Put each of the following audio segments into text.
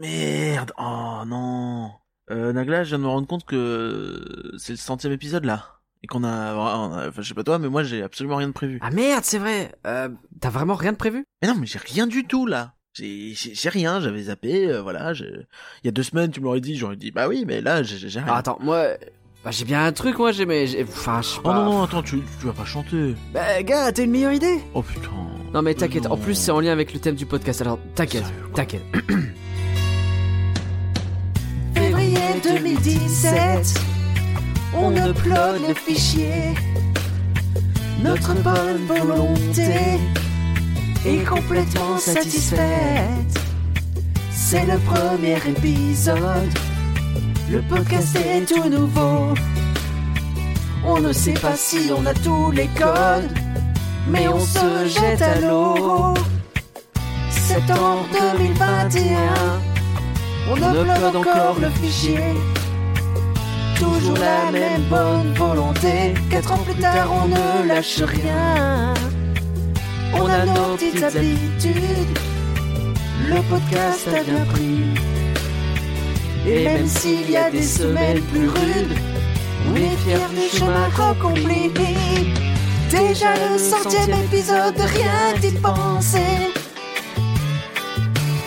Merde Oh non euh, Nagla, je viens de me rendre compte que c'est le centième épisode là. Et qu'on a, Enfin, je sais pas toi, mais moi j'ai absolument rien de prévu. Ah merde, c'est vrai euh, T'as vraiment rien de prévu? Mais non, mais j'ai rien du tout là j'ai j'ai rien, j'avais zappé, euh, voilà. Il y a deux semaines, tu m'aurais dit, j'aurais dit, bah oui, mais là, j'ai rien. Ah, attends, moi, bah, j'ai bien un truc, moi, j'ai, mais, enfin, je sais pas. Oh non, non, attends, tu, tu vas pas chanter. Bah, gars, t'as une meilleure idée? Oh putain. Non, mais t'inquiète, en plus, c'est en lien avec le thème du podcast, alors t'inquiète, t'inquiète. Février 2017, on upload le fichier. Notre bonne volonté est complètement satisfaite. C'est le premier épisode. Le podcast est tout nouveau. On ne sait pas si on a tous les codes, mais on se jette à l'eau. Septembre 2021, on upload encore le fichier. Toujours la même bonne volonté. Quatre ans plus tard, on ne lâche rien. On a nos petites habitudes. Le podcast a bien pris. Et même s'il y a des semaines plus rudes, on est fiers du chemin accompli. Déjà le centième épisode, rien d'y penser.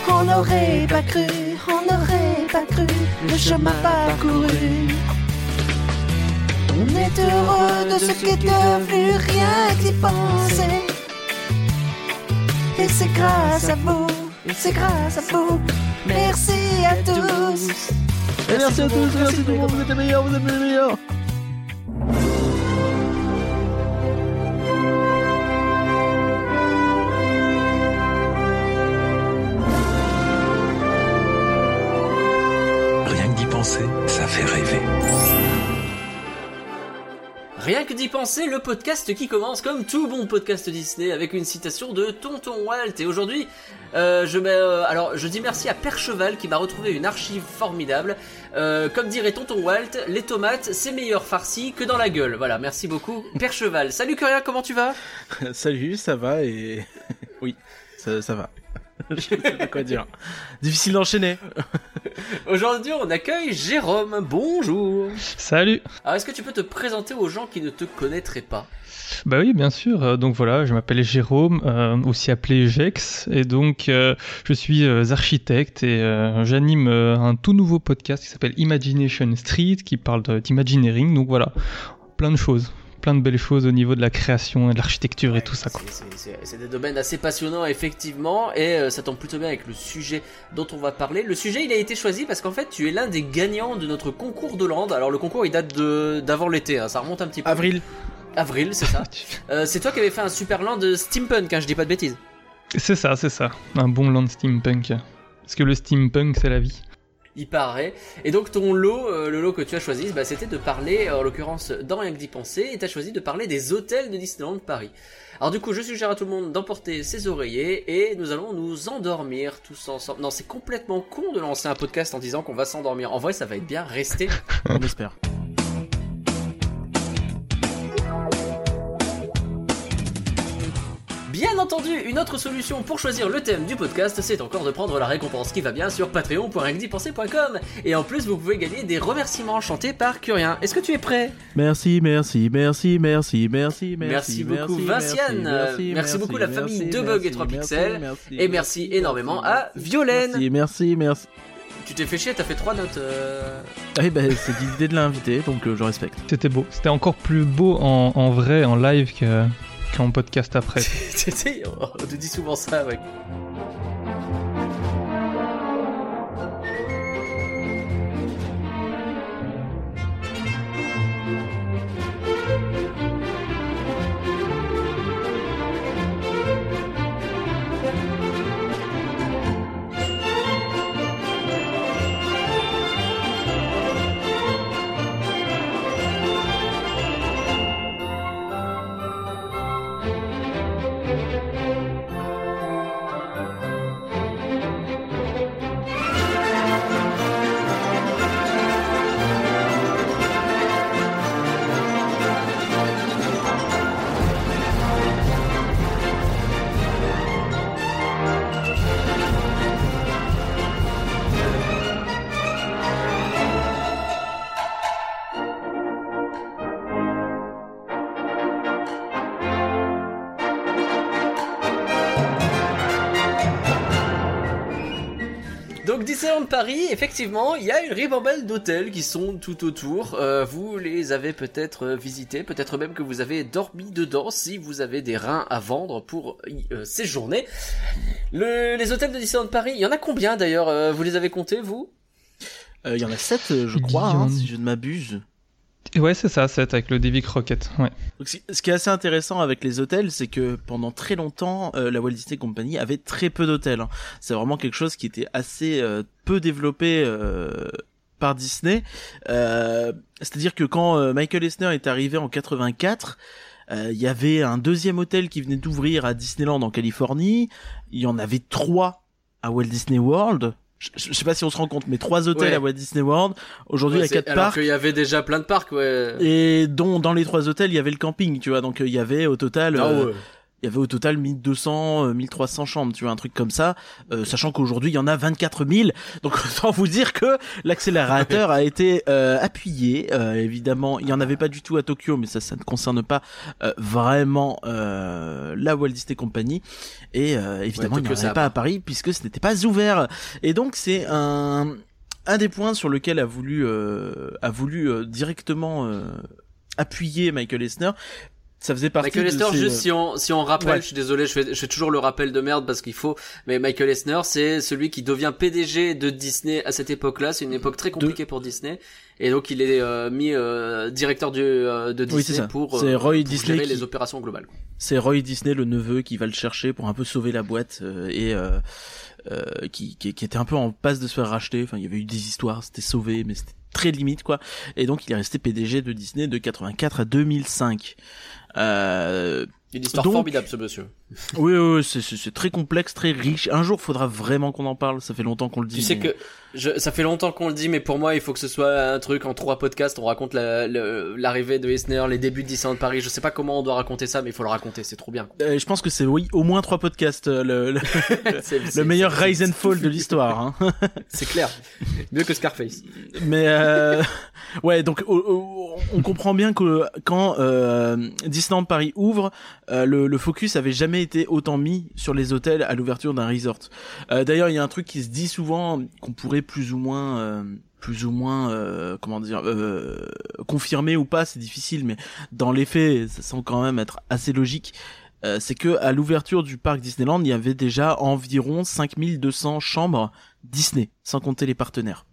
On n'aurait pas cru, on n'aurait pas cru le chemin parcouru. On est heureux de ce qui devenu, rien d'y penser. Et c'est grâce à vous, c'est grâce à vous. Merci à tous. Et merci à tous, merci tout le monde, vous êtes les meilleurs, vous êtes les meilleurs. Rien que d'y penser, le podcast qui commence comme tout bon podcast Disney avec une citation de Tonton Walt. Et aujourd'hui, euh, je mets, euh, alors je dis merci à Percheval qui m'a retrouvé une archive formidable. Euh, comme dirait Tonton Walt, les tomates c'est meilleur farci que dans la gueule. Voilà, merci beaucoup Percheval. Salut Curien, comment tu vas? Salut, ça va et oui, ça, ça va. je sais pas quoi dire. Difficile d'enchaîner. Aujourd'hui, on accueille Jérôme. Bonjour. Salut. Alors, est-ce que tu peux te présenter aux gens qui ne te connaîtraient pas? Bah oui, bien sûr. Euh, Donc voilà, je m'appelle Jérôme, euh, aussi appelé Jex, et donc euh, je suis euh, architecte et euh, j'anime euh, un tout nouveau podcast qui s'appelle Imagination Street, qui parle de- d'imagineering. Donc voilà, plein de choses, plein de belles choses au niveau de la création et de l'architecture et tout ça. Quoi. C'est- des domaines assez passionnants, effectivement, et euh, ça tombe plutôt bien avec le sujet dont on va parler. Le sujet, il a été choisi parce qu'en fait, tu es l'un des gagnants de notre concours de Land. Alors, le concours, il date de d'avant l'été, hein, ça remonte un petit peu. Avril. Avril, c'est ça. Euh, c'est toi qui avais fait un super land de steampunk, hein, je dis pas de bêtises. C'est ça, c'est ça. Un bon land steampunk. Parce que le steampunk, c'est la vie. Il paraît. Et donc ton lot, euh, le lot que tu as choisi, bah, c'était de parler, en l'occurrence, dans Rien que d'y penser, et tu choisi de parler des hôtels de Disneyland Paris. Alors du coup, je suggère à tout le monde d'emporter ses oreillers et nous allons nous endormir tous ensemble. Non, c'est complètement con de lancer un podcast en disant qu'on va s'endormir. En vrai, ça va être bien. Restez. On espère. Bien entendu, une autre solution pour choisir le thème du podcast, c'est encore de prendre la récompense qui va bien sur patreon.rienquedipenser.com. Et en plus, vous pouvez gagner des remerciements chantés par Curien. Est-ce que tu es prêt? Merci, merci, merci, merci, merci, Merci beaucoup, Vinciane. Merci beaucoup, la famille de Bug et 3 Pixels. Et merci énormément à Violaine. Merci, merci, merci. Tu t'es fait chier, t'as fait trois notes. euh. Eh ben, c'est l'idée de l'inviter, donc euh, je respecte. C'était beau. C'était encore plus beau en, en vrai, en live, que- qu'en podcast après. On te dit souvent ça, ouais. Paris, effectivement, il y a une ribambelle d'hôtels qui sont tout autour. Euh, vous les avez peut-être visités, peut-être même que vous avez dormi dedans si vous avez des reins à vendre pour y euh, séjourner. Le- les hôtels de Disneyland Paris, il y en a combien d'ailleurs euh, Vous les avez comptés, vous? Euh, Il y en a 7, je crois, hein, si je ne m'abuse. Ouais, c'est ça, c'est avec le Divic Rocket. Ouais. Donc, ce qui est assez intéressant avec les hôtels, c'est que pendant très longtemps, euh, la Walt Disney Company avait très peu d'hôtels. hein. C'est vraiment quelque chose qui était assez euh, peu développé euh, par Disney. C'est-à-dire que quand Michael Eisner est arrivé en 84, euh, il y avait un deuxième hôtel qui venait d'ouvrir à Disneyland en Californie. Il y en avait trois à Walt Disney World. Je, je sais pas si on se rend compte, mais trois hôtels Ouais. à Walt Disney World. Aujourd'hui, Ouais, il y a quatre Alors parcs. qu'il y avait déjà plein de parcs, ouais. Et dont dans les trois hôtels, il y avait le camping, tu vois. Donc euh, il y avait au total, Ah euh, ouais. Il y avait au total 1200, euh, 1300 chambres, tu vois, un truc comme ça. euh, sachant qu'aujourd'hui, il y en a 24 000. Donc autant vous dire que l'accélérateur a été euh, appuyé. Euh, évidemment, il y en avait pas du tout à Tokyo, mais ça, ça ne concerne pas euh, vraiment euh, la Walt Disney Company. Et euh, évidemment, Ouais, il n'y en avait pas à Paris puisque ce n'était pas ouvert. Et donc c'est un un des points sur lequel a voulu euh, a voulu euh, directement euh, appuyer Michael Eisner. Ça faisait partie Michael de Eisner, ses- juste si on, si on rappelle, Ouais. je suis désolé, je fais, je fais toujours le rappel de merde parce qu'il faut, mais Michael Eisner, c'est celui qui devient PDG de Disney à cette époque-là. C'est une époque très compliquée pour Disney. Et donc, il est euh, mis euh, directeur du, euh, de Disney pour, euh, Roy pour Disney gérer qui- les opérations globales. c'est Roy Disney le neveu qui va le chercher pour un peu sauver la boîte euh, et euh, euh, qui, qui, qui était un peu en passe de se faire racheter. Enfin, il y avait eu des histoires, c'était sauvé, mais c'était très limite quoi. Et donc il est resté PDG de Disney de 84 à 2005. Euh, Une histoire Donc- formidable, ce monsieur. Oui, oui, oui, c'est- très complexe, très riche. Un jour, faudra vraiment qu'on en parle. Ça fait longtemps qu'on le dit. Tu sais mais- que je, ça fait longtemps qu'on le dit, mais pour moi, il faut que ce soit un truc en trois podcasts. On raconte la- l'arrivée de Eisner, les débuts de Disneyland Paris. Je sais pas comment on doit raconter ça, mais il faut le raconter. C'est trop bien. Euh, je pense que c'est oui, au moins trois podcasts. euh, Le, le, le meilleur rise and fall de l'histoire. Hein. C'est clair. Mieux que Scarface. Mais euh, ouais, donc on comprend bien que quand euh, Disneyland Paris ouvre, euh, le, le focus avait jamais été autant mis sur les hôtels à l'ouverture d'un resort. Euh, D'ailleurs, il y a un truc qui se dit souvent qu'on pourrait plus ou moins, euh, plus ou moins, euh, comment dire, euh, confirmer ou pas, c'est difficile, mais dans les faits, ça semble quand même être assez logique. Euh, c'est que à l'ouverture du parc Disneyland, il y avait déjà environ 5200 chambres Disney, sans compter les partenaires.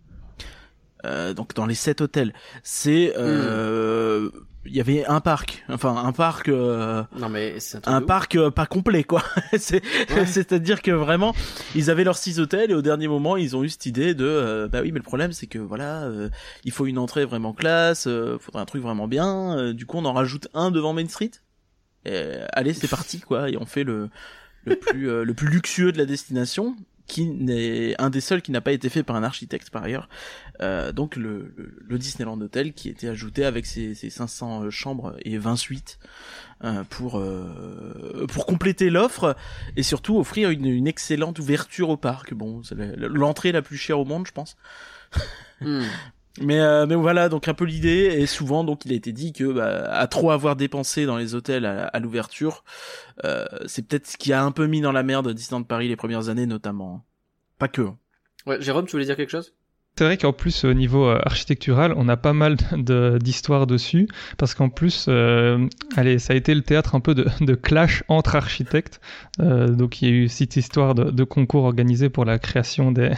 Euh, donc dans les sept hôtels, c'est euh, il y avait un parc, enfin un parc, euh, Non mais c'est un parc euh, pas complet quoi. c'est Ouais. c'est-à-dire que vraiment ils avaient leurs six hôtels et au dernier moment ils ont eu cette idée de euh, bah oui mais le problème c'est que voilà euh, il faut une entrée vraiment classe, faudrait un truc vraiment bien. du coup on en rajoute un devant Main Street. Et, allez c'est parti quoi et on fait le le plus le plus luxueux de la destination qui n'est un des seuls qui n'a pas été fait par un architecte par ailleurs. Euh, donc le, le, le Disneyland Hotel qui était ajouté avec ses, ses 500 chambres et 20 suites euh, pour euh, pour compléter l'offre et surtout offrir une, une excellente ouverture au parc. Bon, c'est l'entrée la plus chère au monde, je pense. Hmm. Mais euh, mais voilà donc un peu l'idée et souvent donc il a été dit que bah, à trop avoir dépensé dans les hôtels à, l'ouverture, euh, c'est peut-être ce qui a un peu mis dans la merde Disneyland Paris les premières années notamment. Pas que. hein. Ouais, Jérôme, tu voulais dire quelque chose? C'est vrai qu'en plus, au niveau euh, architectural, on a pas mal d'histoires dessus, parce qu'en plus, euh, allez, ça a été le théâtre un peu de, clash entre architectes. Euh, donc, il y a eu cette histoire de, concours organisé pour la création des,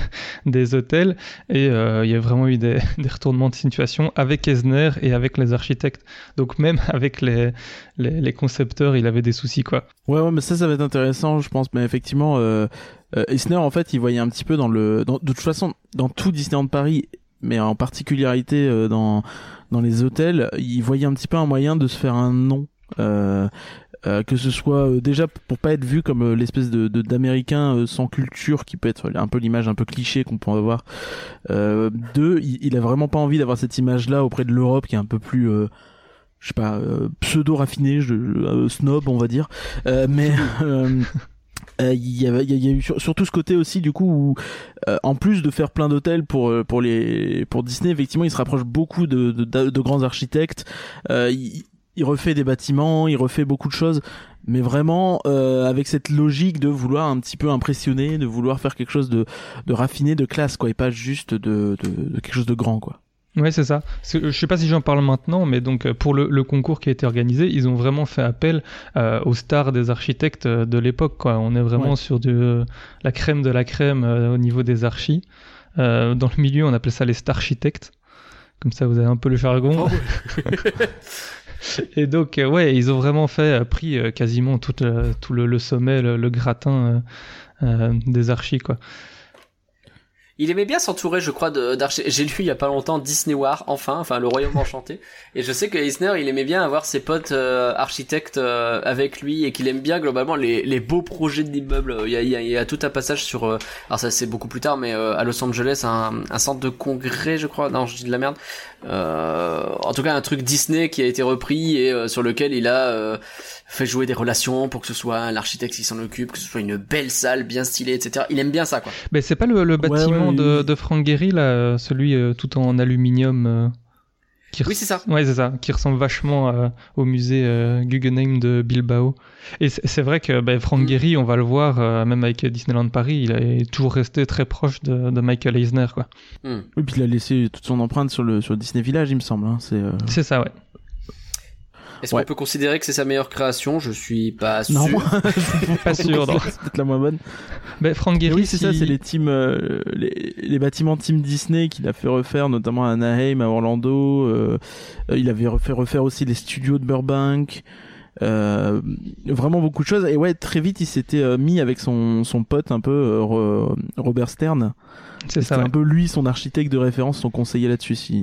hôtels, et il y a vraiment eu des, retournements de situation avec Eisner et avec les architectes. Donc, même avec les, les concepteurs, il avait des soucis, quoi. Ouais, ouais, mais ça, ça va être intéressant, je pense. Mais effectivement, euh, Eisner, en fait, il voyait un petit peu dans le, dans, de toute façon, dans tout Disneyland Paris, mais en particularité euh, dans dans les hôtels, il voyait un petit peu un moyen de se faire un nom. Euh, euh, que ce soit euh, déjà pour pas être vu comme euh, l'espèce de de- d'américain euh, sans culture qui peut être un peu l'image un peu cliché qu'on peut avoir. Euh, deux, il, il a vraiment pas envie d'avoir cette image là auprès de l'Europe qui est un peu plus euh, je sais pas pseudo raffiné snob on va dire euh, mais euh, il y, y a- il y a eu sur- surtout ce côté aussi du coup où euh, en plus de faire plein d'hôtels pour euh, pour les pour Disney effectivement il se rapproche beaucoup de de, de- de grands architectes euh, il, il refait des bâtiments, il refait beaucoup de choses, mais vraiment euh, avec cette logique de vouloir un petit peu impressionner, de vouloir faire quelque chose de, de raffiné, de classe, quoi, et pas juste de, de, de quelque chose de grand, quoi. Ouais, c'est ça. Que, je sais pas si j'en parle maintenant, mais donc euh, pour le, le, concours qui a été organisé, ils ont vraiment fait appel euh, aux stars des architectes euh, de l'époque. On est vraiment Ouais. sur du, la crème de la crème euh, au niveau des archis. Euh, dans le milieu, on appelle ça les starchitectes. Comme ça, vous avez un peu le jargon. Et donc, euh, ouais, ils ont vraiment fait, euh, pris euh, quasiment tout, euh, tout le, le sommet, le, le gratin euh, euh, des archis, quoi. Il aimait bien s'entourer, je crois, d'archi. J'ai lu il y a pas longtemps Disney War, enfin, enfin le Royaume Enchanté. Et je sais que Eisner, il aimait bien avoir ses potes euh, architectes euh, avec lui et qu'il aime bien globalement les, les beaux projets d'immeubles. Il y a, il y, a, il y a tout un passage sur, euh, alors ça c'est beaucoup plus tard, mais euh, à Los Angeles, un, un centre de congrès, je crois. Non, je dis de la merde. Euh, en tout cas, un truc Disney qui a été repris et euh, sur lequel il a fait jouer des relations pour que ce soit l'architecte qui s'en occupe, que ce soit une belle salle bien stylée, etc. Il aime bien ça, quoi. Mais c'est pas le, bâtiment ouais, de, oui. de Frank Gehry, là, celui euh, tout en aluminium euh, qui Oui, c'est ça. Ouais, c'est ça, qui ressemble vachement euh, au musée euh, Guggenheim de Bilbao. Et c'est vrai que ben, Frank Mm. Gehry, on va le voir, euh, même avec Disneyland Paris, il est toujours resté très proche de, de Michael Eisner, quoi. Hmm. Oui, puis il a laissé toute son empreinte sur le sur Disney Village, il me semble. Hein. C'est euh, C'est ça, ouais. Est-ce Ouais. qu'on peut considérer que c'est sa meilleure création? Je suis pas sûr. non, Pas sûr, non. c'est peut-être la moins bonne. Ben, Frank Mais Gehry, oui, c'est ça, c'est les teams, euh, les, les bâtiments Team Disney qu'il a fait refaire, notamment à Anaheim, à Orlando. euh, euh, il avait refait refaire aussi les studios de Burbank. Euh, vraiment beaucoup de choses. Et ouais, très vite, il s'était euh, mis avec son, son pote un peu euh, Ro- Robert Stern. c'est ça, ouais. un peu lui, son architecte de référence, son conseiller là-dessus. Si...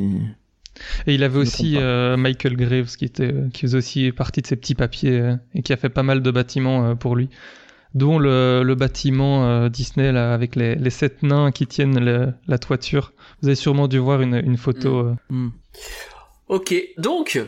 Et il avait aussi euh, Michael Graves qui était qui faisait aussi partie de ses petits papiers euh, et qui a fait pas mal de bâtiments euh, pour lui, dont le, le bâtiment euh, Disney là avec les, les sept nains qui tiennent le- la toiture. Vous avez sûrement dû voir une, une photo. euh. Hmm. Ok, donc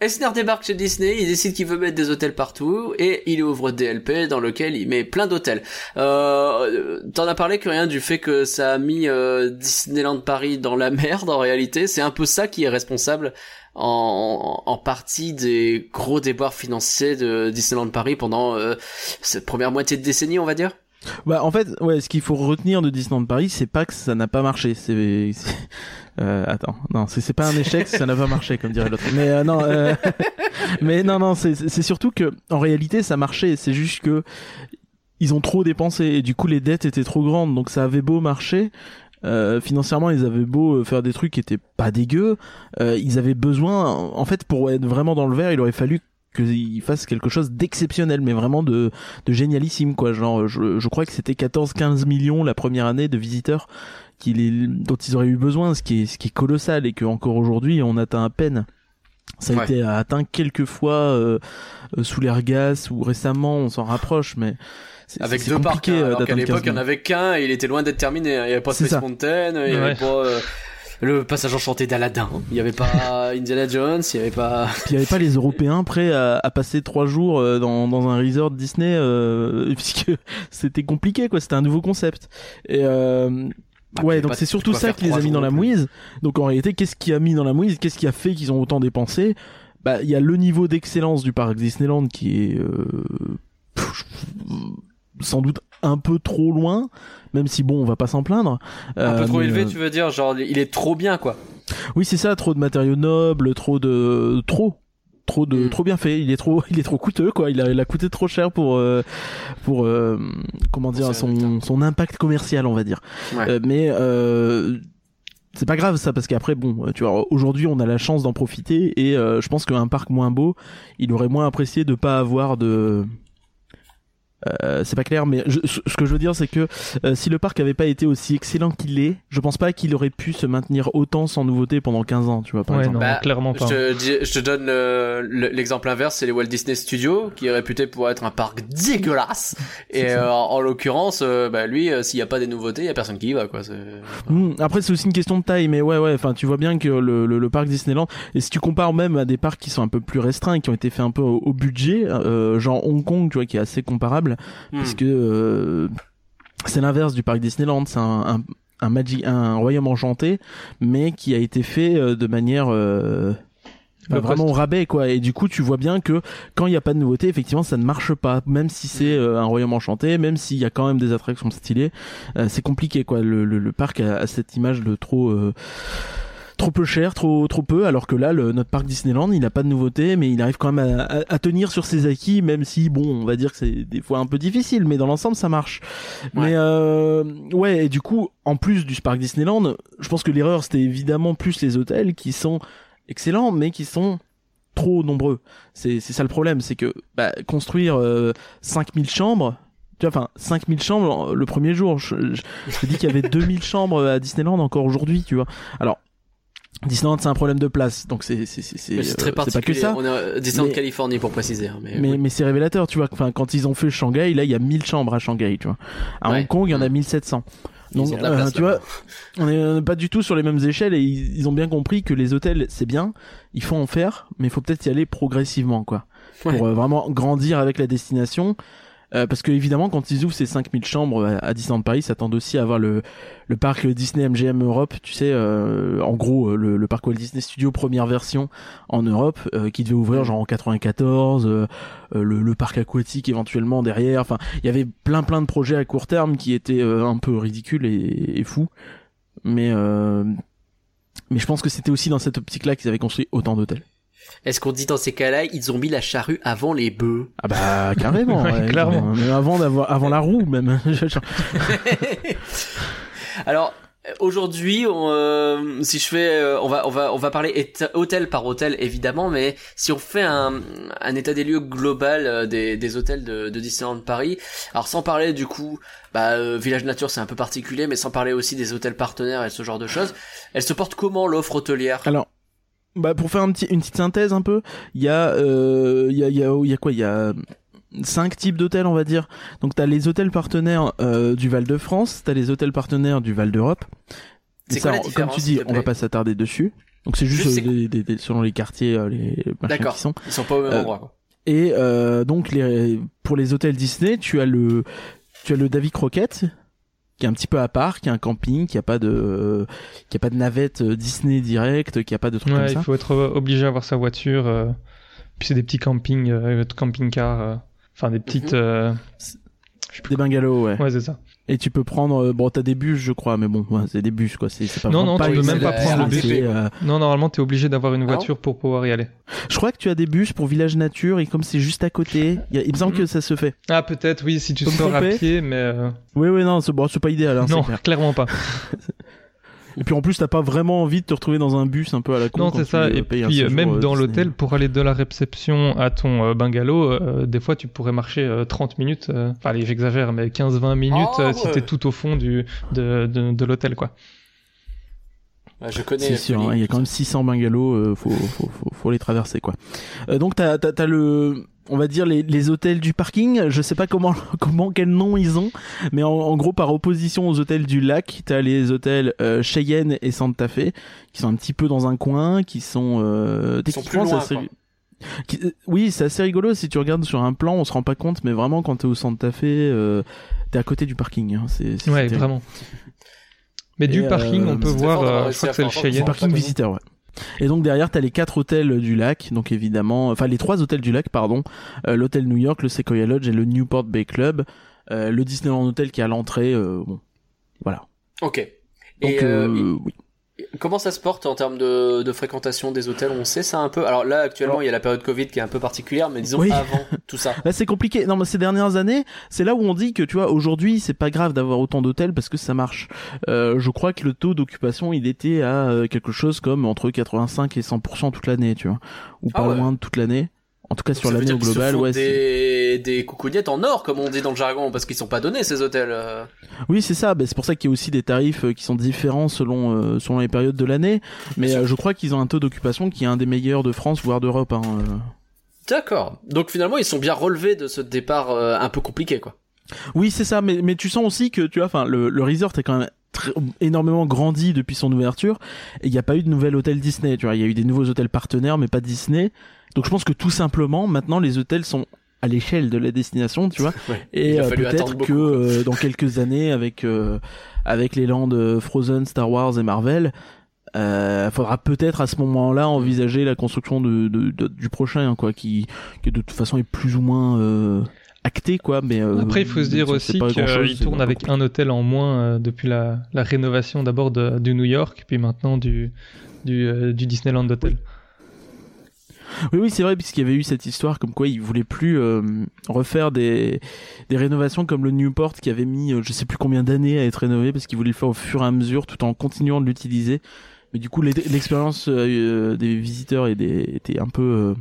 Eisner débarque chez Disney, il décide qu'il veut mettre des hôtels partout et il ouvre DLP dans lequel il met plein d'hôtels. Euh, T'en as parlé que rien du fait que ça a mis euh, Disneyland Paris dans la merde en réalité. C'est un peu ça qui est responsable en, partie des gros déboires financiers de Disneyland Paris pendant euh, cette première moitié de décennie, on va dire. Bah en fait, ouais, ce qu'il faut retenir de Disneyland Paris, c'est pas que ça n'a pas marché. C'est, euh, attends, non, c'est, pas un échec, ça n'a pas marché, comme dirait l'autre. Mais euh, non, euh, mais non, non, c'est, c'est surtout que en réalité, ça marchait. C'est juste que ils ont trop dépensé et du coup les dettes étaient trop grandes, donc ça avait beau marcher. Euh, financièrement, ils avaient beau euh, faire des trucs qui étaient pas dégueux, euh, ils avaient besoin, en fait, pour être vraiment dans le vert, il aurait fallu qu'ils fassent quelque chose d'exceptionnel, mais vraiment de, de génialissime, quoi. Genre, je, je crois que c'était 14-15 millions la première année de visiteurs qu'il est, dont ils auraient eu besoin, ce qui est, ce qui est colossal et que encore aujourd'hui on atteint à peine. Ça a Ouais. été atteint quelques fois euh, euh, sous l'air gas ou récemment, on s'en rapproche, mais c'est, Avec deux parcs, compliqué hein, euh, alors qu'à l'époque 15 il y en avait qu'un et il était loin d'être terminé. hein. Il y avait pas Space ça. Mountain, il y Ouais. avait pas euh, le passage enchanté d'Aladin, il y avait pas Indiana Jones, il y avait pas. Il n'y avait pas les Européens prêts à, à passer trois jours euh, dans, dans un resort Disney, euh, puisque c'était compliqué, quoi. C'était un nouveau concept. Et euh, Bah, ouais, donc c'est surtout ça qui les a mis dans la mouise. Donc en réalité, qu'est-ce qui a mis dans la mouise? Qu'est-ce qui a fait qu'ils ont autant dépensé? Bah, il y a le niveau d'excellence du parc Disneyland qui est euh, sans doute un peu trop loin, même si bon, on va pas s'en plaindre. Un peu Euh, trop mais, élevé, euh, tu veux dire, genre il est trop bien quoi. oui, c'est ça, trop de matériaux nobles, trop de trop trop de Mm. trop bien fait, il est trop il est trop coûteux quoi, il a il a coûté trop cher pour euh, pour euh, comment dire son son impact commercial, on va dire. Ouais. Euh, mais euh, c'est pas grave ça parce qu'après bon tu vois aujourd'hui on a la chance d'en profiter et euh, je pense qu'un parc moins beau il aurait moins apprécié de pas avoir de euh, c'est pas clair, mais je- ce que je veux dire, c'est que euh, si le parc avait pas été aussi excellent qu'il est, je pense pas qu'il aurait pu se maintenir autant sans nouveauté pendant 15 ans, tu vois, par Ouais, exemple. non, Bah, clairement Je pas. te, dis- je te donne euh, le- l'exemple inverse, c'est les Walt Disney Studios, qui est réputé pour être un parc dégueulasse. Et euh, en, en l'occurrence, euh, bah, lui, euh, s'il n'y a pas des nouveautés, il y a personne qui y va, quoi. c'est- Hmm, après, c'est aussi une question de taille, mais ouais, ouais. Enfin, tu vois bien que le, le, le parc Disneyland, et si tu compares même à des parcs qui sont un peu plus restreints, qui ont été faits un peu au, au budget, euh, genre Hong Kong, tu vois, qui est assez comparable, Hmm. parce que euh, c'est l'inverse du parc Disneyland, c'est un, un, un Magic, un royaume enchanté, mais qui a été fait euh, de manière euh, vraiment au rabais quoi. Et du coup tu vois bien que quand il n'y a pas de nouveauté effectivement ça ne marche pas. Même si c'est euh, un royaume enchanté même s'il y a quand même des attractions stylées euh, c'est compliqué quoi. Le, le, le parc a, a cette image de trop euh, trop peu cher trop trop peu alors que là le, notre parc Disneyland il a pas de nouveauté mais il arrive quand même à, à- à tenir sur ses acquis même si bon on va dire que c'est des fois un peu difficile mais dans l'ensemble ça marche Ouais. mais euh, ouais et du coup en plus du parc Disneyland je pense que l'erreur c'était évidemment plus les hôtels qui sont excellents, mais qui sont trop nombreux. C'est c'est ça le problème, c'est que bah, construire euh, 5000 chambres, tu vois, enfin 5000 chambres le premier jour, je, je, je te dis qu'il y avait 2000 chambres à Disneyland encore aujourd'hui, tu vois. Alors Disneyland c'est un problème de place, donc c'est c'est c'est c'est Mais c'est euh, très pas que particulier. ça. On est à Disneyland Mais- Californie pour préciser. hein, Mais, Mais, oui. mais c'est révélateur, tu vois. Enfin, quand ils ont fait Shanghai, là, il y a 1000 chambres à Shanghai, tu vois. À Ouais. Hong Kong, il y en a Mm. 1700. Ils Donc, ont de la euh, tu vois, on est euh, pas du tout sur les mêmes échelles et ils, ils ont bien compris que les hôtels, c'est bien, il faut en faire, mais il faut peut-être y aller progressivement, quoi. Ouais. Pour euh, vraiment grandir avec la destination. Euh, parce que évidemment, quand ils ouvrent ces 5000 chambres à, à Disneyland Paris, ça tend aussi à avoir le, le parc Disney MGM Europe, tu sais, euh, en gros, euh, le, le parc Walt Disney Studio première version en Europe, euh, qui devait ouvrir genre en 94, euh, euh, le, le parc aquatique éventuellement derrière. Enfin, il y avait plein plein de projets à court terme qui étaient euh, un peu ridicules et, et fous. Mais euh, mais je pense que c'était aussi dans cette optique-là qu'ils avaient construit autant d'hôtels. Est-ce qu'on dit dans ces cas-là, ils ont mis la charrue avant les bœufs Ah bah carrément, Ouais, ouais, clairement. Même avant d'avoir avant la roue même. Alors aujourd'hui, on, euh, si je fais, euh, on va on va on va parler hôtel par hôtel évidemment, mais si on fait un, un état des lieux global euh, des, des hôtels de, de Disneyland Paris, alors sans parler du coup, bah euh, Village Nature c'est un peu particulier, mais sans parler aussi des hôtels partenaires et ce genre de choses, elle se porte comment l'offre hôtelière? Alors, bah pour faire un petit, une petite synthèse un peu, il y a, euh, il y a, il y a, il y a quoi Il y a cinq types d'hôtels, on va dire. Donc t'as les hôtels partenaires euh, du Val de France, t'as les hôtels partenaires du Val d'Europe. C'est quoi comme tu dis, on va pas s'attarder dessus. Donc c'est juste Juste, euh, c'est- des- des- des- selon les quartiers, euh, les machins D'accord. qui sont. Ils sont pas au même Euh, endroit. Quoi. Et euh, donc les, pour les hôtels Disney, tu as le, tu as le Davy Crockett qui est un petit peu à part, qui est un camping, qui a pas de, qui a pas de navette euh, Disney direct, qui a pas de trucs Ouais, comme il ça. faut être euh, obligé à avoir sa voiture. euh, Puis c'est des petits campings, euh, camping-cars. euh, Enfin, des petites. Mhm. euh, Des bungalows, ouais. Ouais, c'est ça. Et tu peux prendre, euh, bon, t'as des bus, je crois, mais bon, ouais, c'est des bus, quoi. C'est c'est pas Non, non, pas tu peux même pas prendre le bus. euh, Non, normalement, t'es obligé d'avoir une Ah voiture pour pouvoir y aller. je crois que tu as des bus pour Village Nature et comme c'est juste à côté, il, y a- il me semble Mhm. que ça se fait. Ah, peut-être, oui, si tu sors à pied, mais. euh, Oui, oui, non, c'est bon, c'est pas idéal, hein, non, c'est clair. clairement pas. Et puis en plus, t'as pas vraiment envie de te retrouver dans un bus un peu à la con. Non, c'est ça. Et puis, euh, séjour, même euh, dans l'hôtel, pour aller de la réception à ton euh, bungalow, euh, des fois, tu pourrais marcher euh, 30 minutes. euh, Enfin, allez, j'exagère, mais 15-20 minutes euh, si ouais. t'es tout au fond du, de, de, de l'hôtel, quoi. Je connais. C'est sûr, hein, il y a quand même 600 bungalows, euh, faut, faut, faut, faut les traverser quoi. Euh, donc t'as, t'as, t'as le, on va dire les, les hôtels du parking. Je sais pas comment, comment quel nom ils ont, mais en, en gros par opposition aux hôtels du lac, t'as les hôtels euh, Cheyenne et Santa Fe qui sont un petit peu dans un coin, qui sont euh, Ils sont techniquement, plus loin, c'est assez- quoi. qui- euh, oui, c'est assez rigolo si tu regardes sur un plan, on se rend pas compte, mais vraiment quand t'es au Santa Fe, euh, t'es à côté du parking. Hein, c'est, c'est Ouais, vraiment. Mais du parking, euh, on peut voir, euh, je crois que c'est le Cheyenne. parking visiteur, ouais. Et donc derrière, t'as les quatre hôtels du lac, donc évidemment, enfin les trois hôtels du lac, pardon, euh, l'hôtel New York, le Sequoia Lodge et le Newport Bay Club, euh, le Disneyland Hotel qui est à l'entrée, euh, bon, voilà. Ok. Donc Et, euh, euh, oui. Comment ça se porte en termes de, de fréquentation des hôtels? On sait ça un peu. Alors là, actuellement, il y a la période Covid qui est un peu particulière, mais disons Oui. avant tout ça. Là, c'est compliqué. Non, mais ces dernières années, c'est là où on dit que, tu vois, aujourd'hui, c'est pas grave d'avoir autant d'hôtels parce que ça marche. Euh, je crois que le taux d'occupation, il était à euh, quelque chose comme entre 85 et 100% toute l'année, tu vois. Ou Ah pas ouais. loin de toute l'année. En tout cas, sur l'année au global, ouais. c'est- des, des coucougnettes en or, comme on dit dans le jargon, parce qu'ils sont pas donnés ces hôtels. euh. Oui, c'est ça. Ben, c'est pour ça qu'il y a aussi des tarifs euh, qui sont différents selon euh, selon les périodes de l'année. Mais euh, je crois qu'ils ont un taux d'occupation qui est un des meilleurs de France, voire d'Europe. Hein. euh. D'accord. Donc finalement, ils sont bien relevés de ce départ un peu compliqué, quoi. Oui, c'est ça. Mais mais tu sens aussi que tu vois, enfin, le, le resort est quand même très- énormément grandi depuis son ouverture. Et il n'y a pas eu de nouvel hôtel Disney. Tu vois, il y a eu des nouveaux hôtels partenaires, mais pas Disney. Donc je pense que tout simplement, maintenant, les hôtels sont à l'échelle de la destination, tu vois. Ouais. Et euh, peut-être que euh, dans quelques années, avec euh, avec les landes Frozen, Star Wars et Marvel, euh, faudra peut-être à ce moment-là envisager la construction de, de- de- du prochain, hein, quoi, qui, qui de toute façon est plus ou moins euh, acté, quoi. Mais euh, Après, il faut se dire aussi qu'il tourne avec un hôtel en moins euh, depuis la, la rénovation d'abord de, du New York, puis maintenant du, du, euh, du Disneyland Hotel. Oui, oui, c'est vrai, puisqu'il y avait eu cette histoire comme quoi ils voulaient plus euh, refaire des, des rénovations comme le Newport qui avait mis euh, je sais plus combien d'années à être rénové parce qu'ils voulaient le faire au fur et à mesure tout en continuant de l'utiliser. Mais du coup, l'e- l'expérience euh, des visiteurs et des- était un peu euh,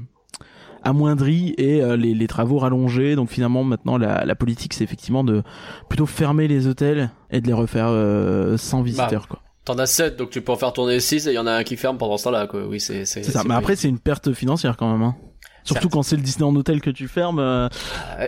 amoindrie et euh, les, les travaux rallongés. Donc finalement, maintenant, la, la politique, c'est effectivement de plutôt fermer les hôtels et de les refaire euh, sans visiteurs, quoi. T'en as 7, donc tu peux en faire tourner 6 et il y en a un qui ferme pendant ce temps-là, quoi. Oui, c'est, c'est, C'est ça. Mais après, c'est une perte financière quand même. Hein. Surtout quand c'est le Disneyland Hotel que tu fermes. euh,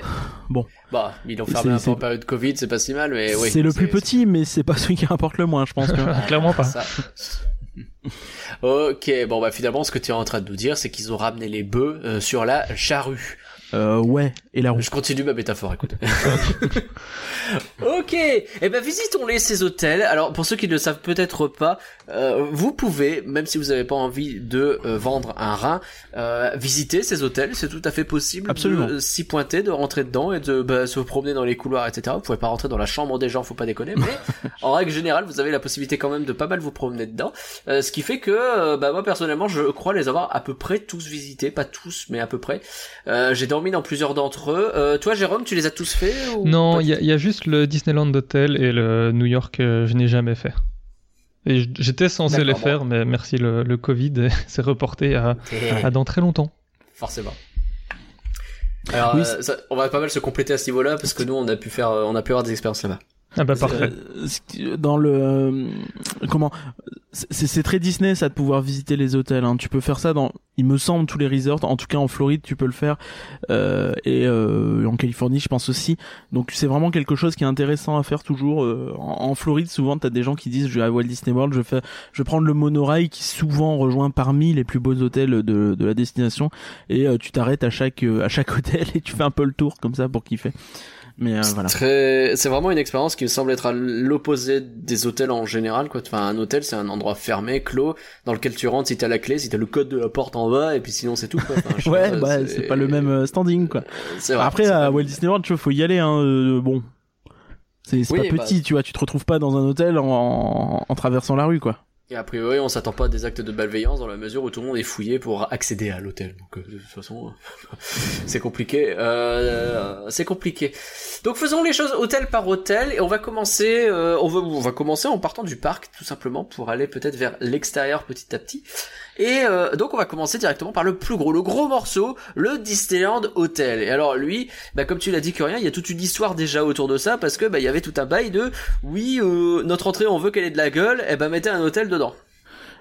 Bah, ils l'ont fermé un peu c'est- en période Covid, c'est pas si mal, mais oui. c'est le plus petit, mais c'est pas celui qui rapporte le moins, je pense. que- Clairement pas. Ça. ok, bon bah finalement ce que tu es en train de nous dire c'est qu'ils ont ramené les bœufs euh, sur la charrue. Euh, ouais, et la roue. Je continue ma métaphore, écoute. ok, et eh ben visitons-les ces hôtels. Alors pour ceux qui ne le savent peut-être pas, euh, vous pouvez, même si vous n'avez pas envie de euh, vendre un rein, euh, visiter ces hôtels. C'est tout à fait possible Absolument. de euh, s'y pointer, de rentrer dedans et de bah, se promener dans les couloirs, etc. Vous pouvez pas rentrer dans la chambre des gens, faut pas déconner, mais en règle générale, vous avez la possibilité quand même de pas mal vous promener dedans. Ce qui fait que, bah moi personnellement, je crois les avoir à peu près tous visités, pas tous, mais à peu près. J'ai dormi dans plusieurs d'entre eux. Euh, toi, Jérôme, tu les as tous faits Non, il y, a- il y a juste le Disneyland Hotel et le New York que je n'ai jamais fait. Et j'étais censé les bon. faire, mais merci le, le Covid, c'est reporté à, à dans très longtemps. Forcément. Alors, Oui, euh, ça- on va pas mal se compléter à ce niveau-là parce que nous, on a pu faire, euh, on a pu avoir des expériences là-bas. Ah bah parfait. Euh, dans le euh, comment c'est c'est très Disney ça de pouvoir visiter les hôtels hein. tu peux faire ça dans il me semble tous les resorts. En tout cas en Floride tu peux le faire. Euh, et euh, en Californie je pense aussi. Donc c'est vraiment quelque chose qui est intéressant à faire toujours euh, en, en Floride. Souvent t'as des gens qui disent je vais à Walt Disney World je fais je vais prendre le monorail qui souvent rejoint parmi les plus beaux hôtels de, de la destination. Et euh, tu t'arrêtes à chaque à chaque hôtel et tu fais un peu le tour comme ça pour kiffer mais euh, voilà Très, c'est vraiment une expérience qui me semble être à l'opposé des hôtels en général, quoi. Enfin, un hôtel, c'est un endroit fermé, clos, dans lequel tu rentres si t'as la clé, si t'as le code de la porte en bas, et puis sinon c'est tout, quoi. Enfin, je sais ouais bah c'est pas le même euh, standing quoi C'est vrai, Après, à Walt Disney World, tu vois, faut y aller. Hein, euh, bon, c'est Oui, pas bah- petit, tu vois. Tu te retrouves pas dans un hôtel en, en, en traversant la rue, quoi. Et a priori, on s'attend pas à des actes de malveillance dans la mesure où tout le monde est fouillé pour accéder à l'hôtel. Donc, euh, de toute façon, c'est compliqué. Euh, c'est compliqué. Donc, faisons les choses hôtel par hôtel et on va commencer. euh, on va, on va commencer en partant du parc, tout simplement, pour aller peut-être vers l'extérieur petit à petit. Et euh, donc, on va commencer directement par le plus gros, le gros morceau, le Disneyland Hotel. Et alors, lui, bah, comme tu l'as dit, que rien, il y a toute une histoire déjà autour de ça parce que bah, il y avait tout un bail de oui, euh, notre entrée, on veut qu'elle ait de la gueule, et ben mettez un hôtel dedans.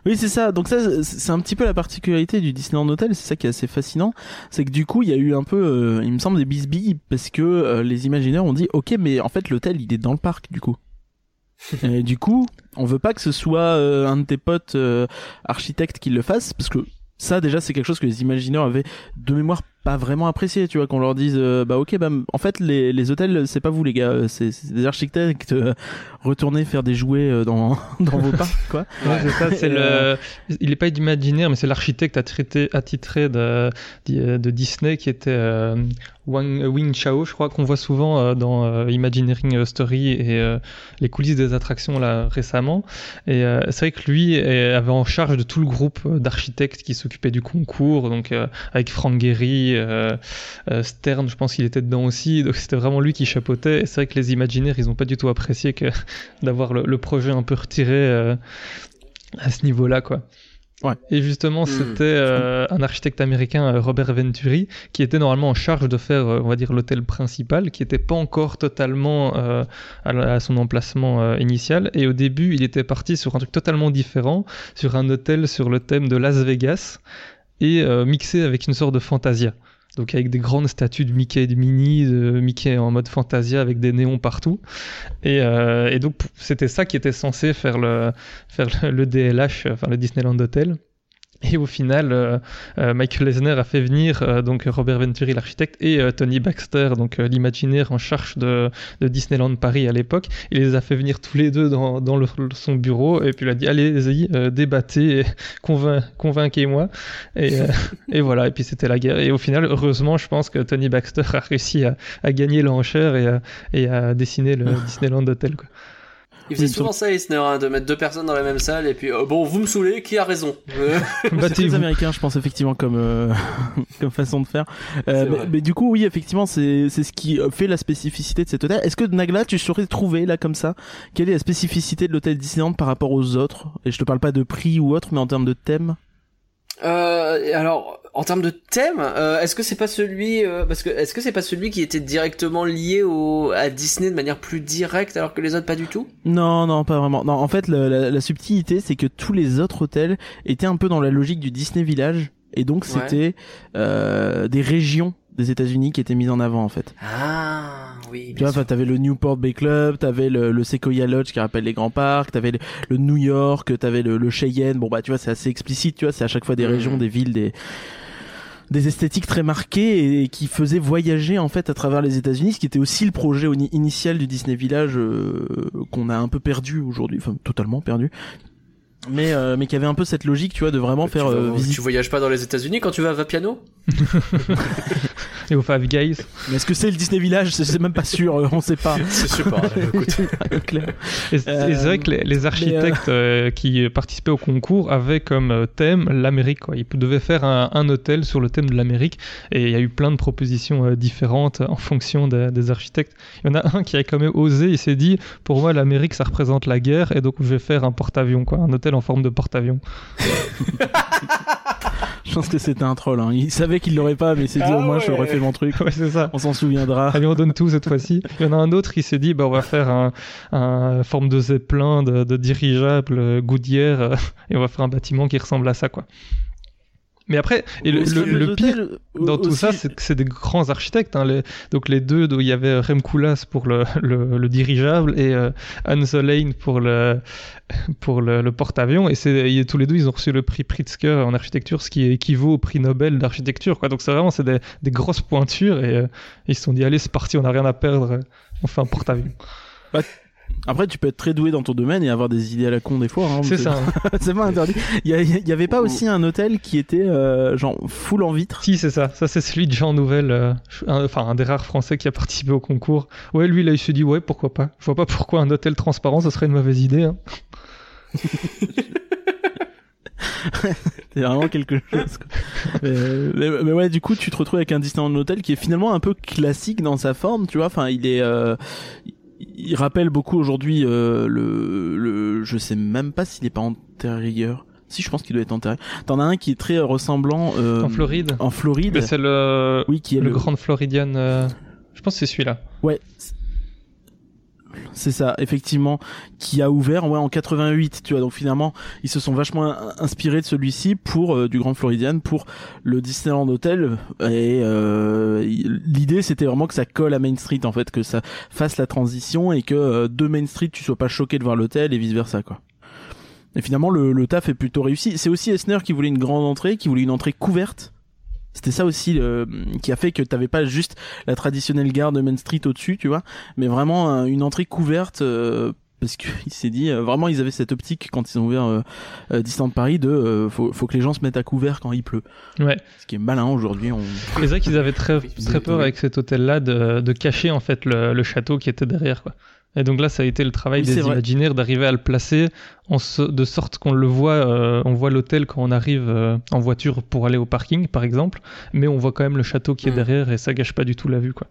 Oui, c'est ça. Donc ça, c'est un petit peu la particularité du Disneyland Hotel. C'est ça qui est assez fascinant. C'est que du coup, il y a eu un peu, euh, il me semble, des bisbilles parce que euh, les imaginaires ont dit, ok, mais en fait, l'hôtel, il est dans le parc, du coup. Et du coup, on veut pas que ce soit euh, un de tes potes euh, architectes qui le fasse parce que ça déjà c'est quelque chose que les imagineurs avaient de mémoire pas vraiment apprécié tu vois qu'on leur dise euh, bah ok bah en fait les, les hôtels c'est pas vous les gars euh, c'est des architectes euh, retournez faire des jouets euh, dans dans vos parcs quoi Ouais, c'est ça, c'est le... Il n'est pas imaginaire, mais c'est l'architecte attitré, attitré de, de, de Disney qui était Wang, Wing Chao, je crois qu'on voit souvent dans Imagineering Story et les coulisses des attractions là récemment. Et c'est vrai que lui est- avait en charge de tout le groupe d'architectes qui s'occupaient du concours, donc avec Frank Gehry, euh, euh, Stern, je pense qu'il était dedans aussi. Donc c'était vraiment lui qui chapeautait. Et c'est vrai que les Imagineers, ils n'ont pas du tout apprécié que d'avoir le, le projet un peu retiré euh, à ce niveau-là, quoi. Ouais. Et justement, Hmm. c'était euh, un architecte américain, Robert Venturi, qui était normalement en charge de faire, on va dire, l'hôtel principal, qui n'était pas encore totalement euh, à, son emplacement euh, initial. Et au début, il était parti sur un truc totalement différent, sur un hôtel sur le thème de Las Vegas, et euh, mixé avec une sorte de fantasia. Donc avec des grandes statues de Mickey et de Minnie, de Mickey en mode fantasia avec des néons partout. Et, euh, et donc c'était ça qui était censé faire le, faire le, le DLH, enfin le Disneyland Hotel. Et au final, euh, euh, Michael Eisner a fait venir euh, donc Robert Venturi, l'architecte, et euh, Tony Baxter, donc euh, l'imaginaire en charge de, de Disneyland Paris à l'époque. Il les a fait venir tous les deux dans, dans le- son bureau et puis il a dit allez-y, débattez, convain- convainquez-moi. Et, et voilà, et puis c'était la guerre. Et au final, heureusement, je pense que Tony Baxter a réussi à, à gagner l'enchère et, à- et à dessiner le Disneyland Hotel. Quoi. Il faisait Oui, souvent ça, Eisner, hein, de mettre deux personnes dans la même salle et puis euh, bon, vous me saoulez, qui a raison Euh, C'est très américain, je pense effectivement comme euh, comme façon de faire. Euh, mais, mais du coup, oui, effectivement, c'est c'est ce qui euh, fait la spécificité de cet hôtel. Est-ce que Nagla, tu saurais trouver là comme ça quelle est la spécificité de l'hôtel Disneyland par rapport aux autres? Et je te parle pas de prix ou autre, mais en termes de thème? Euh, alors, en termes de thème, euh, est-ce que c'est pas celui, euh, parce que est-ce que c'est pas celui qui était directement lié au à Disney de manière plus directe, alors que les autres pas du tout? Non, non, pas vraiment. Non, en fait, le- la, la subtilité, c'est que tous les autres hôtels étaient un peu dans la logique du Disney Village, et donc c'était euh, des régions des États-Unis qui étaient mises en avant en fait. Ah, oui. Tu vois, t'avais le Newport Bay Club, t'avais le, le Sequoia Lodge qui rappelle les grands parcs, t'avais le, le New York, t'avais le, le Cheyenne. Bon bah, tu vois, c'est assez explicite. Tu vois, c'est à chaque fois des Mhm. régions, des villes, des des esthétiques très marquées et qui faisaient voyager en fait à travers les États-Unis, ce qui était aussi le projet initial du Disney Village euh, qu'on a un peu perdu aujourd'hui, enfin totalement perdu. Mais euh, mais qui avait un peu cette logique, tu vois, de vraiment faire tu, vas- euh, tu visiter. voyages pas dans les États-Unis quand tu vas à Vapiano Et au Five Guys. Mais est-ce que c'est le Disney Village C'est même pas sûr, euh, on sait pas. C'est super. écoute. Clair. Et c'est Euh, et c'est vrai que les, les architectes euh, qui participaient au concours avaient comme thème l'Amérique. Ils devaient faire un, un hôtel sur le thème de l'Amérique. Et il y a eu plein de propositions différentes en fonction des- des architectes. Il y en a un qui a quand même osé. Il s'est dit, pour moi, l'Amérique, ça représente la guerre. Et donc, je vais faire un porte-avions, quoi. Un hôtel en forme de porte-avions. Je pense que c'était un troll. Hein. Il savait qu'il l'aurait pas, mais il s'est dit Ah au moins ouais. j'aurais fait mon truc. ouais, c'est ça. On s'en souviendra. Allez, on donne tout cette fois-ci. Il y en a un autre qui s'est dit, bah, on va faire un, un forme de zeppelin, de, de dirigeable, euh, Goodyear, euh, et on va faire un bâtiment qui ressemble à ça, quoi. Mais après, et le, le- le pire hôtels, dans tout aussi- ça, c'est que c'est des grands architectes. Hein, les, donc les deux, il y avait Rem Koolhaas pour le, le, le dirigeable et euh, Hans Lane pour le pour le, le porte-avions. Et c'est et tous les deux, ils ont reçu le prix Pritzker en architecture, ce qui équivaut au prix Nobel d'architecture. Quoi. Donc c'est vraiment c'est des, des grosses pointures et euh, ils se sont dit allez c'est parti, on n'a rien à perdre, on fait un porte-avions. Après, tu peux être très doué dans ton domaine et avoir des idées à la con des fois. Hein, C'est ça. c'est pas interdit. Il y, avait pas aussi un hôtel qui était euh, genre full en vitre? Si, c'est ça. Ça, c'est celui de Jean Nouvel, euh, un- enfin, un des rares Français qui a participé au concours. Ouais, lui, là, il se dit, ouais, pourquoi pas. Je vois pas pourquoi un hôtel transparent, ça serait une mauvaise idée. Hein. C'est vraiment quelque chose. quoi. Mais, mais ouais, du coup, tu te retrouves avec un Disneyland Hotel qui est finalement un peu classique dans sa forme, tu vois. Enfin, il est, euh, il rappelle beaucoup aujourd'hui euh, le, le, je sais même pas s'il est pas antérieur. Si, je pense qu'il doit être antérieur. T'en as un qui est très ressemblant euh, En Floride. En Floride. C'est le, Oui, qui est le, le, Grand Floridian. euh, Je pense que c'est celui-là. Ouais. C'est ça, effectivement, qui a ouvert ouais, en 88, tu vois. Donc finalement, ils se sont vachement in- inspirés de celui-ci pour euh, du Grand Floridian pour le Disneyland Hotel. Et euh, l'idée, c'était vraiment que ça colle à Main Street, en fait, que ça fasse la transition et que euh, de Main Street, tu sois pas choqué de voir l'hôtel et vice versa, quoi. Et finalement, le, le taf est plutôt réussi. C'est aussi Esner qui voulait une grande entrée, qui voulait une entrée couverte. C'était ça aussi euh, qui a fait que t'avais pas juste la traditionnelle gare de Main Street au-dessus, tu vois, mais vraiment euh, une entrée couverte euh, parce qu'il s'est dit euh, vraiment ils avaient cette optique quand ils ont ouvert euh, euh, Disneyland Paris de euh, faut, faut que les gens se mettent à couvert quand il pleut. Ouais. Ce qui est malin aujourd'hui. On... C'est vrai qu'ils avaient très, très peur avec cet hôtel-là de, de cacher, en fait, le, le château qui était derrière, quoi. Et donc là, ça a été le travail Oui, des imaginaires d'arriver à le placer en de sorte qu'on le voit, euh, on voit l'hôtel quand on arrive euh, en voiture pour aller au parking, par exemple, mais on voit quand même le château qui est Mm. derrière et ça gâche pas du tout la vue, quoi.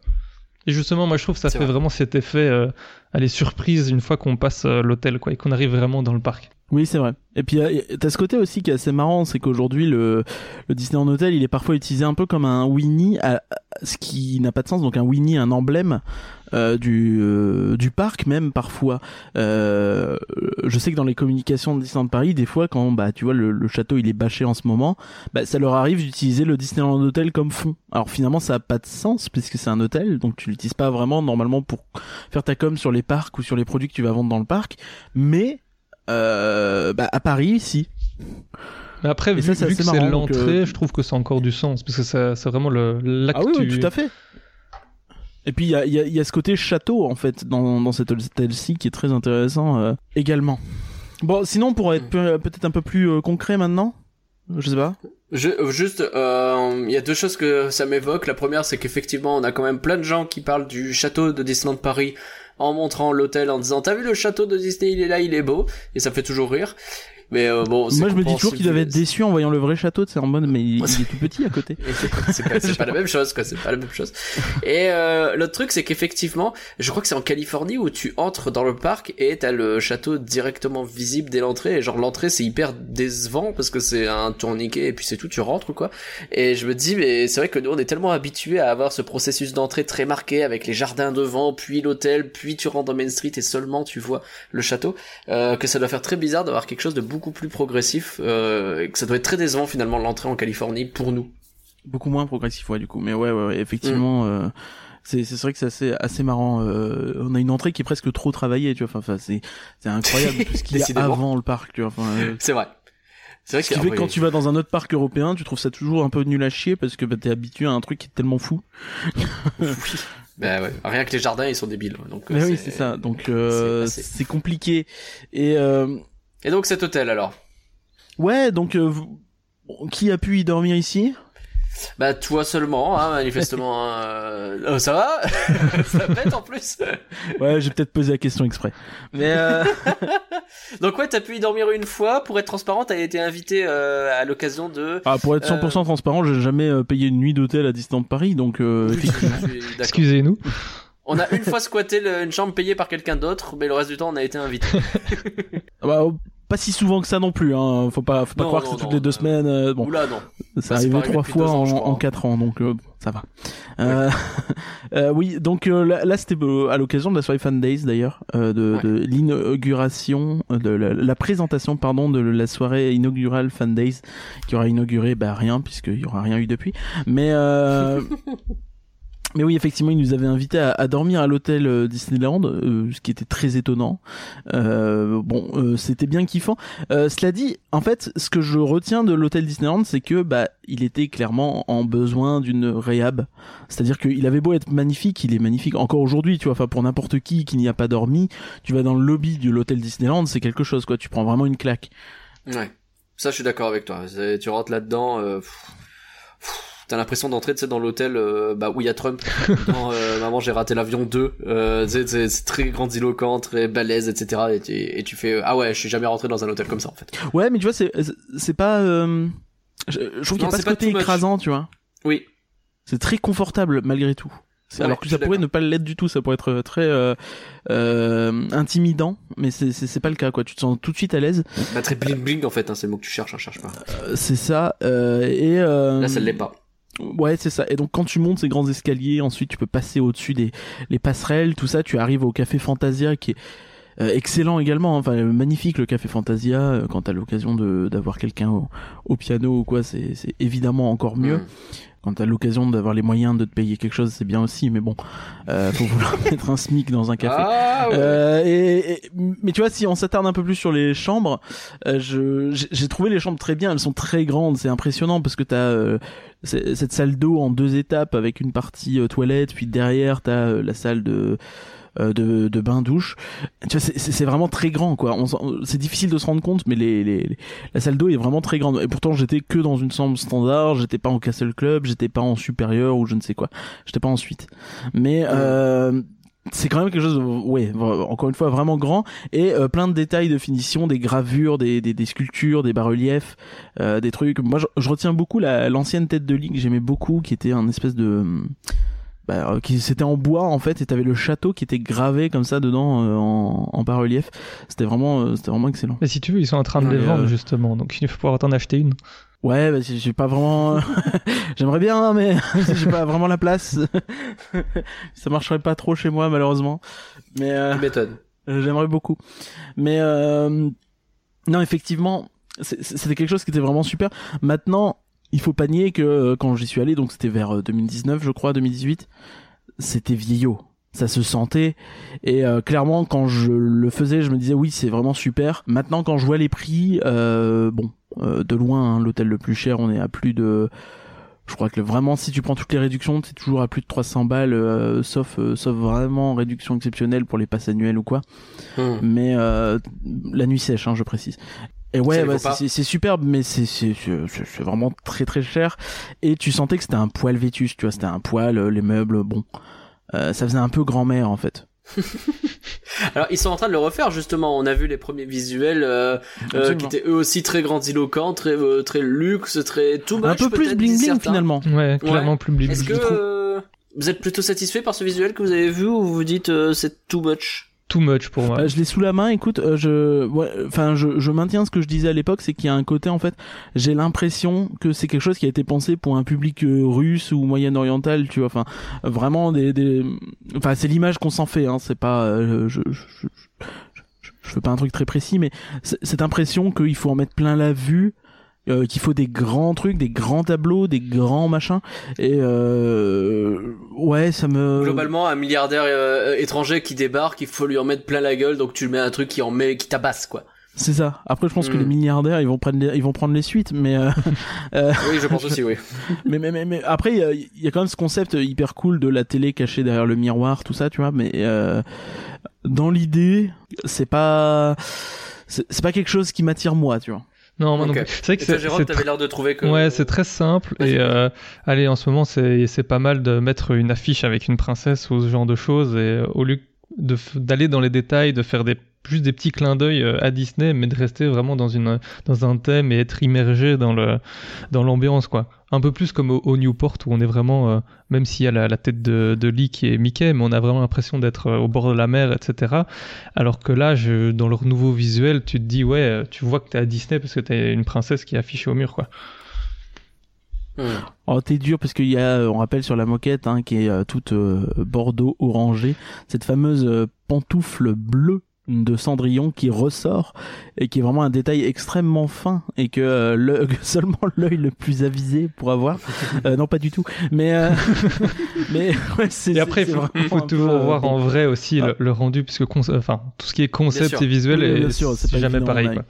Et justement, moi je trouve que ça fait vrai. vraiment cet effet, euh, aller surprise une fois qu'on passe euh, l'hôtel, quoi, et qu'on arrive vraiment dans le parc. Oui, c'est vrai. Et puis euh, t'as ce côté aussi qui est assez marrant, c'est qu'aujourd'hui le, le Disneyland Hotel, il est parfois utilisé un peu comme un Winnie, à- ce qui n'a pas de sens. Donc un Winnie, un emblème euh, du euh, du parc même parfois. Euh, je sais que dans les communications de Disneyland Paris, des fois quand bah tu vois le, le château il est bâché en ce moment, bah ça leur arrive d'utiliser le Disneyland Hotel comme fond. Alors finalement ça a pas de sens puisque c'est un hôtel, donc tu l'utilises pas vraiment normalement pour faire ta com sur les parcs ou sur les produits que tu vas vendre dans le parc, mais euh, bah, à Paris, si. Mais après, Et vu, ça, que c'est l'entrée, euh, je trouve que ça a encore du sens parce que c'est vraiment le l'acte. Ah oui, tout à fait. Et puis il y a, il y, a, il y a ce côté château en fait dans, dans cet hôtel-ci qui est très intéressant euh, également. Bon, sinon pour être peu- peut-être un peu plus euh, concret maintenant, je sais pas. Je, juste, euh, il y a deux choses que ça m'évoque. La première, c'est qu'effectivement, on a quand même plein de gens qui parlent du château de Disneyland Paris en montrant l'hôtel, en disant t'as vu le château de Disney, il est là, il est beau, et ça fait toujours rire. Mais euh, bon, c'est Moi je me dis toujours qu'il devait être déçu en voyant le vrai château, c'est en mode mais il, est tout petit à côté. c'est pas, la même chose, quoi. C'est pas la même chose. Et euh, l'autre truc, c'est qu'effectivement, je crois que c'est en Californie où tu entres dans le parc et t'as le château directement visible dès l'entrée. Et genre l'entrée, c'est hyper décevant parce que c'est un tourniquet et puis c'est tout, tu rentres quoi. Et je me dis, mais c'est vrai que nous, on est tellement habitués à avoir ce processus d'entrée très marqué avec les jardins devant, puis l'hôtel, puis tu rentres dans Main Street et seulement tu vois le château, euh, que ça doit faire très bizarre d'avoir quelque chose de beaucoup plus progressif, euh, et que ça doit être très décevant finalement l'entrée en Californie pour nous. Beaucoup moins progressif ouais du coup, mais ouais ouais, ouais effectivement. Euh... C'est c'est vrai que c'est assez assez marrant. Euh, on a une entrée qui est presque trop travaillée, tu vois. Enfin, c'est c'est incroyable tout ce qu'il y a avant le parc, tu vois. Enfin, euh, C'est vrai. C'est vrai Ce qui fait que quand tu vas dans un autre parc européen, tu trouves ça toujours un peu nul à chier parce que bah, t'es habitué à un truc qui est tellement fou. Bah ouais. Rien que les jardins, ils sont débiles. Donc, Mais oui, c'est ça. Donc euh, c'est- compliqué. Et Et donc cet hôtel alors ouais, donc euh, vous- qui a pu y dormir ici? Bah toi seulement, hein, manifestement. hein, euh, oh, ça va Ça pète en plus Ouais, j'ai peut-être posé la question exprès. Mais euh, Donc ouais, t'as pu y dormir une fois. Pour être transparent, t'as été invité euh, à l'occasion de... ah, pour être 100% transparent, j'ai jamais payé une nuit d'hôtel à Disneyland Paris, donc euh. Excusez-nous. On a une fois squatté le- une chambre payée par quelqu'un d'autre, mais le reste du temps, on a été invité. Ah bah, pas si souvent que ça non plus. Hein. Faut pas, faut pas Non, croire non, que c'est toutes les deux euh, semaines. euh, bon, Oula, non. ça arrivé trois fois ans, en, hein. quatre ans, donc euh, ça va. Euh, oui, donc là, là, c'était à l'occasion de la soirée Fan Days d'ailleurs, de, Ouais. de l'inauguration, de la, la présentation, pardon, de la soirée inaugurale Fan Days, qui aura inauguré bah rien puisqu'il y aura rien eu depuis. Mais euh, Mais oui, effectivement, il nous avait invités à, à dormir à l'hôtel euh, Disneyland, euh, ce qui était très étonnant. Euh, bon, euh, c'était bien kiffant. Euh, cela dit, en fait, ce que je retiens de l'hôtel Disneyland, c'est que bah, il était clairement en besoin d'une réhab. C'est-à-dire qu'il avait beau être magnifique, il est magnifique encore aujourd'hui, tu vois. Enfin, pour n'importe qui qui n'y a pas dormi, tu vas dans le lobby de l'hôtel Disneyland, c'est quelque chose, quoi. Tu prends vraiment une claque. Ouais. Ça, je suis d'accord avec toi. Tu rentres là-dedans, euh, pff, pff, t'as l'impression d'entrer, tu sais, dans l'hôtel euh, bah, où il y a Trump. dans euh, Maman, j'ai raté l'avion 2. Euh, c'est- très grandiloquent, très balèze, etc. Et tu, et tu fais, ah ouais, je suis jamais rentré dans un hôtel comme ça, en fait. Ouais, mais tu vois, c'est c'est pas. Je, je trouve qu'il n'y a pas ce côté much. écrasant, tu vois. Oui. C'est très confortable malgré tout. Ouais, alors que ça pourrait ne pas l'être du tout, ça pourrait être très euh, euh, intimidant, mais c'est pas le cas quoi. Tu te sens tout de suite à l'aise. Bah, très bling bling, en fait, hein, c'est le mot que tu cherches, hein, cherche pas. Euh, c'est ça. et Là, ça l'est pas. Ouais, c'est ça. Et donc quand tu montes ces grands escaliers, ensuite tu peux passer au-dessus des les passerelles, tout ça. Tu arrives au café Fantasia qui est euh, excellent également. Enfin euh, magnifique le café Fantasia. euh, quand t'as l'occasion de d'avoir quelqu'un au, piano ou quoi, c'est c'est évidemment encore mieux. Mm. Quand t'as l'occasion d'avoir les moyens de te payer quelque chose, c'est bien aussi. Mais bon, euh, faut vouloir mettre un smic dans un café. Ah ouais. Euh, et, et- mais tu vois, si on s'attarde un peu plus sur les chambres, euh, je j'ai- trouvé les chambres très bien. Elles sont très grandes, c'est impressionnant parce que t'as euh, cette salle d'eau en deux étapes avec une partie euh, toilette, puis derrière t'as euh, la salle de de, de bain douche. Tu vois, c'est- vraiment très grand quoi. C'est difficile de se rendre compte, mais les, les, les- la salle d'eau est vraiment très grande. Et pourtant, j'étais que dans une chambre standard. J'étais pas en Castle Club, j'étais pas en supérieur ou je ne sais quoi. J'étais pas en suite. Mais euh, c'est quand même quelque chose, de- ouais, encore une fois vraiment grand et euh, plein de détails de finition, des gravures, des, des, des sculptures, des bas-reliefs, euh, des trucs. Moi, je, je retiens beaucoup la- l'ancienne tête de ligue, j'aimais beaucoup, qui était un espèce de, bah, euh, qui c'était en bois en fait, et t'avais le château qui était gravé comme ça dedans euh, en, en bas-relief. C'était vraiment, euh, c'était vraiment excellent. Mais si tu veux, ils sont en train de Ouais, les vendre euh, justement, donc il faut pouvoir t'en acheter une. Ouais, bah, j'ai j'ai pas vraiment. J'aimerais bien, hein, mais j'ai pas vraiment la place. ça marcherait pas trop chez moi malheureusement. Mais euh, Tu m'étonnes. Euh, J'aimerais beaucoup. Mais euh, non, effectivement, c'est- c'était quelque chose qui était vraiment super. Maintenant, il faut pas nier que euh, quand j'y suis allé, donc c'était vers euh, 2019, je crois, 2018, c'était vieillot. ça se sentait et euh, clairement quand je le faisais je me disais oui c'est vraiment super maintenant quand je vois les prix euh, bon euh, de loin hein, l'hôtel le plus cher on est à plus de je crois que vraiment si tu prends toutes les réductions c'est toujours à plus de 300 balles euh, sauf euh, sauf vraiment réduction exceptionnelle pour les passes annuelles ou quoi Hmm. mais euh, la nuit sèche hein, je précise et ouais, bah, c'est c'est superbe, mais c'est c'est c'est- c'est- c'est vraiment très très cher. Et tu sentais que c'était un poil vétus, tu vois, c'était un poil, euh, les meubles, bon, Euh, ça faisait un peu grand-mère en fait. Alors ils sont en train de le refaire justement. On a vu les premiers visuels euh, euh, qui étaient eux aussi très grandiloquents, très euh, très luxe, très tout un peu plus bling bling certains. finalement. Ouais, clairement plus blibli. Est-ce que euh, vous êtes plutôt satisfait par ce visuel que vous avez vu ou vous vous dites euh, c'est too much? Too much pour moi. Euh, je l'ai sous la main. Écoute, euh, je, enfin, je, je maintiens ce que je disais à l'époque, c'est qu'il y a un côté en fait, j'ai l'impression que c'est quelque chose qui a été pensé pour un public euh, russe ou moyen-oriental, tu vois. Enfin, vraiment des, des, enfin, c'est l'image qu'on s'en fait. Hein, c'est pas, euh, je, je, je, je, fais pas un truc très précis, mais cette impression qu'il faut en mettre plein la vue. Euh, qu'il faut des grands trucs, des grands tableaux, des grands machins, et euh, ouais, ça me Globalement, un milliardaire euh, étranger qui débarque, il faut lui en mettre plein la gueule, donc tu lui mets un truc qui en met, qui tabasse quoi. C'est ça. Après, je pense que Hmm. les milliardaires, ils vont prendre les, ils vont prendre les suites, mais euh, euh, Oui, je pense aussi, oui. mais, mais, mais, mais après, il y a, y a quand même ce concept hyper cool de la télé cachée derrière le miroir, tout ça, tu vois. Mais euh, dans l'idée, c'est pas, c'est pas quelque chose qui m'attire moi, tu vois. Non, moi non plus. C'est vrai que c'est t'avais l'air de trouver que. Ouais, c'est très simple. Et euh, allez, en ce moment, c'est c'est pas mal de mettre une affiche avec une princesse ou ce genre de choses. Et euh, au lieu d'aller dans les détails, de faire des juste des petits clins d'œil euh, à Disney, mais de rester vraiment dans une dans un thème et être immergé dans le dans l'ambiance, quoi. Un peu plus comme au, au Newport où on est vraiment, euh, même s'il y a la, la tête de, de Lee qui est Mickey, mais on a vraiment l'impression d'être euh, au bord de la mer, etc. Alors que là, je, dans leur nouveau visuel, tu te dis ouais, tu vois que t'es à Disney parce que t'as une princesse qui est affichée au mur, quoi. Hmm. Oh, t'es dur parce qu'il y a, on rappelle sur la moquette, hein, qui est toute euh, bordeaux orangée, cette fameuse euh, pantoufle bleue de Cendrillon qui ressort et qui est vraiment un détail extrêmement fin et que, euh, le, que seulement l'œil le plus avisé pourra voir. Euh, non, pas du tout. Mais, euh, mais ouais, c'est. Et après, c'est il faut, peu, toujours euh, voir en vrai aussi Ah. le, le rendu, puisque enfin, tout ce qui est concept et visuel, Oui, bien est- sûr, c'est jamais évident, pareil. ouais. Quoi.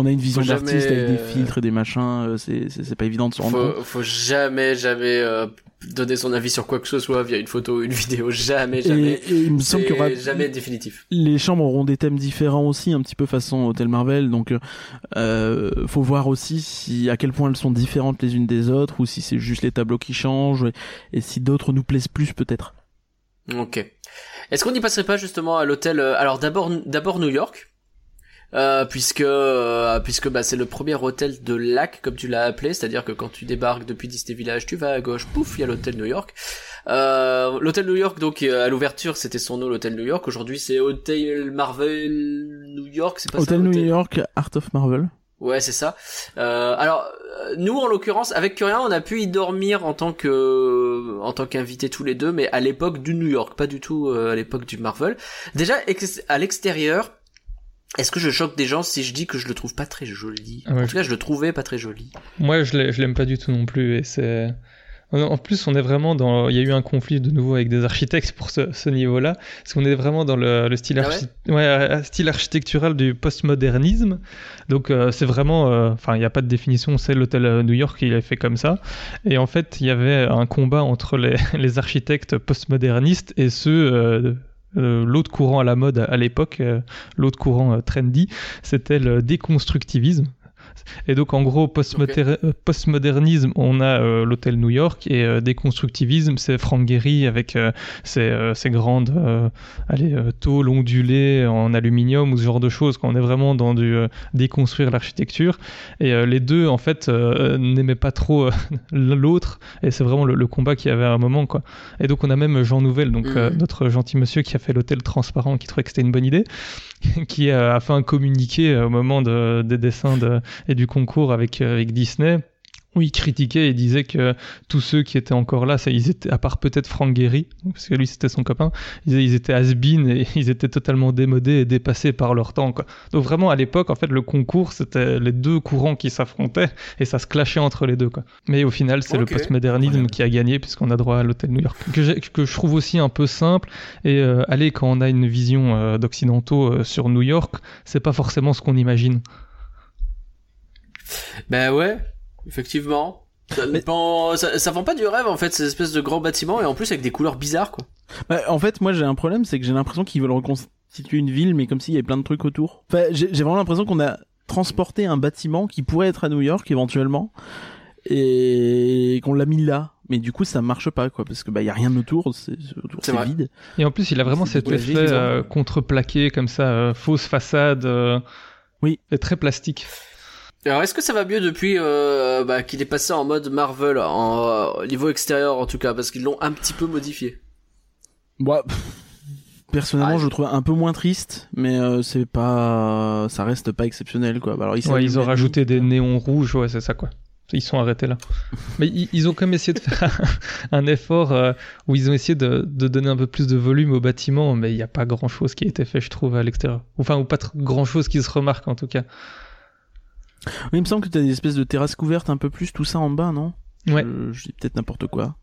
On a une vision Faut d'artiste avec des euh, filtres et des machins. euh, c'est pas évident de se rendre compte. Faut, faut jamais, jamais euh, donner son avis sur quoi que ce soit via une photo ou une vidéo. Jamais, jamais. Et, et il me semble qu'il y aura jamais définitif. les chambres auront des thèmes différents aussi, un petit peu façon Hôtel Marvel. Donc, euh, faut voir aussi si à quel point elles sont différentes les unes des autres, ou si c'est juste les tableaux qui changent, et, et si d'autres nous plaisent plus peut-être. Ok. Est-ce qu'on n'y passerait pas justement à l'hôtel euh, Alors d'abord, d'abord New York. Euh, puisque euh, puisque bah c'est le premier hôtel de lac comme tu l'as appelé, c'est-à-dire que quand tu débarques depuis Disney Village, tu vas à gauche, pouf, il y a l'hôtel New York. Euh, l'hôtel New York donc euh, à l'ouverture c'était son nom l'hôtel New York. Aujourd'hui c'est Hôtel Marvel New York, c'est pas ça Hôtel New York, Art of Marvel. Ouais, c'est ça. Euh, alors euh, nous, en l'occurrence, avec Curien, on a pu y dormir en tant que en tant qu'invités tous les deux, mais à l'époque du New York, pas du tout euh, à l'époque du Marvel. Déjà à l'extérieur, est-ce que je choque des gens si je dis que je le trouve pas très joli? Ah ouais, En tout cas, je le trouvais pas très joli. Moi, je l'ai- je l'aime pas du tout non plus. Et c'est. En plus, on est vraiment dans. Il y a eu un conflit de nouveau avec des architectes pour ce, ce niveau-là, parce qu'on est vraiment dans le, le style, Ah ouais? archi- ouais, style architectural du postmodernisme. Donc, euh, c'est vraiment. euh, Enfin, il n'y a pas de définition. C'est l'hôtel euh, New York qui l'a fait comme ça. Et en fait, il y avait un combat entre les, les architectes postmodernistes et ceux. euh, euh, l'autre courant à la mode à l'époque, euh, l'autre courant euh, trendy, c'était le déconstructivisme. Et donc en gros, euh, postmodernisme, on a euh, l'hôtel New York et euh, déconstructivisme, c'est Frank Gehry avec euh, ses, ses grandes allez, tôles ondulées en aluminium ou ce genre de choses. Quand on est vraiment dans du déconstruire l'architecture. Et les deux, en fait, n'aimaient pas trop l'autre. Et c'est vraiment le, le combat qu'il y avait à un moment. Quoi. Et donc on a même Jean Nouvel, donc Mhm. notre gentil monsieur qui a fait l'hôtel transparent, qui trouvait que c'était une bonne idée, qui euh, a fait un communiqué au moment de- des dessins de, et du concours avec, euh, avec Disney Oui, il critiquait et disait que tous ceux qui étaient encore là, ça, ils étaient, à part peut-être Frank Gehry, parce que lui c'était son copain, ils, ils étaient has et ils étaient totalement démodés et dépassés par leur temps. Quoi. Donc vraiment à l'époque, en fait, le concours c'était les deux courants qui s'affrontaient et ça se clashait entre les deux. Quoi. Mais au final, c'est le postmodernisme qui a gagné puisqu'on a droit à l'hôtel New York, que, que je trouve aussi un peu simple. Et euh, allez, quand on a une vision euh, d'occidentaux euh, sur New York, c'est pas forcément ce qu'on imagine. Ben ouais, effectivement. Ça, ça vend pas du rêve en fait, ces espèces de grands bâtiments et en plus avec des couleurs bizarres quoi. Bah, en fait, moi j'ai un problème, c'est que j'ai l'impression qu'ils veulent reconstituer une ville, mais comme s'il y avait plein de trucs autour. Enfin, j'ai vraiment l'impression qu'on a transporté un bâtiment qui pourrait être à New York éventuellement, et qu'on l'a mis là. Mais du coup, ça marche pas, quoi, parce que bah y a rien autour, c'est vide. Et en plus, il a vraiment cet effet euh, contreplaqué comme ça, euh, fausse façade. euh, Oui. Et très plastique. Alors est-ce que ça va mieux depuis euh, bah, qu'il est passé en mode Marvel, en euh, niveau extérieur en tout cas, parce qu'ils l'ont un petit peu modifié? Moi, pff, personnellement, Ah, je le trouve un peu moins triste, mais euh, c'est pas, ça reste pas exceptionnel, quoi. Bah, Ouais, ils ont rajouté des néons rouges, ouais, c'est ça quoi. Ils sont arrêtés là. Mais ils, ils ont quand même essayé de faire un effort euh, où ils ont essayé de, de donner un peu plus de volume au bâtiment, mais il n'y a pas grand chose qui a été fait, je trouve, à l'extérieur. Enfin, ou pas grand chose qui se remarque en tout cas. Oui, il me semble que t'as des espèces de terrasses couvertes un peu plus, tout ça en bas, non? Ouais. Je, je dis peut-être n'importe quoi.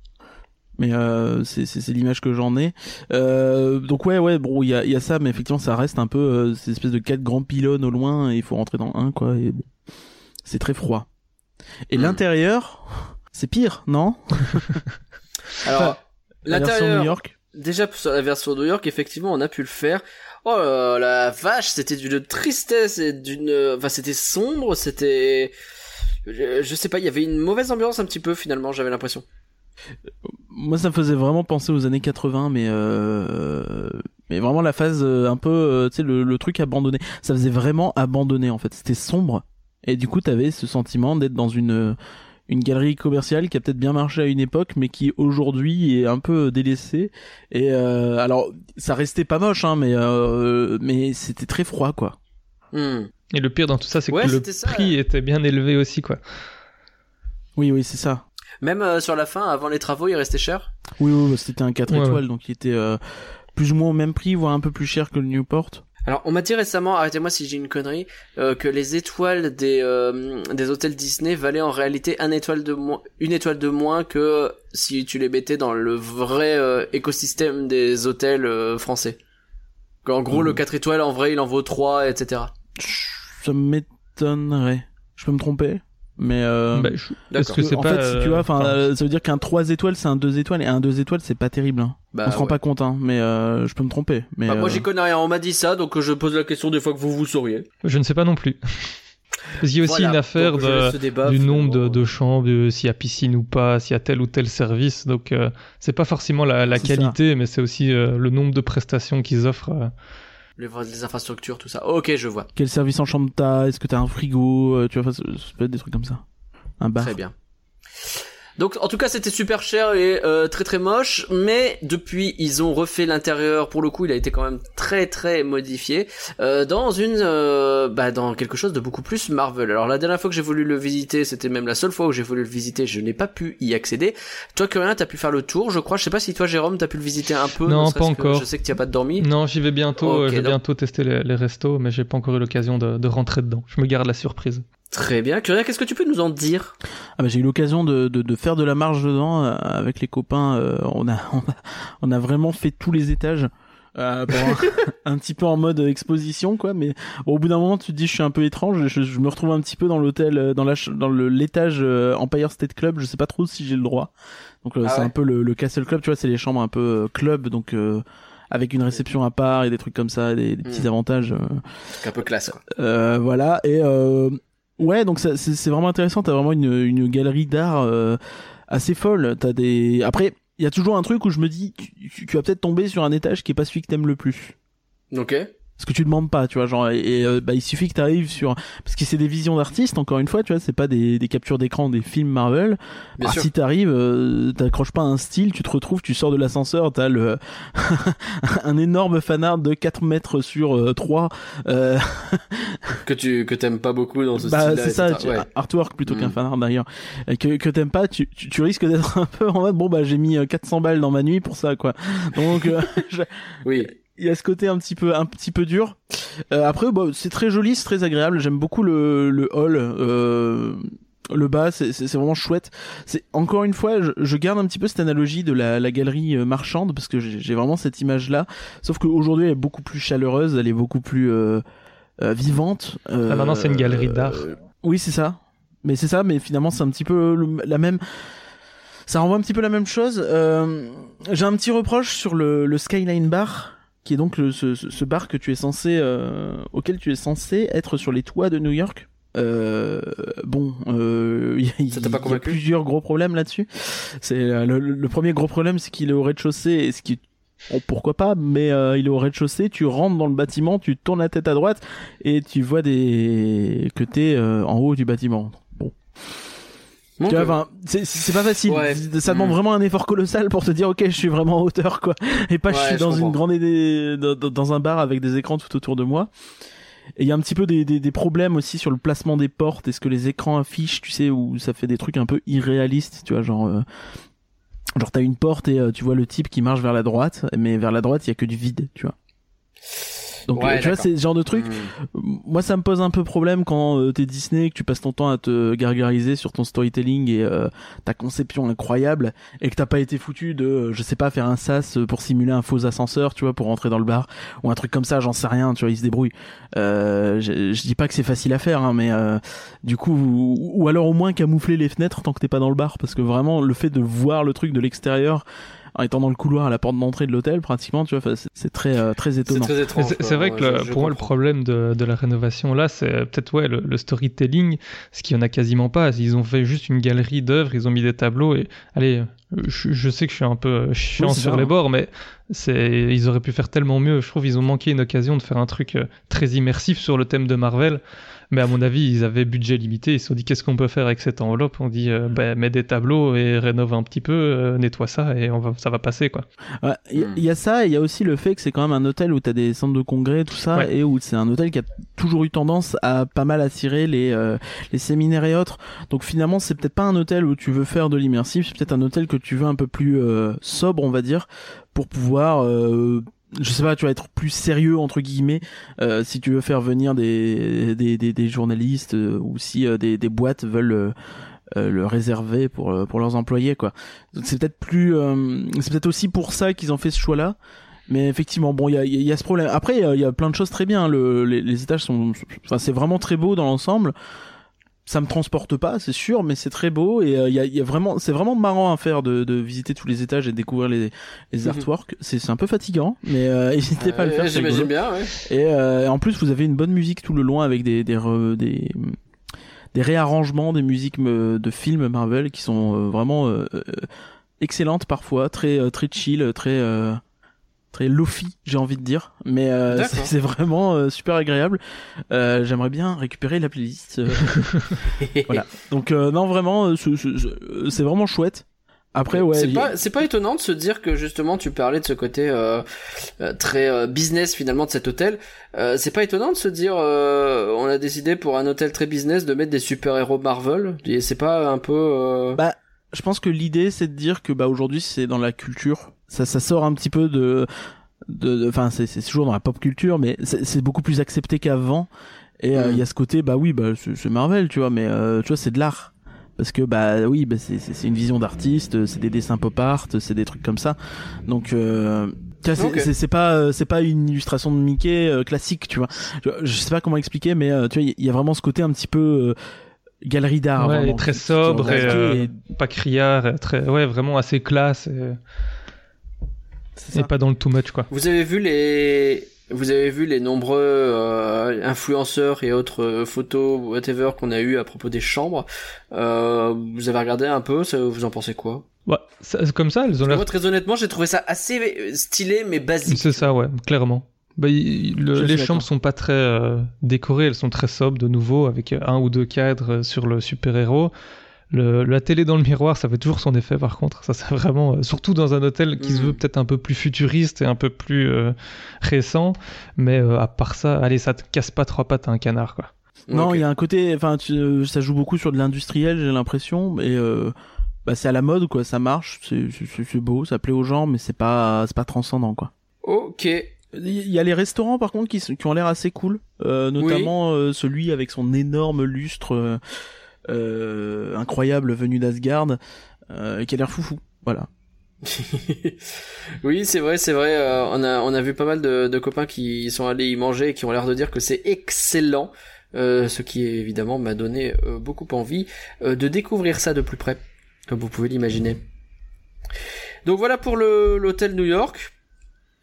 Mais euh, c'est c'est c'est l'image que j'en ai. Euh, donc ouais ouais bon il y a il y a ça mais effectivement ça reste un peu euh, ces espèces de quatre grands pylônes au loin et il faut rentrer dans un quoi et bon c'est très froid. Et Hmm. l'intérieur c'est pire non? Alors La version l'intérieur, New York. déjà sur la version New York, effectivement, on a pu le faire. Oh la vache, c'était d'une tristesse et d'une, enfin c'était sombre, c'était, je, je sais pas, il y avait une mauvaise ambiance un petit peu finalement, j'avais l'impression. Moi ça me faisait vraiment penser aux années 80 mais euh, mais vraiment la phase euh, un peu euh, tu sais le, le truc abandonné. Ça faisait vraiment abandonné en fait. C'était sombre et du coup t'avais ce sentiment d'être dans une une galerie commerciale qui a peut-être bien marché à une époque mais qui aujourd'hui est un peu délaissée et euh, alors ça restait pas moche hein mais euh, mais c'était très froid quoi. Hmm. Et le pire dans tout ça, c'est Ouais, que le ça. prix était bien élevé aussi, quoi. Oui oui c'est ça. Même euh, sur la fin, avant les travaux, il restait cher? Oui oui c'était un 4 Ouais, étoiles donc il était euh, plus ou moins au même prix voire un peu plus cher que le Newport. Alors, on m'a dit récemment, arrêtez-moi si j'ai une connerie, euh, que les étoiles des euh, des hôtels Disney valaient en réalité un étoile de moins, une étoile de moins que si tu les mettais dans le vrai euh, écosystème des hôtels euh, français. En gros, Mhm. le 4 étoiles, en vrai, il en vaut 3, etc. Ça m'étonnerait. Je peux me tromper? Mais euh, Bah, je- que c'est en pas, fait, si tu vois, enfin, euh, ça veut dire qu'un 3 étoiles, c'est un 2 étoiles, et un 2 étoiles, c'est pas terrible. Hein. Bah, On se rend ouais. pas compte, hein, mais euh, je peux me tromper. Mais Bah, moi, euh, j'y connais rien. On m'a dit ça, donc euh, je pose la question des fois que vous vous sauriez. Je ne sais pas non plus. Parce qu'il y a aussi Voilà. une affaire Donc, de, débat, du nombre de, de chambres, de s'il y a piscine ou pas, s'il y a tel ou tel service. Donc, euh, c'est pas forcément la, la ça. qualité, mais c'est aussi euh, le nombre de prestations qu'ils offrent. Les, les infrastructures, tout ça. Ok, je vois. quel service en chambre t'as? Est-ce que t'as un frigo? Euh, Tu vois, ça peut être des trucs comme ça. Un bar. Très bien. Donc en tout cas c'était super cher et euh, très très moche, mais depuis ils ont refait l'intérieur. Pour le coup il a été quand même très très modifié euh, dans une euh, bah dans quelque chose de beaucoup plus Marvel. Alors la dernière fois que j'ai voulu le visiter, c'était même la seule fois où j'ai voulu le visiter, je n'ai pas pu y accéder. Toi Curien t'as pu faire le tour, je crois. Je sais pas si toi Jérôme t'as pu le visiter un peu. Non, pas encore. Je sais que tu as pas dormi. Non, j'y vais bientôt. Je vais donc- bientôt tester les, les restos, mais j'ai pas encore eu l'occasion de, de rentrer dedans. Je me garde la surprise. Très bien. Curien, qu'est-ce que tu peux nous en dire? Ah bah, j'ai eu l'occasion de, de, de faire de la marche dedans euh, avec les copains. euh, on, a, on a on a vraiment fait tous les étages. Euh, pour un, un petit peu en mode exposition quoi mais au bout d'un moment tu te dis je suis un peu étrange je, je me retrouve un petit peu dans l'hôtel euh, dans la dans le l'étage euh, Empire State Club je sais pas trop si j'ai le droit donc euh, Ah c'est ouais. un peu le, le Castle Club tu vois c'est les chambres un peu club donc euh, avec une réception à part et des trucs comme ça des, des petits Mm. avantages euh, C'est un peu classe quoi. euh, voilà et euh, ouais donc c'est vraiment intéressant. T'as vraiment une, une galerie d'art euh, assez folle. T'as des après il y a toujours un truc où je me dis tu- tu vas peut-être tomber sur un étage qui est pas celui que t'aimes le plus. Ok. Ce que tu demandes pas, tu vois, genre et, euh, bah il suffit que tu arrives sur parce que c'est des visions d'artistes encore une fois, tu vois, c'est pas des, des captures d'écran des films Marvel. Bien Ah, sûr. si t'arrives, euh, t'accroches pas un style, tu te retrouves, tu sors de l'ascenseur, t'as le un énorme fanart de 4 mètres sur euh, 3 euh, Que tu que t'aimes pas beaucoup dans ce bah style-là. c'est ça, tu- Ouais. artwork plutôt Mm. qu'un fanart d'ailleurs, et que que t'aimes pas, tu, tu tu risques d'être un peu en mode bon bah j'ai mis euh, 400 balles dans ma nuit pour ça quoi. Donc euh, je- Oui. Il y a ce côté un petit peu un petit peu dur. Euh, après, bon, c'est très joli, c'est très agréable. J'aime beaucoup le le hall. Euh, le bas, c'est c'est c'est vraiment chouette. C'est encore une fois, je, je garde un petit peu cette analogie de la, la galerie euh, marchande parce que j'ai j'ai vraiment cette image là. Sauf qu'aujourd'hui, elle est beaucoup plus chaleureuse, elle est beaucoup plus euh, euh, vivante. Euh, Ah, maintenant, c'est une galerie d'art. oui, c'est ça. Mais c'est ça, mais finalement, c'est un petit peu le- la même. Ça renvoie un petit peu la même chose. Euh, J'ai un petit reproche sur le, le Skyline Bar, qui est donc le, ce, ce- bar que tu es censé, euh, auquel tu es censé être sur les toits de New York. Euh, bon, euh, il y, a- plusieurs gros problèmes là-dessus. C'est euh, le, le premier gros problème, c'est qu'il est au rez-de-chaussée, et ce qui Bon, pourquoi pas, mais euh, il est au rez-de-chaussée, tu rentres dans le bâtiment, tu tournes la tête à droite et tu vois des que t'es euh, en haut du bâtiment. Bon, Tu vois, enfin, c'est pas facile. Ouais. Ça demande Mm. vraiment un effort colossal pour te dire ok, je suis vraiment en hauteur quoi, et pas je suis je dans une grande idée- dans, dans- dans un bar avec des écrans tout autour de moi. Et il y a un petit peu des, des, des problèmes aussi sur le placement des portes. Est-ce que les écrans affichent, tu sais, où ça fait des trucs un peu irréalistes, tu vois, genre. euh, Genre t'as une porte et euh, tu vois le type qui marche vers la droite, mais vers la droite il y a que du vide, tu vois. Donc Ouais, euh, tu vois c'est ce genre de truc. hmm. Moi ça me pose un peu problème quand euh, t'es Disney que tu passes ton temps à te gargariser sur ton storytelling et euh, ta conception incroyable et que t'as pas été foutu de euh, je sais pas faire un sas pour simuler un faux ascenseur tu vois pour rentrer dans le bar ou un truc comme ça j'en sais rien tu vois ils se débrouillent. Euh, je, je dis pas que c'est facile à faire hein, mais euh, du coup ou, ou alors au moins camoufler les fenêtres tant que t'es pas dans le bar parce que vraiment le fait de voir le truc de l'extérieur en étant dans le couloir à la porte d'entrée de l'hôtel pratiquement tu vois c'est- c'est très euh, très C'est étonnant. très Mais étrange. C'est c'est vrai que Ouais, le- pour moi, le problème de, de la rénovation là, c'est peut-être ouais, le, le storytelling, ce qu'il y en a quasiment pas. Ils ont fait juste une galerie d'œuvres, ils ont mis des tableaux et allez, je, je sais que je suis un peu chiant Oui, sur les hein. bords, mais c'est ils auraient pu faire tellement mieux. Je trouve qu'ils ont manqué une occasion de faire un truc euh, très immersif sur le thème de Marvel. Mais à mon avis, ils avaient budget limité. Ils se sont dit qu'est-ce qu'on peut faire avec cette enveloppe? On dit euh, ben, mets des tableaux et rénove un petit peu, euh, nettoie ça et on va, ça va passer quoi. Ouais, il y, Hmm. y a ça, et il y a aussi le fait que c'est quand même un hôtel où t'as des centres de congrès, tout ça, Ouais. et où c'est un hôtel qui a toujours eu tendance à pas mal attirer les euh, les séminaires et autres. Donc finalement, c'est peut-être pas un hôtel où tu veux faire de l'immersif, c'est peut-être un hôtel que tu veux un peu plus euh, sobre, on va dire, pour pouvoir euh, je sais pas, tu vas être plus sérieux entre guillemets euh, si tu veux faire venir des des, des, des journalistes euh, ou si euh, des, des boîtes veulent euh, le réserver pour euh, pour leurs employés quoi. Donc c'est peut-être plus euh, c'est peut-être aussi pour ça qu'ils ont fait ce choix là. Mais effectivement, bon, il y a, il y a ce problème. Après, il y a- il y, a plein de choses très bien. Le, les, les étages sont, enfin, c'est vraiment très beau dans l'ensemble. Ça me transporte pas, c'est sûr, mais c'est très beau et euh, il y, a, il y a vraiment, c'est vraiment marrant à faire de, de visiter tous les étages et de découvrir les, les Mhm. artworks. C'est, c'est un peu fatigant, mais euh, n'hésitez pas à le faire. J'imagine bien, ouais. Et euh, en plus, vous avez une bonne musique tout le long avec des des re- des, des réarrangements des musiques me- de films Marvel qui sont euh, vraiment euh, euh, excellentes parfois, très euh, très chill, très euh, très lofi, j'ai envie de dire. Mais euh, c'est vraiment euh, super agréable. Euh, J'aimerais bien récupérer la playlist. euh. voilà. Donc euh, non, vraiment, euh, c'est vraiment chouette. Après, ouais. c'est pas c'est pas étonnant de se dire que justement tu parlais de ce côté euh, euh, très euh, business finalement de cet hôtel. Euh, c'est pas étonnant de se dire euh, on a décidé pour un hôtel très business de mettre des super héros Marvel. Et c'est pas un peu euh, Bah, je pense que l'idée c'est de dire que bah aujourd'hui c'est dans la culture ça ça sort un petit peu de de enfin c'est c'est toujours dans la pop culture mais c'est beaucoup plus accepté qu'avant et euh, il Mm. y a ce côté bah oui bah c'est c'est Marvel tu vois mais euh, tu vois c'est de l'art parce que bah oui bah c'est c'est c'est une vision d'artiste c'est des dessins pop art c'est des trucs comme ça donc euh, tu vois, c'est Ok. c'est- c'est pas euh, c'est pas une illustration de Mickey euh, classique tu vois je, je sais pas comment expliquer mais euh, tu vois il y a vraiment ce côté un petit peu euh, galerie d'art Ouais, très sobre et, euh, et pas criard, et très, ouais, vraiment assez classe et, c'est pas dans le too much quoi. Vous avez vu les vous avez vu les nombreux euh, influenceurs et autres euh, photos whatever qu'on a eu à propos des chambres. Euh, vous avez regardé un peu, ça, vous en pensez quoi? Ouais, ça- comme ça, elles ont l'air. Moi très honnêtement, j'ai trouvé ça assez euh, stylé mais basique. C'est ça, ouais, clairement. Bah, il- le- les chambres sont pas très euh, décorées, elles sont très sobres de nouveau, avec un ou deux cadres sur le super-héros. Le- la télé dans le miroir, ça fait toujours son effet par contre. Ça, c'est vraiment, euh, surtout dans un hôtel qui se Mhm. veut peut-être un peu plus futuriste et un peu plus euh, récent. Mais euh, à part ça, allez, ça te casse pas trois pattes à un canard, quoi. Non, il y a un côté, enfin, ça joue beaucoup sur de l'industriel, j'ai l'impression, et euh, bah, c'est à la mode, quoi. Ça marche, c'est beau, ça plaît aux gens, mais c'est pas, c'est pas transcendant, quoi. Ok. Il y a les restaurants, par contre, qui, sont- qui ont l'air assez cool, euh, notamment euh, celui avec son énorme lustre euh, incroyable venu d'Asgard, euh, qui a l'air foufou. Voilà. oui, c'est vrai, c'est vrai. euh, on a on a vu pas mal de, de copains qui sont allés y manger et qui ont l'air de dire que c'est excellent. euh, ce qui évidemment m'a donné euh, beaucoup envie euh, de découvrir ça de plus près, comme vous pouvez l'imaginer. Donc voilà pour l'hôtel New York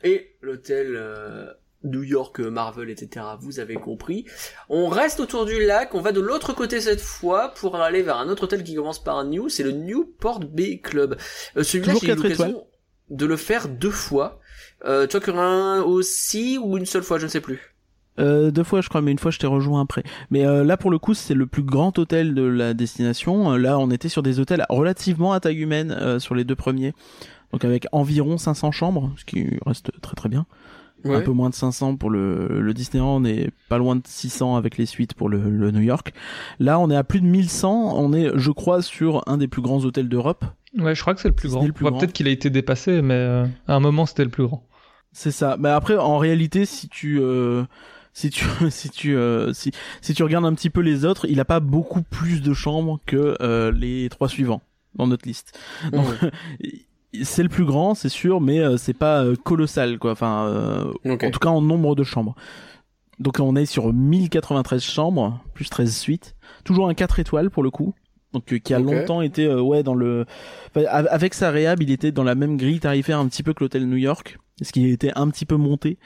et l'hôtel euh, New York euh, Marvel, etc. Vous avez compris. On reste autour du lac. On va de l'autre côté cette fois pour aller vers un autre hôtel qui commence par un New. C'est le Newport Bay Club. Euh, Celui-là, j'ai eu l'occasion de le faire deux fois. Euh, toi, Corinne aussi ou une seule fois, je ne sais plus. Euh, deux fois, je crois, mais une fois, je t'ai rejoint après. Mais euh, là, pour le coup, c'est le plus grand hôtel de la destination. Euh, Là, on était sur des hôtels relativement à taille humaine euh, sur les deux premiers. Donc avec environ 500 chambres, ce qui reste très très bien. Un peu moins de 500 pour le, le Disneyland et pas loin de 600 avec les suites pour le, le New York. Là, on est à plus de 1100. On est, je crois, sur un des plus grands hôtels d'Europe. Ouais, je crois que c'est le plus grand. Peut-être qu'il a été dépassé, mais euh, à un moment, c'était le plus grand. C'est ça. Mais après, en réalité, si tu euh, si tu si tu euh, si si tu regardes un petit peu les autres, il a pas beaucoup plus de chambres que euh, les trois suivants dans notre liste. Donc, c'est le plus grand, c'est sûr, mais euh, c'est pas euh, colossal quoi. Enfin, euh, en tout cas en nombre de chambres. Donc on est sur 1093 chambres plus 13 suites. Toujours un 4 étoiles pour le coup. Donc euh, qui a longtemps été ouais dans le enfin, avec sa réhab, il était dans la même grille tarifaire un petit peu que l'hôtel New York, ce qui était un petit peu monté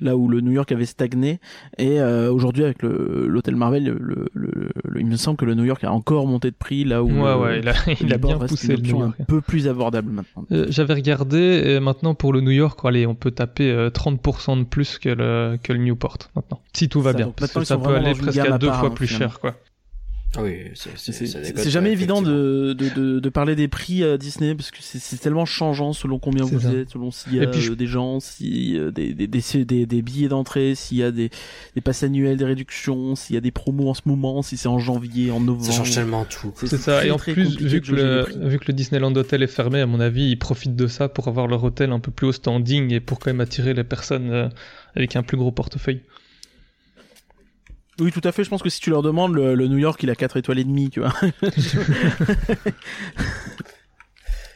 là où le New York avait stagné et euh, aujourd'hui avec le l'hôtel Marvel le, le, le- le- il me semble que le New York a encore monté de prix là où Ouais, le- ouais, il a, il a bien poussé le New York. un peu plus abordable maintenant. Euh, J'avais regardé, et maintenant pour le New York, allez, on peut taper euh, 30% de plus que le, que le Newport maintenant. Si tout va Ça, bien. Parce que ça peut aller presque à deux part, fois hein, plus cher, quoi. Ah oui, c'est C'est- c'est- ça C'est déconne c'est jamais évident de, de, de, de parler des prix à Disney parce que c'est- c'est tellement changeant selon combien vous ça. êtes, selon s'il y a je- euh, des gens, si euh, des, des, des, des, des billets d'entrée, s'il y a des, des passes annuelles, des réductions, s'il y a des promos en ce moment, si c'est en janvier, en novembre. Ça change tellement tout. C'est ça, et en plus, vu que, le, vu que le Disneyland Hotel est fermé, à mon avis, ils profitent de ça pour avoir leur hôtel un peu plus haut standing et pour quand même attirer les personnes euh, avec un plus gros portefeuille. Oui, tout à fait. Je pense que si tu leur demandes, le, le New York, il a 4 étoiles et demie, tu vois.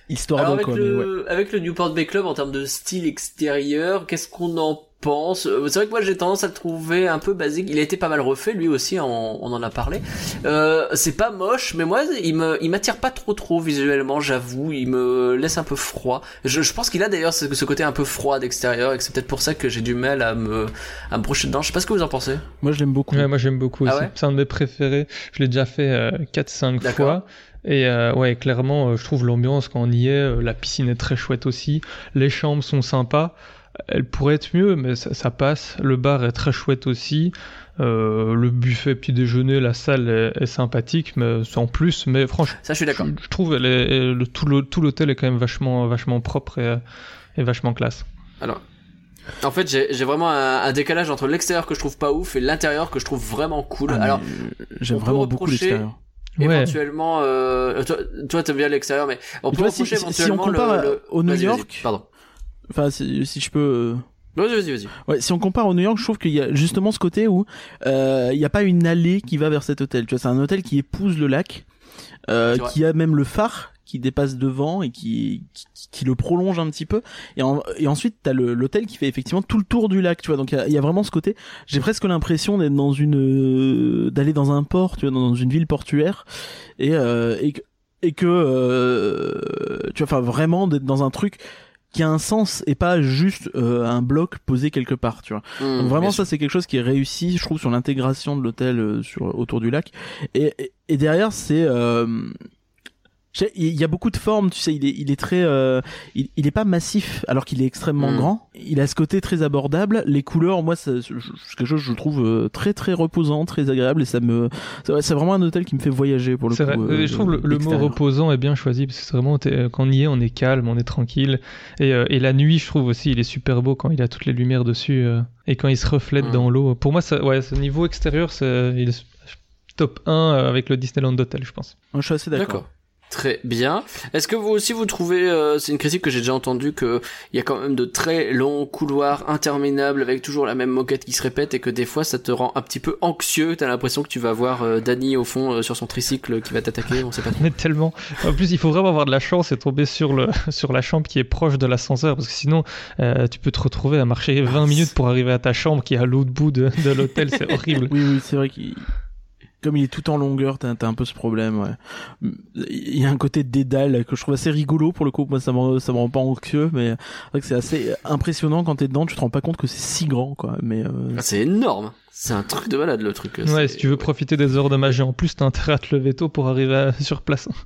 Histoire Alors de avec quoi, mais ouais. le, avec le Newport Bay Club en termes de style extérieur, qu'est-ce qu'on en pense Euh, C'est vrai que moi j'ai tendance à le trouver un peu basique. Il a été pas mal refait lui aussi, on, on en a parlé. Euh, c'est pas moche, mais moi il me il m'attire pas trop trop visuellement, j'avoue. Il me laisse un peu froid. Je, je pense qu'il a d'ailleurs ce, ce côté un peu froid d'extérieur et que c'est peut-être pour ça que j'ai du mal à me à me projeter dedans. Je sais pas ce que vous en pensez. Moi, je l'aime beaucoup. Ouais, moi j'aime beaucoup Ah aussi. ouais c'est un de mes préférés. Je l'ai déjà fait euh, 4-5 D'accord. fois. Et euh, ouais, clairement, euh, je trouve l'ambiance quand on y est, euh, la piscine est très chouette aussi. Les chambres sont sympas. Elles pourraient être mieux, mais ça, ça passe. Le bar est très chouette aussi. Euh, le buffet petit déjeuner, la salle est, est sympathique, mais sans plus. Mais franchement, Ça je suis d'accord. je, je trouve elle est- le, tout le- tout l'hôtel est quand même vachement, vachement propre et, et vachement classe. Alors, en fait, j'ai j'ai vraiment un, un décalage entre l'extérieur que je trouve pas ouf et l'intérieur que je trouve vraiment cool. Ah, Alors, j'aime vraiment beaucoup l'extérieur. Ouais. éventuellement, euh, toi, toi t'aimes bien l'extérieur, mais on peut vois, si- reprocher si- si on éventuellement compare le, le- au New Vas-y, vas-y, York- Pardon. Enfin, si, si je peux. euh, Vas-y, vas-y, vas-y. Ouais, si on compare au New York, je trouve qu'il y a justement ce côté où euh, il n'y a pas une allée qui va vers cet hôtel. Tu vois, c'est un hôtel qui épouse le lac, euh, qui a même le phare qui dépasse devant et qui qui, qui le prolonge un petit peu. Et, en- et ensuite, t'as le- l'hôtel qui fait effectivement tout le tour du lac. Tu vois, donc il y a, il y a vraiment ce côté. J'ai presque l'impression d'être dans une euh, d'aller dans un port, tu vois, dans une ville portuaire et euh, et que et que euh, tu vois, enfin vraiment d'être dans un truc qui a un sens et pas juste euh, un bloc posé quelque part, tu vois. Mmh, Donc vraiment ça c'est quelque chose qui est réussi, je trouve, sur l'intégration de l'hôtel euh, sur autour du lac. Et, et, et derrière c'est euh, Il y a beaucoup de formes, tu sais, il est, il est très, euh, il, il est pas massif alors qu'il est extrêmement Mm. grand. Il a ce côté très abordable. Les couleurs, moi, c'est quelque chose que je trouve euh, très très reposant, très agréable et ça me, c'est c'est vraiment un hôtel qui me fait voyager pour le coup. Vrai. euh, je trouve le, le mot reposant est bien choisi parce que c'est vraiment quand on y est, on est calme, on est tranquille. Et, euh, et la nuit, je trouve aussi, il est super beau quand il a toutes les lumières dessus euh, et quand il se reflète dans l'eau. Pour moi, ça, ouais, ce niveau extérieur, c'est top 1 euh, avec le Disneyland Hotel, je pense. Je suis assez d'accord. Très bien. Est-ce que vous aussi vous trouvez, euh, c'est une critique que j'ai déjà entendue, que il y a quand même de très longs couloirs interminables avec toujours la même moquette qui se répète et que des fois ça te rend un petit peu anxieux. T'as l'impression que tu vas voir euh, Danny au fond euh, sur son tricycle qui va t'attaquer. On sait pas trop. Mais tellement. En plus, il faut vraiment avoir de la chance et tomber sur le sur la chambre qui est proche de l'ascenseur parce que sinon, euh, tu peux te retrouver à marcher 20 minutes pour arriver à ta chambre qui est à l'autre bout de, de l'hôtel. C'est horrible. Oui, oui, c'est vrai qu'il, comme il est tout en longueur, t'as, un peu ce problème, ouais. Il y a un côté dédale que je trouve assez rigolo pour le coup. Moi, ça me, ça me rend pas anxieux, mais c'est vrai que c'est assez impressionnant quand t'es dedans. Tu te rends pas compte que c'est si grand, quoi. Mais, euh, c'est énorme. C'est un truc de malade le truc. Ouais, si tu veux profiter des heures de magie en plus, t'as intérêt à te lever tôt pour arriver à- sur place.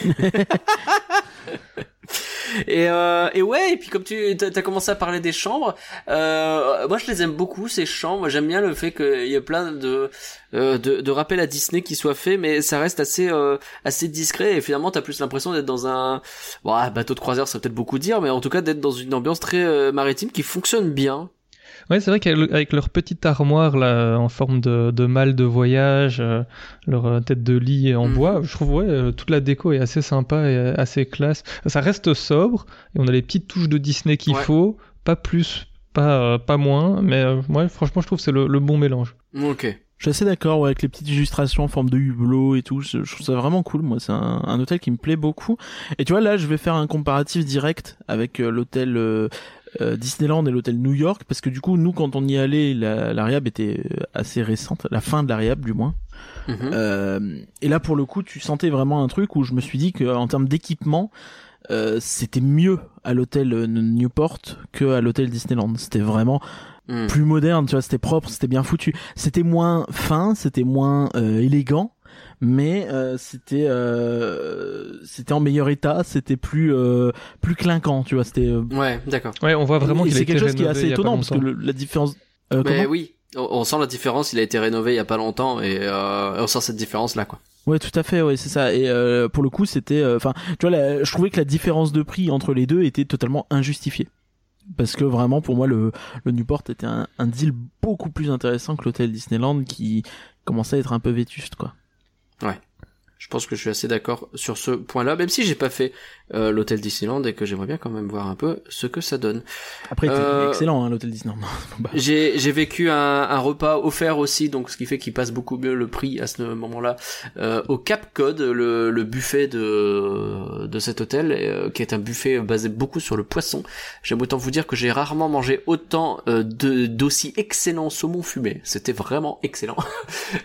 Et, euh, et ouais, et puis comme tu t'as as commencé à parler des chambres, euh, moi je les aime beaucoup ces chambres. J'aime bien le fait qu'il y ait plein de, euh, de de rappels à Disney qui soient faits, mais ça reste assez euh, assez discret. Et finalement, t'as plus l'impression d'être dans un bon, un bateau de croisière, ça peut-être beaucoup dire, mais en tout cas d'être dans une ambiance très euh, maritime qui fonctionne bien. Ouais, c'est vrai qu'avec leur petite armoire là, en forme de, de malle de voyage, euh, leur euh, tête de lit en Mhm. bois, je trouve ouais, euh, toute la déco est assez sympa et assez classe. Ça reste sobre et on a les petites touches de Disney qu'il Ouais. faut, pas plus, pas euh, pas moins, mais euh, ouais, franchement, je trouve que c'est le, le bon mélange. Ok. je suis assez d'accord ouais, avec les petites illustrations en forme de hublot et tout. Je, je trouve ça vraiment cool. Moi, c'est un, un hôtel qui me plaît beaucoup. Et tu vois, là, je vais faire un comparatif direct avec euh, l'hôtel euh, Disneyland et l'hôtel New York, parce que du coup, nous, quand on y allait, la, la Riab était euh, assez récente, la fin de la Riab, du moins. Mhm. Euh, et là, pour le coup, tu sentais vraiment un truc où je me suis dit que en termes d'équipement, euh, c'était mieux à l'hôtel euh, Newport que à l'hôtel Disneyland. C'était vraiment Mhm. plus moderne, tu vois, c'était propre, c'était bien foutu. C'était moins fin, c'était moins euh, élégant, mais euh, c'était euh, c'était en meilleur état, c'était plus euh, plus clinquant, tu vois, c'était euh, Ouais, d'accord. Ouais, on voit vraiment a c'est quelque chose qui est assez étonnant parce que le- la différence euh, Mais oui, on, on sent la différence. Il a été rénové il y a pas longtemps et euh, on sent cette différence là quoi. Ouais, tout à fait, ouais, c'est ça. Et euh, pour le coup, c'était, enfin, tu vois, la- je trouvais que la différence de prix entre les deux était totalement injustifiée. Parce que vraiment, pour moi, le, le Newport était un, un deal beaucoup plus intéressant que l'hôtel Disneyland qui commençait à être un peu vétuste, quoi. Je pense que je suis assez d'accord sur ce point-là, même si j'ai pas fait euh, l'hôtel Disneyland et que j'aimerais bien quand même voir un peu ce que ça donne. Après, Euh, excellent, hein, l'hôtel Disneyland. J'ai j'ai vécu un, un repas offert aussi, donc ce qui fait qu'il passe beaucoup mieux le prix à ce moment-là euh, au Cap Cod, le, le buffet de de cet hôtel, euh, qui est un buffet basé beaucoup sur le poisson. J'aime autant vous dire que j'ai rarement mangé autant euh, de d'aussi excellent saumon fumé. C'était vraiment excellent.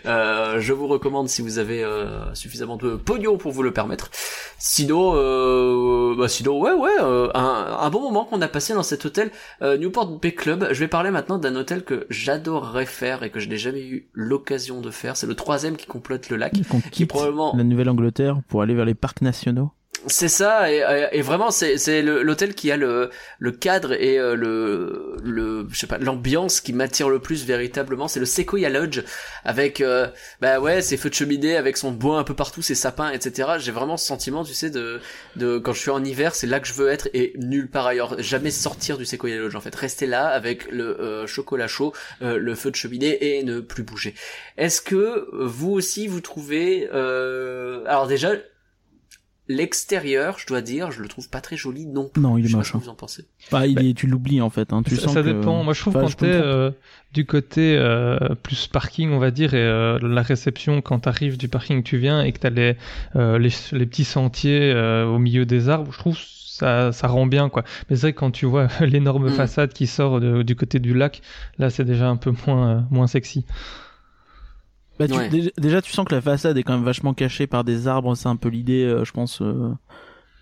Euh, je vous recommande si vous avez euh, suffisamment de pognon pour vous le permettre. Sinon, euh, bah sinon, ouais, ouais, euh, un, un bon moment qu'on a passé dans cet hôtel euh, Newport Bay Club. Je vais parler maintenant d'un hôtel que j'adorerais faire et que je n'ai jamais eu l'occasion de faire. C'est le troisième qui complote le lac. Qui probablement la Nouvelle-Angleterre pour aller vers les parcs nationaux. C'est ça et, et- vraiment c'est l'hôtel qui a le le cadre et euh, le le je sais pas l'ambiance qui m'attire le plus véritablement. C'est le Sequoia Lodge avec euh, bah ouais ses feux de cheminée avec son bois un peu partout ses sapins etc j'ai vraiment ce sentiment tu sais de de quand je suis en hiver c'est là que je veux être et nulle part ailleurs. Jamais sortir du Sequoia Lodge en fait. Rester là avec le euh, chocolat chaud euh, le feu de cheminée et ne plus bouger. Est-ce que vous aussi vous trouvez euh, alors déjà l'extérieur, je dois dire, je le trouve pas très joli non plus. Non, il Je est sais pas moche. ce que hein. vous en pensez. Bah, il est, tu l'oublies en fait. Hein. Tu ça, sens ça que- dépend. Moi, je trouve Enfin, quand je t'es euh, du côté euh, plus parking, on va dire, et euh, la réception quand t'arrives du parking, tu viens et que t'as les, euh, les les petits sentiers euh, au milieu des arbres, je trouve ça ça rend bien quoi. Mais c'est vrai que quand tu vois l'énorme Mm. façade qui sort de- du côté du lac, là c'est déjà un peu moins euh, moins sexy. Bah, tu- Ouais. déjà, déjà, tu sens que la façade est quand même vachement cachée par des arbres. C'est un peu l'idée, euh, je pense, euh,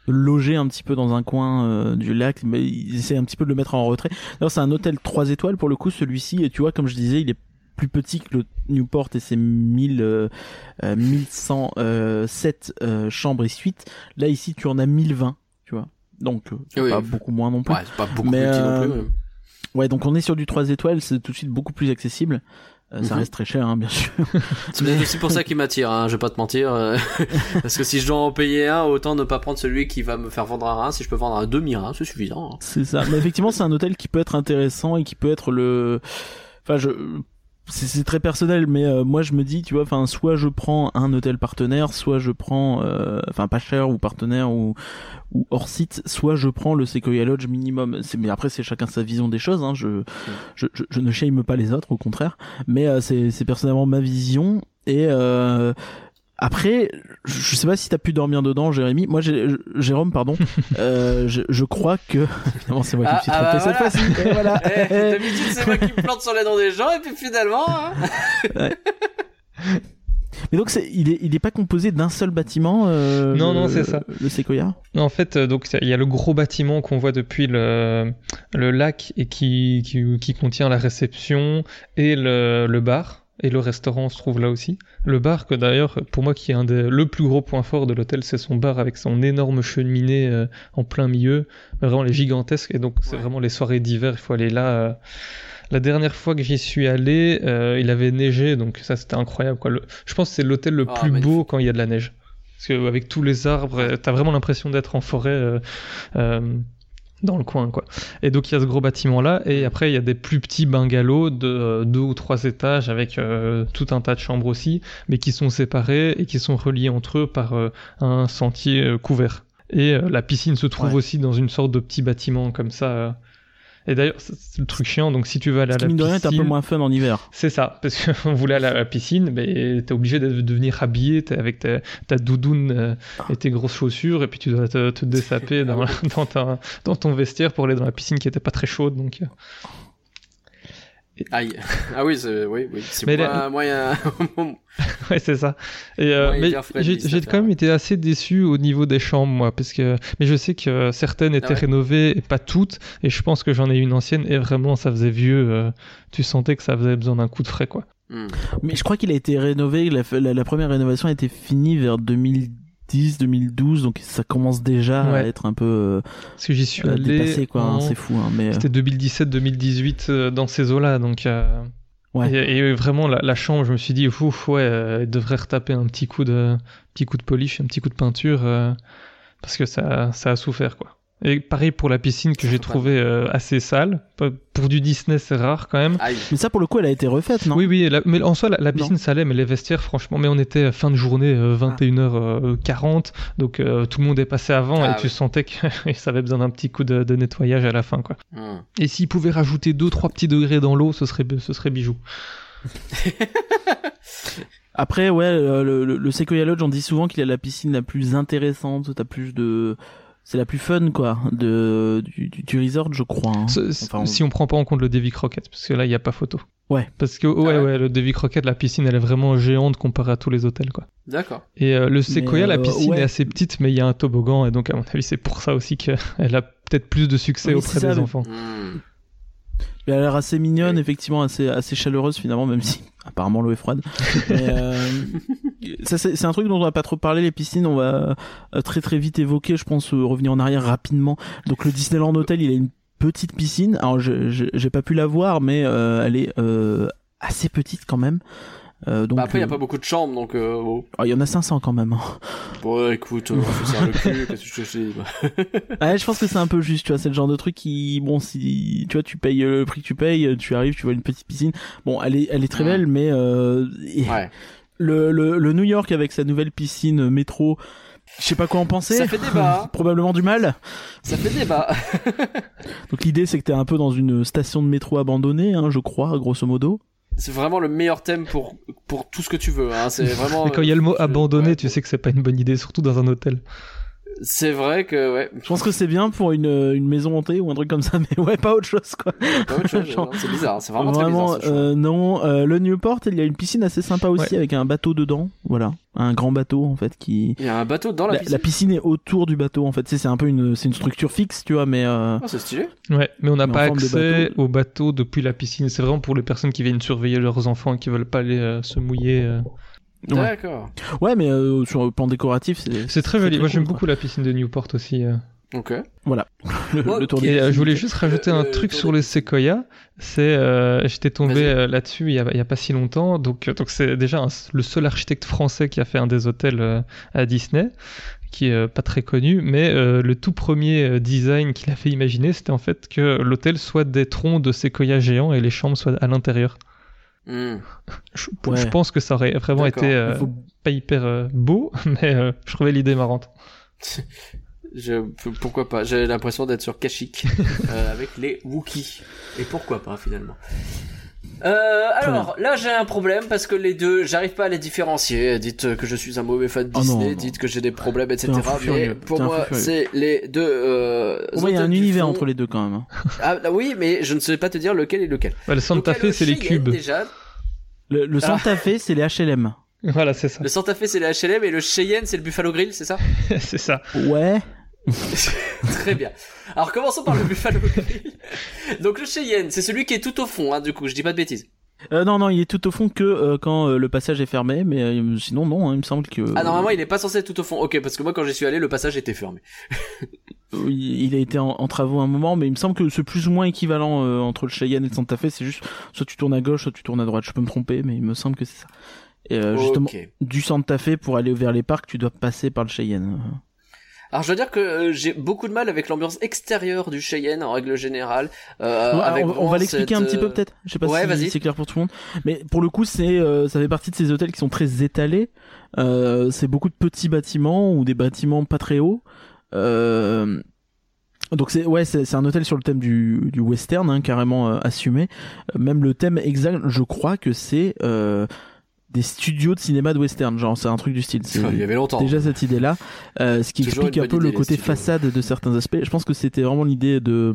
loger un petit peu dans un coin euh, du lac. Mais ils essaient un petit peu de le mettre en retrait. D'ailleurs, c'est un hôtel 3 étoiles pour le coup, celui-ci. Et tu vois, comme je disais, il est plus petit que le Newport et ses 1000 euh, euh, 1107 euh, chambres et suites. Là ici tu en as 1020, tu vois. Donc euh, c'est Oui. pas beaucoup moins non plus. Ouais, c'est pas beaucoup Mais, plus petit non plus. mais- Ouais, donc on est sur du 3 étoiles, c'est tout de suite beaucoup plus accessible. Euh, Ça Mhm. reste très cher, hein, bien sûr. C'est aussi pour ça qu'il m'attire, hein, je vais pas te mentir. euh, Parce que si je dois en payer un, autant ne pas prendre celui qui va me faire vendre un rein. Si je peux vendre un demi-rein, c'est suffisant. hein. C'est ça. Mais effectivement, c'est un hôtel qui peut être intéressant et qui peut être le. Enfin, je. C'est très personnel, mais euh, moi je me dis, tu vois, enfin, soit je prends un hôtel partenaire, soit je prends, euh, enfin, pas cher ou partenaire ou ou hors site, soit je prends le Sequoia Lodge minimum. Mais après, c'est chacun sa vision des choses. Hein. Je, je, je, ne shame pas les autres, au contraire. Mais euh, c'est c'est personnellement ma vision et. Après, je sais pas si t'as pu dormir dedans, Jérémy. Moi, Jérôme, pardon. euh, je, je crois que finalement c'est moi qui me Ah, suis ah trompé bah cette fois-ci. Voilà. Eh, D'habitude, c'est moi qui me plante sur les noms des gens, et puis finalement. hein. Mais donc, il est, il est pas composé d'un seul bâtiment. Euh, Non, le- non, c'est ça. Le Sequoia. En fait, euh, donc il y a le gros bâtiment qu'on voit depuis le, le lac et qui, qui, qui contient la réception et le, le bar. Et le restaurant se trouve là aussi. Le bar, que d'ailleurs, pour moi, qui est un des, le plus gros point fort de l'hôtel, c'est son bar avec son énorme cheminée euh, en plein milieu. Vraiment, elle est gigantesque. Et donc, c'est Ouais. vraiment les soirées d'hiver, il faut aller là. euh. La dernière fois que j'y suis allé, euh, il avait neigé, donc ça, c'était incroyable. Quoi. Le- je pense que c'est l'hôtel le Ah, plus beau quand il y a de la neige. Parce que avec tous les arbres, t'as vraiment l'impression d'être en forêt dans le coin, quoi. Et donc il y a ce gros bâtiment là, et après il y a des plus petits bungalows de euh, deux ou trois étages avec euh, tout un tas de chambres aussi, mais qui sont séparés et qui sont reliés entre eux par euh, un sentier couvert. Et la piscine se trouve Ouais. aussi dans une sorte de petit bâtiment comme ça. Et d'ailleurs, c'est le truc chiant. Donc si tu veux aller à la mine de un peu piscine- moins fun en hiver. c'est ça, parce qu'on voulait aller à la piscine, mais t'es obligé de, de venir habillé t'es avec ta, ta doudoune euh, et tes grosses chaussures, et puis tu dois te, te dessaper dans, dans, ta- dans ton vestiaire pour aller dans la piscine qui était pas très chaude. Donc, euh. Aïe. Ah oui, c'est oui, oui. C'est Mais moi, la- moi, il y a- ouais, c'est ça. Et, euh, mais j'ai quand même été assez déçu au niveau des chambres, moi, parce que mais je sais que certaines étaient Ah ouais rénovées et pas toutes, et je pense que j'en ai une ancienne et vraiment ça faisait vieux. euh, tu sentais que ça faisait besoin d'un coup de frais, quoi. Hmm. Mais je crois qu'il a été rénové. La, la, la première rénovation a été finie vers 2010, 2012, donc ça commence déjà à être un peu euh, Parce que j'y suis euh, allé. dépassé, quoi. hein, en- c'est fou, hein, mais C'était 2017-2018 euh, dans ces eaux-là, donc. Ouais. Et, et vraiment la, la chambre, je me suis dit, ouf, ouais, euh, il devrait retaper un petit coup de, petit coup de polish, un petit coup de peinture, euh, parce que ça, ça a souffert, quoi. Et pareil pour la piscine que j'ai faut pas. trouvé euh, assez sale. Pour du Disney, c'est rare quand même. Aïe. mais ça pour le coup, elle a été refaite, non? Oui, oui, la- mais en soi, la, la piscine, ça allait, mais les vestiaires, franchement, mais on était fin de journée, euh, 21h40, donc euh, tout le monde est passé avant Ah et tu oui. sentais que ça avait besoin d'un petit coup de, de nettoyage à la fin, quoi. Hmm. Et s'ils pouvaient rajouter 2-3 petits degrés dans l'eau, ce serait, ce serait bijou. Après, ouais, euh, le, le, le Sequoia Lodge, on dit souvent qu'il a la piscine la plus intéressante. T'as plus de, c'est la plus fun, quoi, de du, resort, je crois. hein. Enfin, on- Si on prend pas en compte le Davy Crockett, parce que là, il n'y a pas photo. Ouais. Parce que, ouais, Ah ouais ouais, le Davy Crockett, la piscine, elle est vraiment géante comparée à tous les hôtels, quoi. D'accord. Et euh, le Sequoia, la euh, piscine ouais. est assez petite, mais il y a un toboggan, et donc, à mon avis, c'est pour ça aussi qu'elle a peut-être plus de succès Oui, auprès ça, des mais- enfants. Hmm. Elle a l'air assez mignonne, effectivement, assez, assez chaleureuse finalement, même si apparemment l'eau est froide. Euh, ça, c'est un truc dont on va pas trop parler, les piscines, on va euh, très très vite évoquer, je pense, euh, revenir en arrière rapidement. Donc le Disneyland Hotel, il a une petite piscine, alors j'ai pas pu la voir, mais euh, elle est assez petite quand même. Euh, donc, Bah après, il y a euh, pas beaucoup de chambres, donc euh, bon. oh, il y en a 500 quand même. hein. Bon, écoute, on se serre le cul, qu'est-ce que je te dis bah? Ouais, je pense que c'est un peu juste, tu vois, c'est le genre de truc qui, bon, si, tu vois, tu payes euh, le prix que tu payes, tu arrives, tu vois une petite piscine. Bon, elle est, elle est très belle, mais euh, Ouais. le, le, le New York avec sa nouvelle piscine euh, métro, je sais pas quoi en penser. Ça fait débat. hein. Probablement du mal. Ça fait débat. Donc l'idée c'est que t'es un peu dans une station de métro abandonnée, hein, je crois, grosso modo. C'est vraiment le meilleur thème pour pour tout ce que tu veux. Hein. C'est vraiment. Mais quand il y a le mot euh, abandonné, ouais, tu sais que c'est pas une bonne idée, surtout dans un hôtel. C'est vrai que ouais. Je pense que c'est bien pour une, une maison hantée ou un truc comme ça, mais ouais, pas autre chose quoi. Pas autre chose, Genre, non, c'est bizarre, c'est vraiment, très bizarre. ce euh, non. Euh, le Newport, il y a une piscine assez sympa aussi Ouais. avec un bateau dedans. Voilà, un grand bateau en fait qui. Il y a un bateau dans la, La, piscine. la piscine est autour du bateau en fait. C'est un peu une, c'est une structure fixe, tu vois, mais. Euh... Oh, c'est stylé. Ouais, mais on n'a pas accès bateau. au bateau depuis la piscine. C'est vraiment pour les personnes qui viennent surveiller leurs enfants et qui veulent pas aller euh, se mouiller. Ouais. D'accord. Ouais, mais euh, sur le plan décoratif, c'est. C'est très joli. Moi, j'aime beaucoup la piscine de Newport aussi. euh. Ok. Voilà. Le, tour Et euh, je voulais juste rajouter un Euh, truc sur les séquoias. C'est, euh, j'étais tombé Vas-y. euh, là-dessus il y, a, il y a pas si longtemps. Donc, euh, donc c'est déjà un- le seul architecte français qui a fait un des hôtels euh, à Disney, qui est euh, pas très connu. Mais euh, le tout premier euh, design qu'il a fait imaginer, c'était en fait que l'hôtel soit des troncs de séquoias géants et les chambres soient à l'intérieur. Je, Ouais. je pense que ça aurait vraiment été euh, faut- pas hyper euh, beau, mais euh, je trouvais l'idée marrante. Je, pourquoi pas? J'ai l'impression d'être sur Kashyyyk avec les Wookiees. Et pourquoi pas finalement? Euh, alors là j'ai un problème parce que les deux j'arrive pas à les différencier. Dites que je suis un mauvais fan de Oh non, Disney, non. dites que j'ai des problèmes etc. Mais pour moi c'est les deux. Euh, Pour moi, il y a un univers fond. entre les deux quand même. hein. Ah bah oui mais je ne sais pas te dire lequel est lequel. Bah, le Santa Donc, Fe, c'est les cubes. déjà. Le, le Ah. Santa Fe, c'est les HLM. Voilà, c'est ça. Le Santa Fe c'est le HLM et le Cheyenne c'est le Buffalo Grill c'est ça? C'est ça. Ouais. Très bien. Alors commençons par le Buffalo Grill. Donc le Cheyenne c'est celui qui est tout au fond hein, du coup je dis pas de bêtises. Euh, non, non, il est tout au fond que euh, quand euh, le passage est fermé, mais euh, sinon, non, hein, il me semble que. Ah normalement il est pas censé être tout au fond. Ok parce que moi quand j'y suis allé le passage était fermé. Il a été en, en travaux un moment, mais il me semble que c'est plus ou moins équivalent euh, entre le Cheyenne et le Santa Fe. C'est juste soit tu tournes à gauche, soit tu tournes à droite. Je peux me tromper, mais il me semble que c'est ça. Et euh, justement, du Santa Fe pour aller vers les parcs, tu dois passer par le Cheyenne. Alors je dois dire que euh, j'ai beaucoup de mal avec l'ambiance extérieure du Cheyenne en règle générale. Euh, Ouais, avec on, va l'expliquer un petit peu euh, peut-être. Je sais pas ouais, si vas-y. c'est clair pour tout le monde. Mais pour le coup, c'est euh, ça fait partie de ces hôtels qui sont très étalés. Euh, c'est beaucoup de petits bâtiments ou des bâtiments pas très hauts. Euh, donc c'est ouais, c'est un hôtel sur le thème du, du western, hein, carrément euh, assumé. Même le thème exact, je crois que c'est euh, des studios de cinéma de western. Genre c'est un truc du style. Il y avait longtemps. déjà cette idée-là, euh, ce qui Toujours explique un peu le côté façade de certains aspects. Je pense que c'était vraiment l'idée de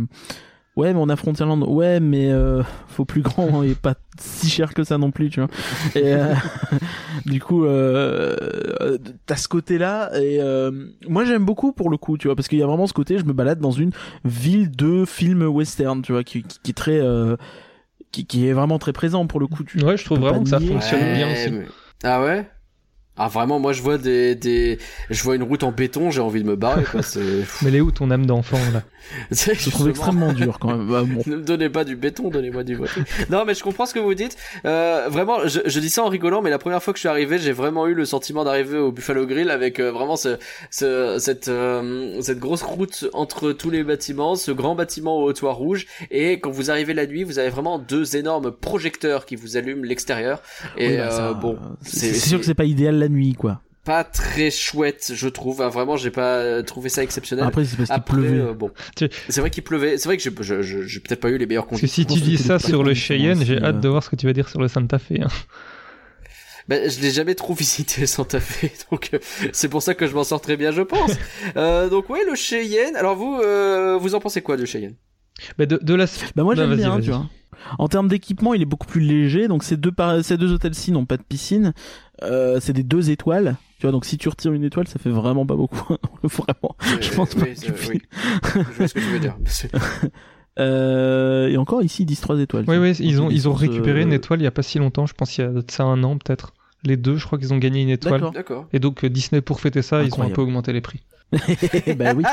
ouais, mais on a Frontierland, ouais, mais euh, faut plus grand et pas si cher que ça non plus, tu vois. Et euh, du coup, euh, t'as ce côté-là et euh, moi j'aime beaucoup pour le coup, tu vois, parce qu'il y a vraiment ce côté, je me balade dans une ville de film western, tu vois, qui, qui, qui est très euh, qui, qui est vraiment très présent pour le coup. Tu, Ouais, je trouve vraiment que ça fonctionne Ouais, bien aussi. mais- Ah ouais? Ah vraiment moi je vois des, des je vois une route en béton, j'ai envie de me barrer quoi, c'est Mais elle est où ton âme d'enfant là c'est je trouve extrêmement dur quand même. Bah, bon. Ne me donnez pas du béton, donnez-moi du vrai. non, mais je comprends ce que vous dites. Euh, vraiment, je, je dis ça en rigolant, mais la première fois que je suis arrivé, j'ai vraiment eu le sentiment d'arriver au Buffalo Grill avec euh, vraiment ce, ce, cette, euh, cette grosse route entre tous les bâtiments, ce grand bâtiment au toit rouge, et quand vous arrivez la nuit, vous avez vraiment deux énormes projecteurs qui vous allument l'extérieur. Et Oui, bah, ça, euh, bon, c'est c'est sûr que c'est pas idéal la nuit, quoi. pas très chouette, je trouve. Hein, vraiment, j'ai pas euh, trouvé ça exceptionnel. Après, c'est parce qu'il pleuvait. euh, bon, Tu- c'est vrai qu'il pleuvait. C'est vrai que j'ai, je, je, j'ai peut-être pas eu les meilleures Parce que conditions. si tu dis ça sur le Cheyenne, j'ai hâte euh. de voir ce que tu vas dire sur le Santa Fe. hein. Ben, je l'ai jamais trop visité Santa Fe, donc euh, c'est pour ça que je m'en sors très bien, je pense. euh, donc ouais, le Cheyenne. Alors vous, euh, vous en pensez quoi du Cheyenne? Mais de, de la... Bah moi Bah, j'aime bien, tu vois. En termes d'équipement, il est beaucoup plus léger. Donc ces deux par... ces deux hôtels-ci n'ont pas de piscine. Euh, c'est des deux étoiles. Tu vois, donc si tu retires une étoile, ça fait vraiment pas beaucoup. vraiment. Je pense pas oui, que c'est- tu oui. Je vois ce que tu veux dire. Euh, et encore ici, ils disent trois étoiles. Oui, oui, ils ont, ils ont récupéré euh, une étoile il y a pas si longtemps, je pense il y a de ça un an peut-être. Les deux, je crois qu'ils ont gagné une étoile. D'accord. D'accord. Et donc euh, Disney, pour fêter ça, ils ont un peu augmenté les prix. bah oui.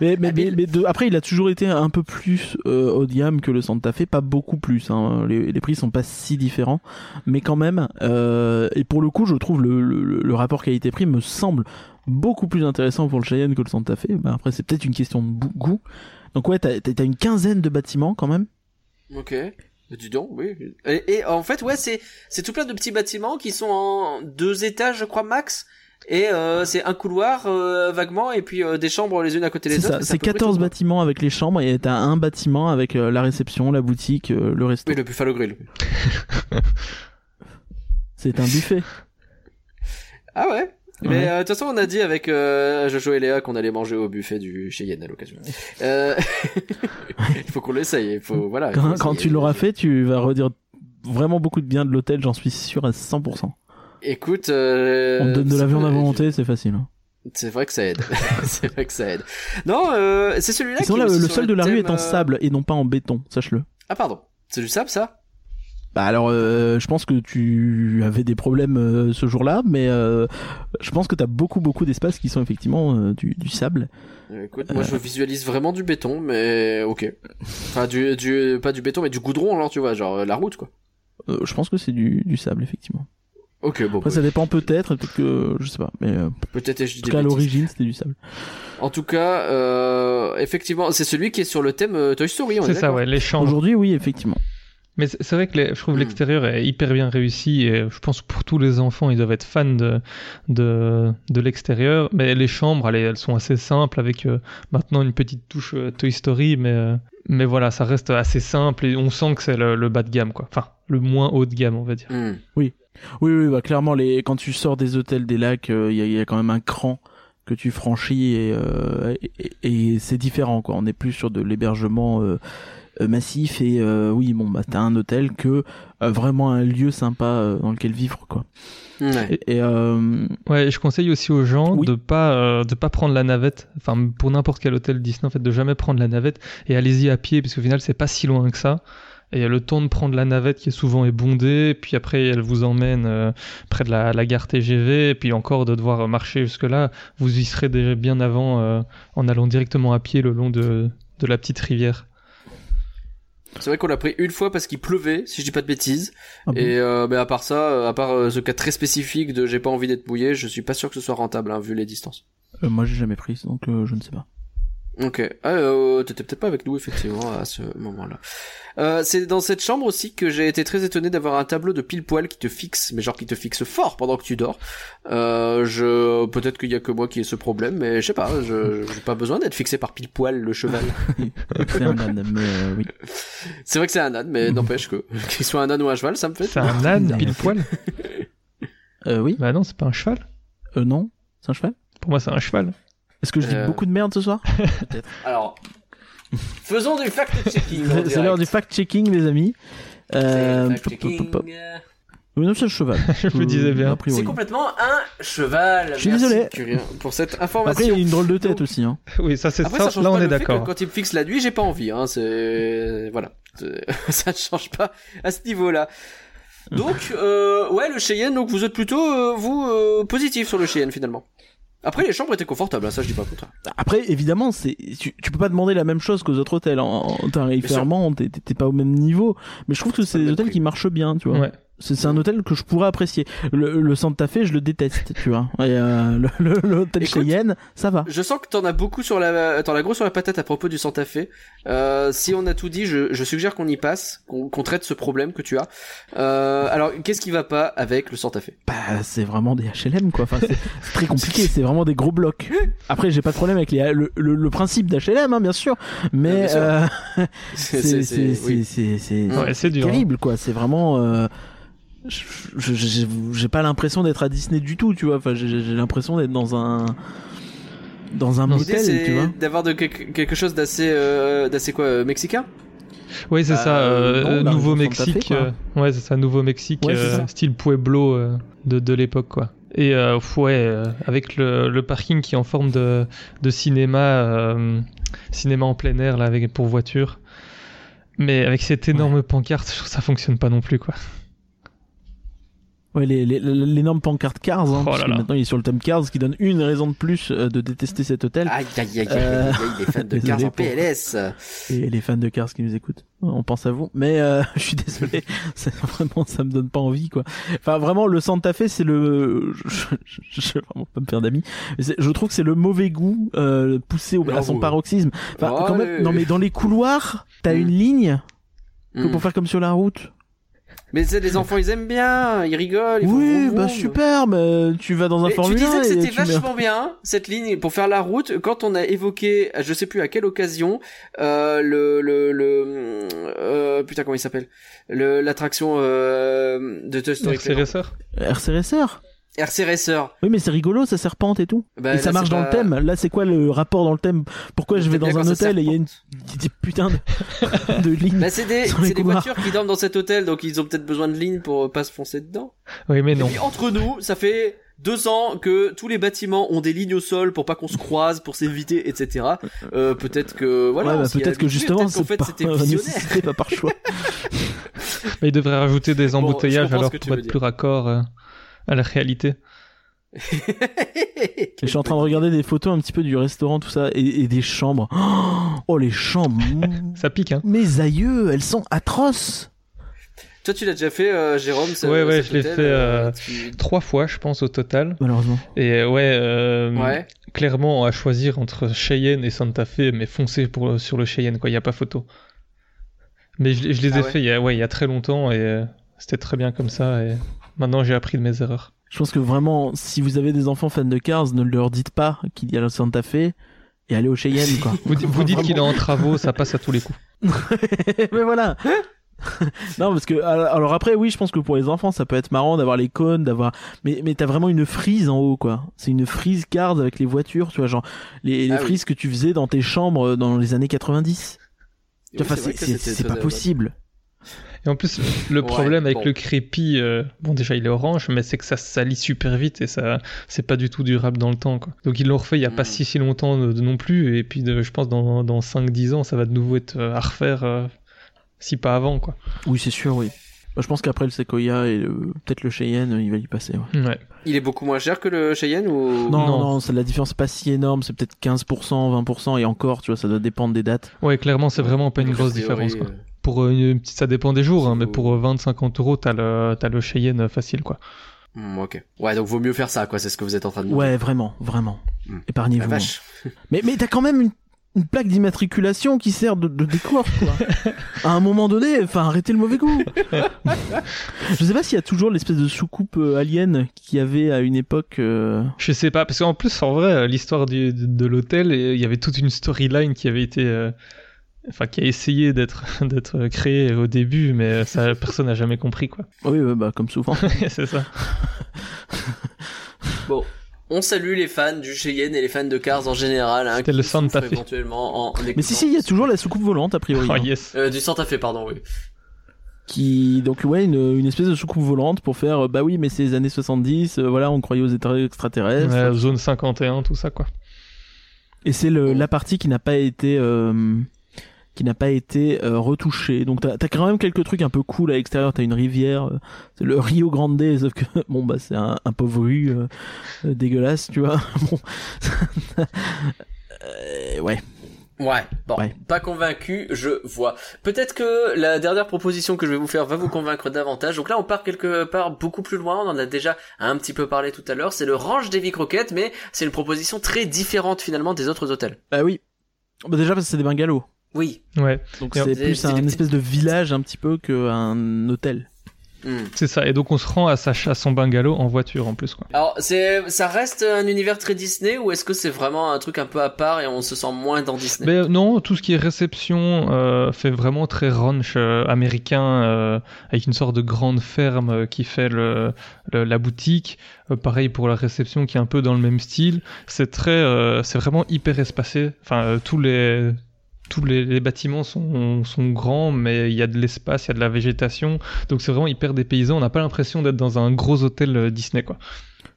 Mais, mais, mais, mais de- après, il a toujours été un peu plus euh, haut de gamme que le Santa Fe, pas beaucoup plus. Hein. Les, les prix sont pas si différents, mais quand même. Euh, et pour le coup, je trouve le, le, le rapport qualité-prix me semble beaucoup plus intéressant pour le Cheyenne que le Santa Fe. Bah, après, c'est peut-être une question de goût. Donc ouais, t'as t'as une quinzaine de bâtiments quand même. Ok. Dis donc, oui. Et, et en fait, ouais, c'est c'est tout plein de petits bâtiments qui sont en deux étages, je crois max. Et euh, c'est un couloir euh, vaguement, et puis euh, des chambres les unes à côté des autres. C'est à peu près 14 tout, quoi. bâtiments avec les chambres et t'as un bâtiment avec euh, la réception, la boutique, euh, le resto. Oui, le Buffalo Grill. C'est un buffet. Ah ouais. Mais Ouais. euh, de toute façon, on a dit avec euh, Jojo et Léa qu'on allait manger au buffet du chez Yen à l'occasion. Euh... il faut qu'on l'essaye. Il faut voilà. faut Quand, tu l'auras fait, tu vas redire vraiment beaucoup de bien de l'hôtel, j'en suis sûr à 100%. Écoute, euh, On te donne de ça la viande peut- à volonté, c'est facile. hein. C'est vrai que ça aide. c'est vrai que ça aide. Non, euh, c'est celui-là qui là, le sol de la rue est en euh, sable et non pas en béton, sache-le. Ah pardon, c'est du sable ça? Bah alors, euh, je pense que tu avais des problèmes euh, ce jour-là, mais euh, je pense que t'as beaucoup beaucoup d'espaces qui sont effectivement euh, du, du sable. Écoute, moi je visualise vraiment du béton, mais ok. Enfin, du, du, pas du béton, mais du goudron, alors tu vois, genre la route quoi. Euh, je pense que c'est du, du sable effectivement. Ok, bon. Après, bah, ça dépend peut-être, peut-être que je sais pas, mais euh, en Peut-être je dis tout cas à l'origine c'était du sable. En tout cas, euh, effectivement, c'est celui qui est sur le thème euh, Toy Story. C'est ça, ouais, les chambres. Aujourd'hui, oui, effectivement. Mais c'est vrai que les- je trouve Hmm. l'extérieur est hyper bien réussi et je pense pour tous les enfants, ils doivent être fans de, de, de l'extérieur. Mais les chambres, allez, elles sont assez simples avec euh, maintenant une petite touche euh, Toy Story, mais, euh, mais voilà, ça reste assez simple et on sent que c'est le, le bas de gamme, quoi. Enfin, le moins haut de gamme, on va dire. Hmm. Oui, oui, bah, clairement, les... quand tu sors des hôtels, des lacs, il y, a, y a quand même un cran que tu franchis et, euh, et, et c'est différent, quoi. On n'est plus sur de l'hébergement euh, euh, massif et euh, oui, bon, bah t'as un hôtel que euh, vraiment un lieu sympa euh, dans lequel vivre, quoi. Ouais. Et, et, euh, Ouais, je conseille aussi aux gens Oui. de pas euh, de pas prendre la navette. Enfin, pour n'importe quel hôtel Disney, en fait, de jamais prendre la navette et allez-y à pied, parce qu'au final, c'est pas si loin que ça. Et il y a le temps de prendre la navette qui est souvent est bondée, puis après elle vous emmène euh, près de la, la gare TGV, et puis encore de devoir marcher jusque là, vous y serez déjà bien avant euh, en allant directement à pied le long de, de la petite rivière. C'est vrai qu'on l'a pris une fois parce qu'il pleuvait, si je dis pas de bêtises. ah bon? Et euh, mais à part ça, euh, à part euh, ce cas très spécifique de j'ai pas envie d'être mouillé, je suis pas sûr que ce soit rentable hein, vu les distances. Euh, moi, j'ai jamais pris, donc euh, je ne sais pas. Ok. Ah, euh, t'étais peut-être pas avec nous effectivement à ce moment-là. Euh, c'est dans cette chambre aussi que j'ai été très étonné d'avoir un tableau de pile poil qui te fixe, mais genre qui te fixe fort pendant que tu dors. Euh, je peut-être qu'il y a que moi qui ai ce problème, mais je sais pas. Je j'ai pas besoin d'être fixé par pile poil le cheval. C'est un âne, mais euh, oui. c'est vrai que c'est un âne, mais n'empêche que qu'il soit un âne ou un cheval, ça me fait. C'est un âne pile poil Euh, oui. Bah non, c'est pas un cheval. Euh, non. C'est un cheval? Pour moi, c'est un cheval. Est-ce que je dis Euh. beaucoup de merde ce soir Alors, faisons du fact-checking. C'est l'heure du fact-checking, les amis. Euh, non, c'est le cheval. Je me disais bien. A priori. C'est complètement un cheval. Je suis Merci, désolé. Curien, pour cette Après, information. il a une drôle de tête Donc- aussi. Hein. Oui, ça c'est Après, ça. ça change Là, pas on est le d'accord. quand il me fixe la nuit, j'ai pas envie. Hein. C'est voilà, ça ne change pas à ce niveau-là. Donc, euh, ouais, le Cheyenne. Donc, vous êtes plutôt euh, vous euh, positif sur le Cheyenne finalement. Après, les chambres étaient confortables. hein, ça, je dis pas le contraire. Après, évidemment, c'est tu, tu peux pas demander la même chose qu'aux autres hôtels. En, en tarifairement, t'es t'es pas au même niveau. Mais je trouve que c'est des hôtels prix. qui marchent bien, tu vois. Ouais. C'est c'est un hôtel que je pourrais apprécier. Le, le Santa Fe, je le déteste, tu vois. Et euh, le- le- l'hôtel Écoute, Cheyenne, ça va. Je sens que t'en as beaucoup sur la, t'en as gros sur la patate à propos du Santa Fe. Euh, si on a tout dit, je, je suggère qu'on y passe, qu'on qu'on traite ce problème que tu as. Euh, alors, qu'est-ce qui va pas avec le Santa Fe Bah, c'est vraiment des HLM, quoi. Enfin, c'est c'est très compliqué. C'est vraiment des gros blocs. Après, j'ai pas de problème avec les, le, le, le principe d'HLM, hein, bien sûr. Mais euh, C'est- c'est c'est- c'est oui. c'est c'est Ouais, c'est dur. terrible, quoi. C'est vraiment. J'ai pas l'impression d'être à Disney du tout, tu vois. Enfin, j'ai l'impression d'être dans un dans un motel, tu vois. d'avoir de quelque, quelque chose d'assez, euh, d'assez quoi, euh, mexicain? Oui, c'est Bah, ça. euh, non, bah, euh, ouais, c'est ça. Nouveau-Mexique, Ouais, c'est euh, ça. style Pueblo euh, de, de l'époque, quoi. Et euh, ouais, euh, avec le, le parking qui est en forme de, de cinéma, euh, cinéma en plein air là, avec pour voiture. Mais avec cette énorme pancarte, je trouve que ça fonctionne pas non plus, quoi. Ouais, les- les- l'énorme pancarte Cars, hein, Oh parce là que là. maintenant il est sur le thème Cars, ce qui donne une raison de plus euh, de détester cet hôtel. Aïe, aïe, aïe, aïe, Euh, aïe, aïe, les fans de Cars en PLS. Et les fans de Cars qui nous écoutent, on pense à vous. Mais euh, je suis désolé, vraiment ça me donne pas envie quoi. Enfin vraiment le Santa Fe c'est le, je, je, je, vais vraiment pas me faire d'amis. Je trouve que c'est le mauvais goût euh, poussé au, à son paroxysme. Enfin Oh, quand même, non mais dans les couloirs t'as Mm. une ligne que Hmm. pour faire comme sur la route. Mais c'est les enfants, ils aiment bien, ils rigolent. Ils font Oui vroom, bah super, mais tu vas dans un Mais tu Formule disais 1 que c'était vachement bien cette ligne pour faire la route quand on a évoqué, je sais plus à quelle occasion, euh, le le le euh, putain comment il s'appelle, le l'attraction euh, de Toy Story. RCRSR. RC Racer. Oui, mais c'est rigolo, ça serpente et tout. Bah, et ça là, marche c'est dans pas- le thème. Là, c'est quoi le rapport dans le thème? Pourquoi je vais dans un hôtel et il y a une des putains de, de lignes Bah, c'est des, c'est voitures qui dorment dans cet hôtel, donc ils ont peut-être besoin de lignes pour euh, pas se foncer dedans. Oui, mais Et non. puis entre nous, ça fait deux ans que tous les bâtiments ont des lignes au sol pour pas qu'on se croise, pour s'éviter, etc. Euh, peut-être que voilà. ouais, bah, peut-être que justement, peut-être qu'en c'est fait c'était pas par choix. Mais il devrait rajouter des Bon, embouteillages ce alors que tu pour être plus raccord euh, à la réalité. Je suis en train de regarder des photos un petit peu du restaurant, tout ça, et, et des chambres. Oh, les chambres Ça pique, hein. Mes aïeux, elles sont atroces Toi, tu l'as déjà fait, euh, Jérôme Ouais, ouais, je l'ai fait, euh, tu- Trois fois, je pense, au total. Malheureusement. Et euh, ouais, euh, Ouais. clairement, à choisir entre Cheyenne et Santa Fe, mais foncez pour, sur le Cheyenne, quoi. Il n'y a pas photo. Mais je, je les ai Ah ouais fait il y, a, ouais, il y a très longtemps et euh, c'était très bien comme ça. Et maintenant, j'ai appris de mes erreurs. Je pense que vraiment, si vous avez des enfants fans de Cars, ne leur dites pas qu'il y a le Santa Fe et allez au Cheyenne, quoi. Vous, di- vous dites qu'il est en travaux, ça passe à tous les coups. mais voilà. non, parce que alors après, oui, je pense que pour les enfants, ça peut être marrant d'avoir les cônes, d'avoir. Mais mais t'as vraiment une frise en haut, quoi. C'est une frise Cars avec les voitures, tu vois, genre les, les Ah oui. frises que tu faisais dans tes chambres dans les années 90. Oui, Enfin, c'est pas possible. Et en plus, le Ouais, problème avec bon. le crépi, euh, bon déjà il est orange, mais c'est que ça se salit super vite et ça, c'est pas du tout durable dans le temps. Quoi. Donc ils l'ont refait il y a pas Mm. si si longtemps de- de non plus, et puis de- je pense dans, dans 5-10 ans ça va de nouveau être euh, à refaire, euh, si pas avant quoi. Oui, c'est sûr, oui. Bah, je pense qu'après le Sequoia et le- peut-être le Cheyenne, il va y passer. Ouais. Ouais. Il est beaucoup moins cher que le Cheyenne ou? Non, non, Non. c'est la différence pas si énorme, c'est peut-être 15%, 20%, et encore, tu vois, ça doit dépendre des dates. Ouais, clairement c'est vraiment pas une grosse différence. Quoi. Euh, Pour euh, une petite, ça dépend des jours, hein, mais pour euh, 20-50 euros t'as le, t'as le Cheyenne euh, facile quoi. hmm, ok. Ouais, donc vaut mieux faire ça, quoi. C'est ce que vous êtes en train de dire. Ouais, vraiment, vraiment. Mm. La Épargnez-vous. vache. Mais, mais t'as quand même une, une plaque d'immatriculation qui sert de, de décor, quoi. à un moment donné, enfin, arrêtez le mauvais goût. Je sais pas s'il y a toujours l'espèce de soucoupe euh, alien qu'il y avait à une époque. euh, Je sais pas, parce qu'en plus, en vrai, euh, l'histoire du- de, de l'hôtel, il y avait toute une storyline qui avait été. euh, Enfin, qui a essayé d'être d'être créée au début, mais ça, personne n'a jamais compris, quoi. Oui, bah, comme souvent. c'est ça. Bon. On salue les fans du Cheyenne et les fans de Cars en général. Hein, C'était le Santa Fe. éventuellement en, en Mais si, si, il y a toujours la soucoupe volante, a priori. Oh hein, yes. Euh, du Santa Fe, pardon, oui. Qui, donc, ouais, une, une espèce de soucoupe volante pour faire, bah oui, mais c'est les années 70, euh, voilà, on croyait aux extraterrestres. Ouais, zone 51, tout ça, quoi. Et c'est le, la partie qui n'a pas été euh, qui n'a pas été euh, retouchée. Donc t'as as quand même quelques trucs un peu cool à l'extérieur. T'as une rivière, euh, c'est le Rio Grande, sauf que bon bah c'est un, un pauvre rue euh, euh, dégueulasse, tu vois. bon, Euh, ouais. Ouais, bon, Ouais. pas convaincu, je vois. Peut-être que la dernière proposition que je vais vous faire va vous convaincre davantage. Donc là, on part quelque part beaucoup plus loin. On en a déjà un petit peu parlé tout à l'heure. C'est le Ranch Davy Crockett, mais c'est une proposition très différente finalement des autres hôtels. Bah oui. Bah déjà parce que c'est des bungalows. Oui. Ouais, Donc c'est plus c'est un espèce de village un petit peu qu'un hôtel. Hmm. c'est ça. Et donc, on se rend à, sa, à son bungalow en voiture, en plus, quoi. Alors, c'est, ça reste un univers très Disney ou est-ce que c'est vraiment un truc un peu à part et on se sent moins dans Disney? Mais euh, non, tout ce qui est réception euh, fait vraiment très ranch euh, américain, euh, avec une sorte de grande ferme euh, qui fait le, le- la boutique. Euh, pareil pour la réception qui est un peu dans le même style. C'est très, euh, c'est vraiment hyper espacé. Enfin, euh, tous les tous les, les bâtiments sont, sont grands, mais il y a de l'espace, il y a de la végétation, donc c'est vraiment hyper dépaysant. On n'a pas l'impression d'être dans un gros hôtel euh, Disney, quoi.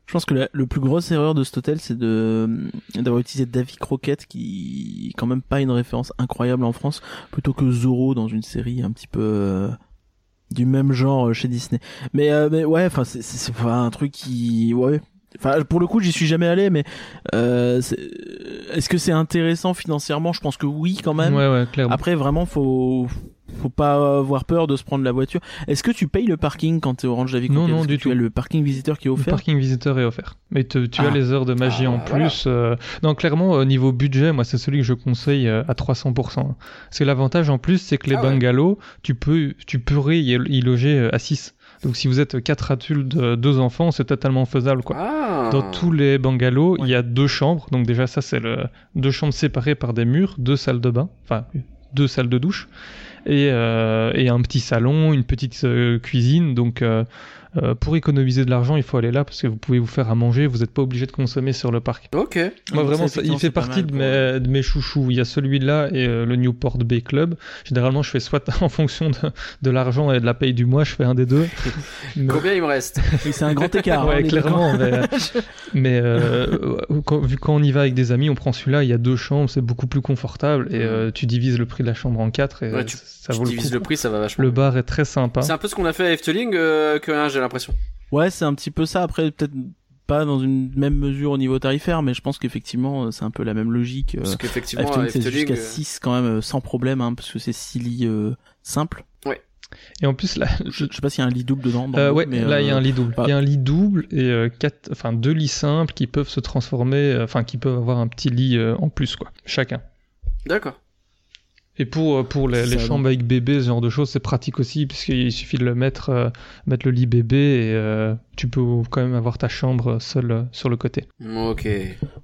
Je pense que la le plus grosse erreur de cet hôtel, c'est de d'avoir utilisé Davy Crockett, qui est quand même pas une référence incroyable en France, plutôt que Zorro dans une série un petit peu euh, du même genre euh, chez Disney. Mais, euh, mais ouais, enfin c'est pas un truc qui ouais. Enfin pour le coup, j'y suis jamais allé, mais euh, c'est- est-ce que c'est intéressant financièrement? Je pense que oui quand même. Ouais, ouais, clairement. Après vraiment faut faut pas avoir peur de se prendre la voiture. Est-ce que tu payes le parking quand t'es Orange Davy Non, Crockett non, que du tu tout. as le parking visiteur qui est Le offert? parking visiteur est offert. Mais te- tu Ah. as les heures de magie Ah, en voilà. plus. euh, Non, clairement, au niveau budget, moi, c'est celui que je conseille euh, à 300%. Parce que l'avantage en plus, c'est que les Ah ouais. bungalows, tu, peux, tu pourrais y, y loger euh, à 6. Donc si vous êtes 4 adultes, 2 enfants, c'est totalement faisable. quoi. Ah. Dans tous les bungalows, il y a deux chambres. Donc déjà, ça, c'est le... deux chambres séparées par des murs, deux salles de bain, enfin, deux salles de douche, et, euh, et un petit salon, une petite euh, cuisine. Donc, euh, euh, pour économiser de l'argent, il faut aller là parce que vous pouvez vous faire à manger, vous n'êtes pas obligé de consommer sur le parc. Ok. Moi donc vraiment, ça, il fait partie de mes, de mes chouchous. Il y a celui-là et euh, le Newport Bay Club. Généralement, je fais soit en fonction de, de l'argent et de la paye du mois, je fais un des deux. Mais- Combien il me reste? C'est un grand écart. hein, ouais, clairement. Mais, mais, euh, quand- vu quand on y va avec des amis, on prend celui-là. Il y a deux chambres, c'est beaucoup plus confortable et euh, tu divises le prix de la chambre en quatre et Ouais, tu- ça Tu vaut le divises coup. le prix, ça va vachement. Le bar est très sympa. C'est un peu ce qu'on a fait à Efteling, euh, que hein, j'ai l'impression. Ouais, c'est un petit peu ça. Après, peut-être pas dans une même mesure au niveau tarifaire, mais je pense qu'effectivement, euh, c'est un peu la même logique. Parce Euh, qu'effectivement, Efteling, c'est Efteling, jusqu'à euh, 6 quand même, sans problème, hein, parce que c'est 6 lits euh, simples. Et en plus, là, Je, je sais pas s'il y a un lit double dedans. Euh, ouais, mais, là il y a un lit double. Il y a un lit double et euh, quatre, enfin deux lits simples qui peuvent se transformer, enfin qui peuvent avoir un petit lit euh, en plus quoi, chacun. D'accord. Et pour euh, pour les, chambres avec bébé, ce genre de choses, c'est pratique aussi puisqu'il suffit de le mettre, euh, mettre le lit bébé et euh, tu peux quand même avoir ta chambre seule euh, sur le côté. Ok.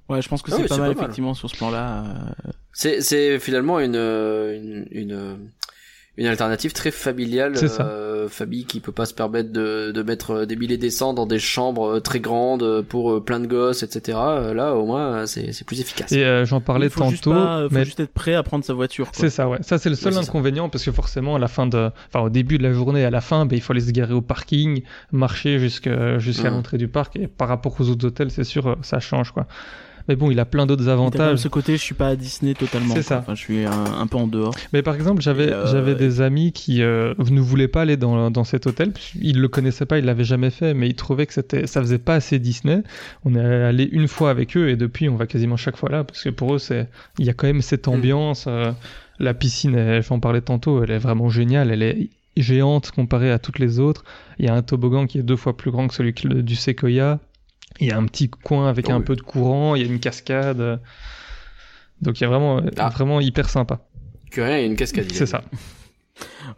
Ouais, je pense que Ah c'est oui, pas mal, pas mal. effectivement, sur ce plan-là. C'est, c'est finalement une, une, une, une alternative très familiale. C'est ça. euh, famille qui peut pas se permettre de, de mettre euh, des milliers des cents dans des chambres euh, très grandes euh, pour plein de gosses, etc. Là, au moins, c'est, c'est plus efficace. Et euh, j'en parlais il faut juste tantôt, pas- faut mais juste être prêt à prendre sa voiture. quoi. C'est ça, ouais. Ça, c'est le seul Ouais, c'est ça. inconvénient parce que forcément, à la fin de, enfin, au début de la journée, et à la fin, ben, il faut aller se garer au parking, marcher jusqu'à jusqu'à Mhm. l'entrée du parc. Et par rapport aux autres hôtels, c'est sûr, ça change, quoi. Mais bon, il a plein d'autres avantages. ce côté, je suis pas à Disney totalement. C'est ça. Enfin, je suis un, un peu en dehors. Mais par exemple, j'avais euh, j'avais des amis qui euh, ne voulaient pas aller dans, dans cet hôtel. Ils le connaissaient pas, ils l'avaient jamais fait, mais ils trouvaient que c'était ça faisait pas assez Disney. On est allé une fois avec eux et depuis, on va quasiment chaque fois là parce que pour eux, c'est il y a quand même cette Mm. ambiance. euh, la piscine, elle- j'en parlais tantôt, elle est vraiment géniale. Elle est géante comparée à toutes les autres. Il y a un toboggan qui est deux fois plus grand que celui du Sequoia. Il y a un petit coin avec Oh un oui. peu de courant. Il y a une cascade. Donc il y a vraiment, Ah. vraiment hyper sympa. Que rien, il y a une cascade. C'est ça.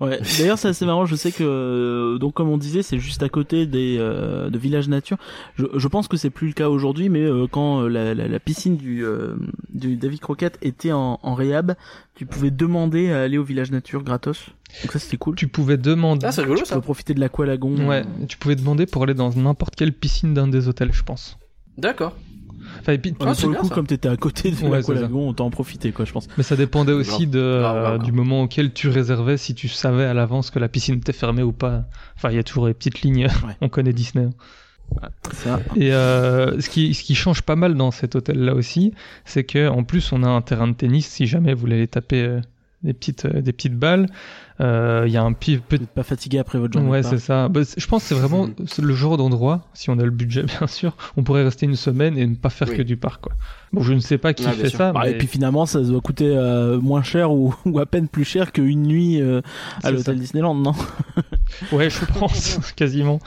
Ouais. D'ailleurs, c'est assez marrant. Je sais que euh, donc comme on disait, c'est juste à côté des euh, de Village Nature. Je, je pense que c'est plus le cas aujourd'hui, mais euh, quand euh, la, la, la piscine du euh, du David Croquette était en, en réhab, tu pouvais demander à aller au Village Nature gratos. Donc ça c'était cool. Tu pouvais demander. Ah, c'est rigolo Tu ça. pouvais profiter de l'aqualagon. Ouais, tu pouvais demander pour aller dans n'importe quelle piscine d'un des hôtels, je pense. D'accord. Enfin, et puis- Ah, le coup, ça. comme t'étais à côté de Ouais, on t'en profitait quoi, je pense. mais ça dépendait aussi de, euh, du moment auquel tu réservais, si tu savais à l'avance que la piscine était fermée ou pas. Enfin, il y a toujours les petites lignes, Ouais. on connaît Disney. Ça. Et euh, ce, qui, ce qui change pas mal dans cet hôtel-là aussi, c'est que en plus on a un terrain de tennis si jamais vous voulez aller taper euh, des, petites, euh, des petites balles. Euh, Il y a un petit, Vous n'êtes pas fatigué après votre journée. Ouais, c'est ça. Bah, je pense que c'est vraiment c'est le genre d'endroit, si on a le budget bien sûr, on pourrait rester une semaine et ne pas faire Oui. que du parc. Quoi. Bon, je ne sais pas qui fait sûr. ça, Bah, mais Et puis finalement, ça doit coûter euh, moins cher ou, ou à peine plus cher qu'une nuit euh, à l'hôtel Disneyland, non? Ouais, je pense quasiment.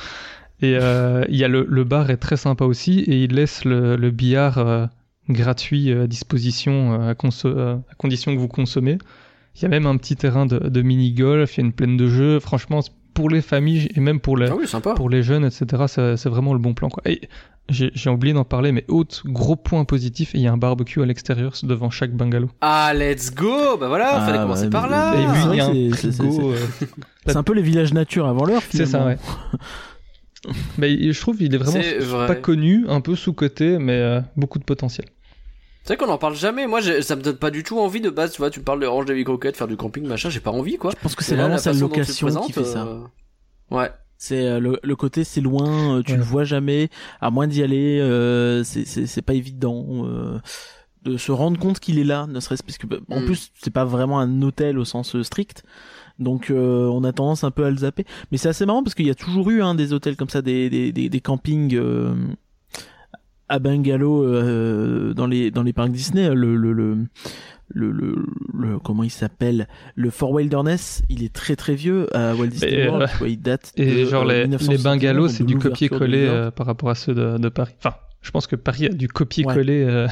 Et euh, il y a le, le bar est très sympa aussi et il laisse le, le billard euh, gratuit à disposition euh, à, à condition que vous consommez. Il y a même un petit terrain de, de mini-golf, il y a une plaine de jeux. Franchement, pour les familles et même pour les, Ah oui, sympa. pour les jeunes, etc., c'est vraiment le bon plan. Quoi. Et j'ai j'ai oublié d'en parler, mais autre gros point positif, il y a un barbecue à l'extérieur devant chaque bungalow. Ah, let's go Bah voilà, Ah, fallait bah, commencer par là Et c'est il un c'est- c'est- frigo. euh, C'est un peu les villages nature avant l'heure, C'est ça, ouais. Mais je trouve qu'il est vraiment C'est vrai. pas connu, un peu sous-coté, mais euh, beaucoup de potentiel. C'est vrai qu'on en parle jamais. Moi, j'ai- ça me donne pas du tout envie de base. Tu vois, tu me parles de Orange David Croquette, faire du camping, machin. J'ai pas envie, quoi. Je pense que c'est là, vraiment la sa façon dont tu le location qui fait présentes, ça. euh, Ouais. C'est euh, le, le côté c'est loin, euh, tu Ouais. le vois jamais, à moins d'y aller, euh, c'est c'est c'est pas évident euh, de se rendre compte qu'il est là, ne serait-ce parce que bah, en Mm. plus c'est pas vraiment un hôtel au sens strict. Donc euh, on a tendance un peu à le zapper, mais c'est assez marrant parce qu'il y a toujours eu hein, des hôtels comme ça, des des des, des campings euh, à bungalow euh, dans les dans les parcs Disney. Le le le le, le, le- comment il s'appelle le Fort Wilderness il est très très vieux à Walt Disney Et, World euh, tu vois, il date Et de, genre euh, les, les 1961, bungalows, c'est du copier-coller euh, par rapport à ceux de, de Paris. Enfin, je pense que Paris a du copier-coller euh,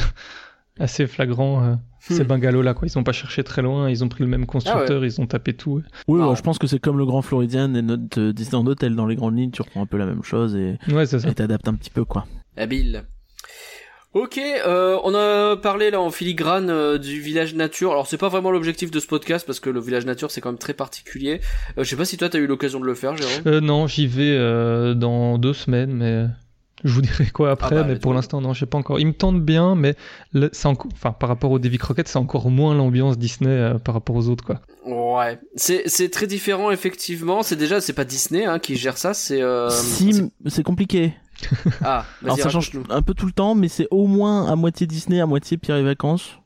assez flagrant. euh, Ces Hmm. bungalows-là, quoi. Ils ont pas cherché très loin, ils ont pris le même constructeur, ils ont tapé tout. Oui, ouais, je pense que c'est comme le Grand Floridian et notre euh, Disneyland Hotel dans les grandes lignes, tu reprends un peu la même chose et Ouais, c'est ça. et t'adaptes un petit peu quoi. Habile. Ok, euh, on a parlé là en filigrane euh, du village nature. Alors c'est pas vraiment l'objectif de ce podcast parce que le village nature c'est quand même très particulier. Euh, je sais pas si toi t'as eu l'occasion de le faire, Jérôme. Euh, non, j'y vais euh, dans deux semaines, mais je vous dirai quoi après. Ah bah, mais pour l'instant, non, je sais pas encore. Il me tente bien, mais le- c'est encore, enfin, par rapport au Davy Crockett, c'est encore moins l'ambiance Disney euh, par rapport aux autres, quoi. Ouais, c'est c'est très différent effectivement. C'est déjà c'est pas Disney hein, qui gère ça, c'est euh... si, c'est- c'est compliqué. Ah Alors ça change un peu tout le temps, mais c'est au moins à moitié Disney, à moitié Pierre et Vacances.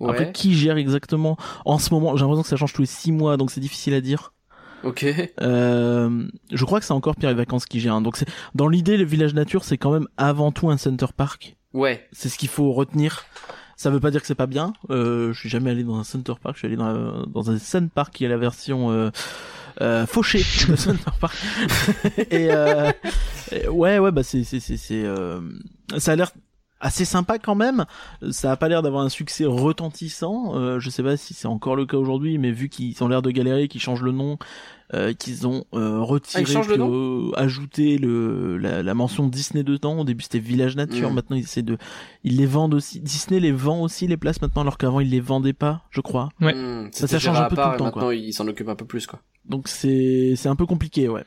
Après, Ouais. qui gère exactement En ce moment, j'ai l'impression que ça change tous les six mois, donc c'est difficile à dire. Ok. Euh, je crois que c'est encore Pierre et Vacances qui gère. Donc c'est dans l'idée, le village nature, c'est quand même avant tout un center park. Ouais. C'est ce qu'il faut retenir. Ça veut pas dire que c'est pas bien. Euh, je suis jamais allé dans un center park. Je suis allé dans, un- dans un sun park qui est la version euh, euh, fauchée de center park. et, euh, et ouais, ouais, bah c'est c'est c'est c'est. euh, ça a l'air assez sympa quand même. Ça a pas l'air d'avoir un succès retentissant. Euh, je sais pas si c'est encore le cas aujourd'hui, mais vu qu'ils ont l'air de galérer, qu'ils changent le nom, euh, qu'ils ont euh, retiré, Ah, ils le euh, ajouté le la, la mention Disney dedans. Au début c'était Village Nature, Mm. maintenant ils essaient de, ils les vendent aussi. Disney les vend aussi les places maintenant, alors qu'avant ils les vendaient pas, je crois. Ouais. Hmm, Ça, change un peu part, tout le temps, Maintenant quoi. il s'en occupe un peu plus quoi. Donc c'est c'est un peu compliqué, ouais.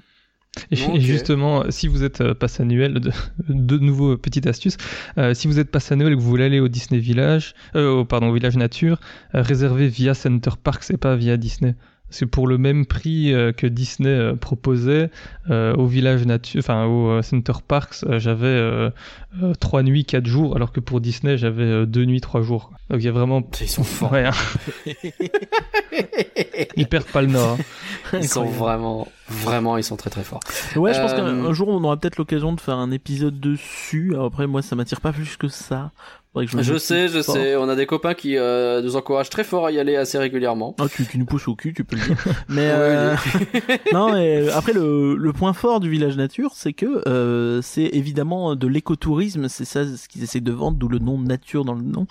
Et, et justement, si vous êtes euh, passe annuel, de, de nouveau euh, petite astuce, euh, si vous êtes passe annuel et que vous voulez aller au Disney Village, euh, au, pardon, au Village Nature, euh, réservez via Center Park, c'est pas via Disney. C'est pour le même prix euh, que Disney euh, proposait euh, au Village Nature, enfin au euh, Center Parks, euh, j'avais euh, euh, trois nuits, quatre jours, alors que pour Disney j'avais euh, deux nuits, trois jours. Donc il y a vraiment Ils sont forts. Ouais, hein. Ils perdent pas le nord. hein. Ils sont vraiment, vraiment, ils sont très très forts. Ouais, je pense qu'un un jour on aura peut-être l'occasion de faire un épisode dessus. Alors après moi ça m'attire pas plus que ça. Que je, sais, je sais. On a des copains qui euh, nous encouragent très fort à y aller assez régulièrement. Ah, tu, tu nous pousses au cul, tu peux le dire. Mais Ouais, euh, non, mais après le, le point fort du village nature, c'est que euh, c'est évidemment de l'écotourisme, c'est ça ce qu'ils essaient de vendre, d'où le nom de nature dans le nom.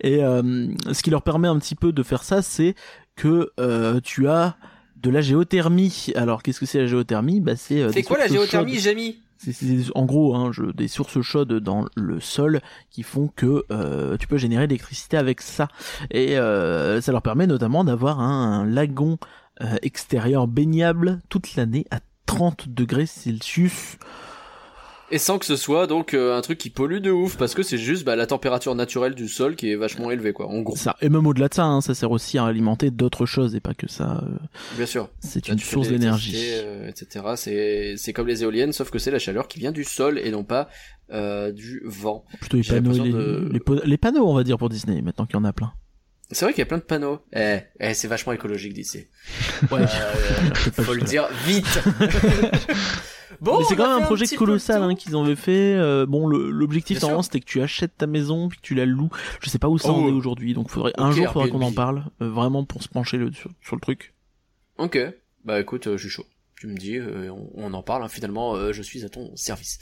Et euh, ce qui leur permet un petit peu de faire ça, c'est que euh, tu as de la géothermie. Alors qu'est-ce que c'est la géothermie? Bah c'est euh, C'est quoi la géothermie. Jamie? C'est en gros hein, des sources chaudes dans le sol qui font que euh, tu peux générer l'électricité avec ça. Et euh, ça leur permet notamment d'avoir un, un lagon euh, extérieur baignable toute l'année à 30 degrés Celsius. Et sans que ce soit donc euh, un truc qui pollue de ouf, parce que c'est juste bah, la température naturelle du sol qui est vachement élevée, quoi. En gros, Ça, et même au-delà de ça, hein, ça sert aussi à alimenter d'autres choses et pas que ça. euh, bien sûr. c'est Là, une source d'énergie. euh, etc. C'est c'est comme les éoliennes, sauf que c'est la chaleur qui vient du sol et non pas du vent. Plutôt les panneaux, les, de- les po- les panneaux, on va dire pour Disney, maintenant qu'il y en a plein. C'est vrai qu'il y a plein de panneaux. Eh, eh c'est vachement écologique d'ici. Ouais, Euh, faut le dire vite. bon, Mais c'est quand même un projet colossal hein, qu'ils avaient fait. Euh, bon, l'objectif normalement c'était que tu achètes ta maison puis que tu la loues. Je sais pas où ça Oh. en est aujourd'hui, donc faudrait un jour faudrait qu'on en parle euh, vraiment pour se pencher le, sur, sur le truc. Ok. Bah écoute, euh, je suis chaud. Tu me dis, euh, on, en parle. hein, finalement, euh, je suis à ton service.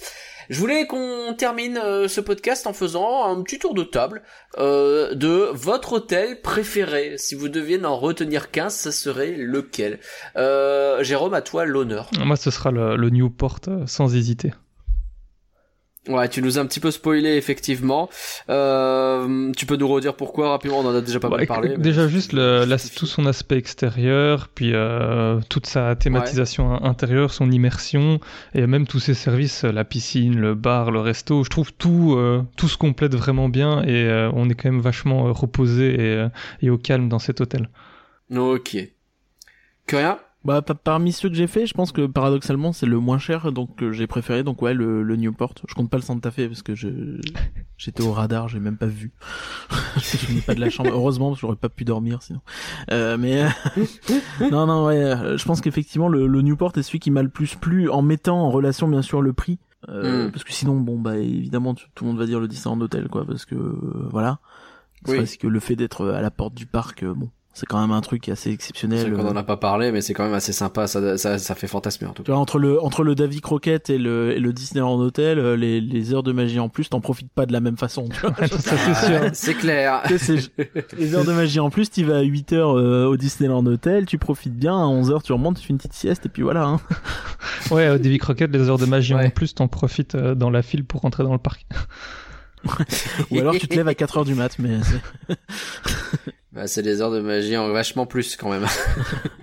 Je voulais qu'on termine euh, ce podcast en faisant un petit tour de table de votre hôtel préféré. Si vous deviez n'en retenir qu'un, ça serait lequel? Jérôme, à toi l'honneur. Moi, ce sera le, Newport sans hésiter. Ouais, tu nous as un petit peu spoilé effectivement. Euh, tu peux nous redire pourquoi rapidement On en a déjà pas Bah, mal parlé. mais- Déjà juste le, la- tout son aspect extérieur, puis euh, toute sa thématisation in- intérieure, son immersion, et même tous ses services, la piscine, le bar, le resto. Je trouve tout, euh, tout se complète vraiment bien et euh, on est quand même vachement euh, reposé et, euh, et au calme dans cet hôtel. Ok. Que rien Bah pa- parmi ceux que j'ai fait, je pense que paradoxalement c'est le moins cher, donc que j'ai préféré. Donc ouais, le, le Newport. Je compte pas le Santa Fe parce que je j'étais au radar, j'ai même pas vu. je n'ai pas de la chambre. Heureusement, parce que j'aurais pas pu dormir sinon. Euh, mais non non ouais, euh, je pense qu'effectivement le, le Newport est celui qui m'a le plus plu en mettant en relation bien sûr le prix. Euh, Mm. Parce que sinon bon bah évidemment tout le monde va dire le Disneyland Hotel quoi parce que euh, voilà. Oui. parce que le fait d'être à la porte du parc, euh, bon, c'est quand même un truc assez C'est exceptionnel. qu'on euh. en a pas parlé, mais c'est quand même assez sympa. Ça, ça, ça fait fantasmer en tout Tu cas. vois, entre le entre le Davy Crockett et le et le Disneyland Hotel, euh, les les heures de magie en plus, t'en profites pas de la même façon. Tu vois Ça c'est sûr. C'est clair. Les heures de magie en plus, tu vas à 8 heures euh, au Disneyland Hotel, tu profites bien, à 11 heures tu remontes, tu fais une petite sieste et puis voilà. Hein. Ouais, au Davy Crockett, les heures de magie Ouais. en plus, t'en profites euh, dans la file pour rentrer dans le parc. Ou alors tu te lèves à 4 heures du mat, mais c'est- Bah, c'est des heures de magie en vachement plus quand même.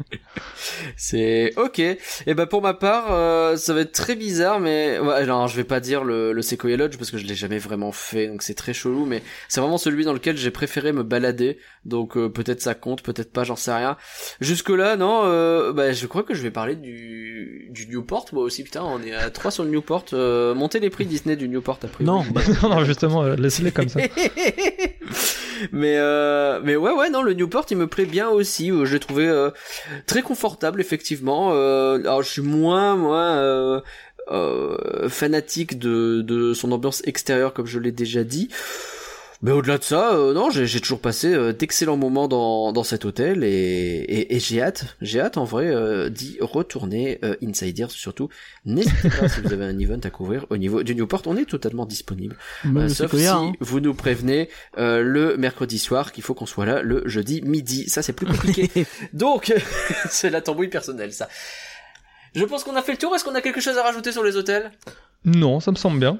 c'est ok. Et bah pour ma part, euh, ça va être très bizarre, mais ouais, alors je vais pas dire le, le Sequoia Lodge parce que je l'ai jamais vraiment fait, donc c'est très chelou. Mais c'est vraiment celui dans lequel j'ai préféré me balader, donc euh, peut-être ça compte, peut-être pas, j'en sais rien. Jusque là, non. Euh, bah je crois que je vais parler du du Newport moi aussi. Putain, on est à 3 sur le Newport. Euh, montez les prix Disney du Newport après. non, bah, non, non, justement, euh, laisse-les comme ça. mais euh, mais ouais ouais non le Newport il me plaît bien aussi je l'ai trouvé euh, très confortable effectivement euh, alors je suis moins moins euh, euh, fanatique de de son ambiance extérieure comme je l'ai déjà dit mais au-delà de ça, euh, non, j'ai j'ai toujours passé euh, d'excellents moments dans, dans cet hôtel et, et, et j'ai hâte, j'ai hâte en vrai euh, d'y retourner. Euh, Insiders surtout, n'hésitez pas si vous avez un event à couvrir au niveau du Newport, on est totalement disponible. Euh, sauf si hein. vous nous prévenez euh, le mercredi soir qu'il faut qu'on soit là le jeudi midi. Ça, c'est plus compliqué. Donc, c'est la tambouille personnelle, ça. Je pense qu'on a fait le tour. Est-ce qu'on a quelque chose à rajouter sur les hôtels? Non, ça me semble bien.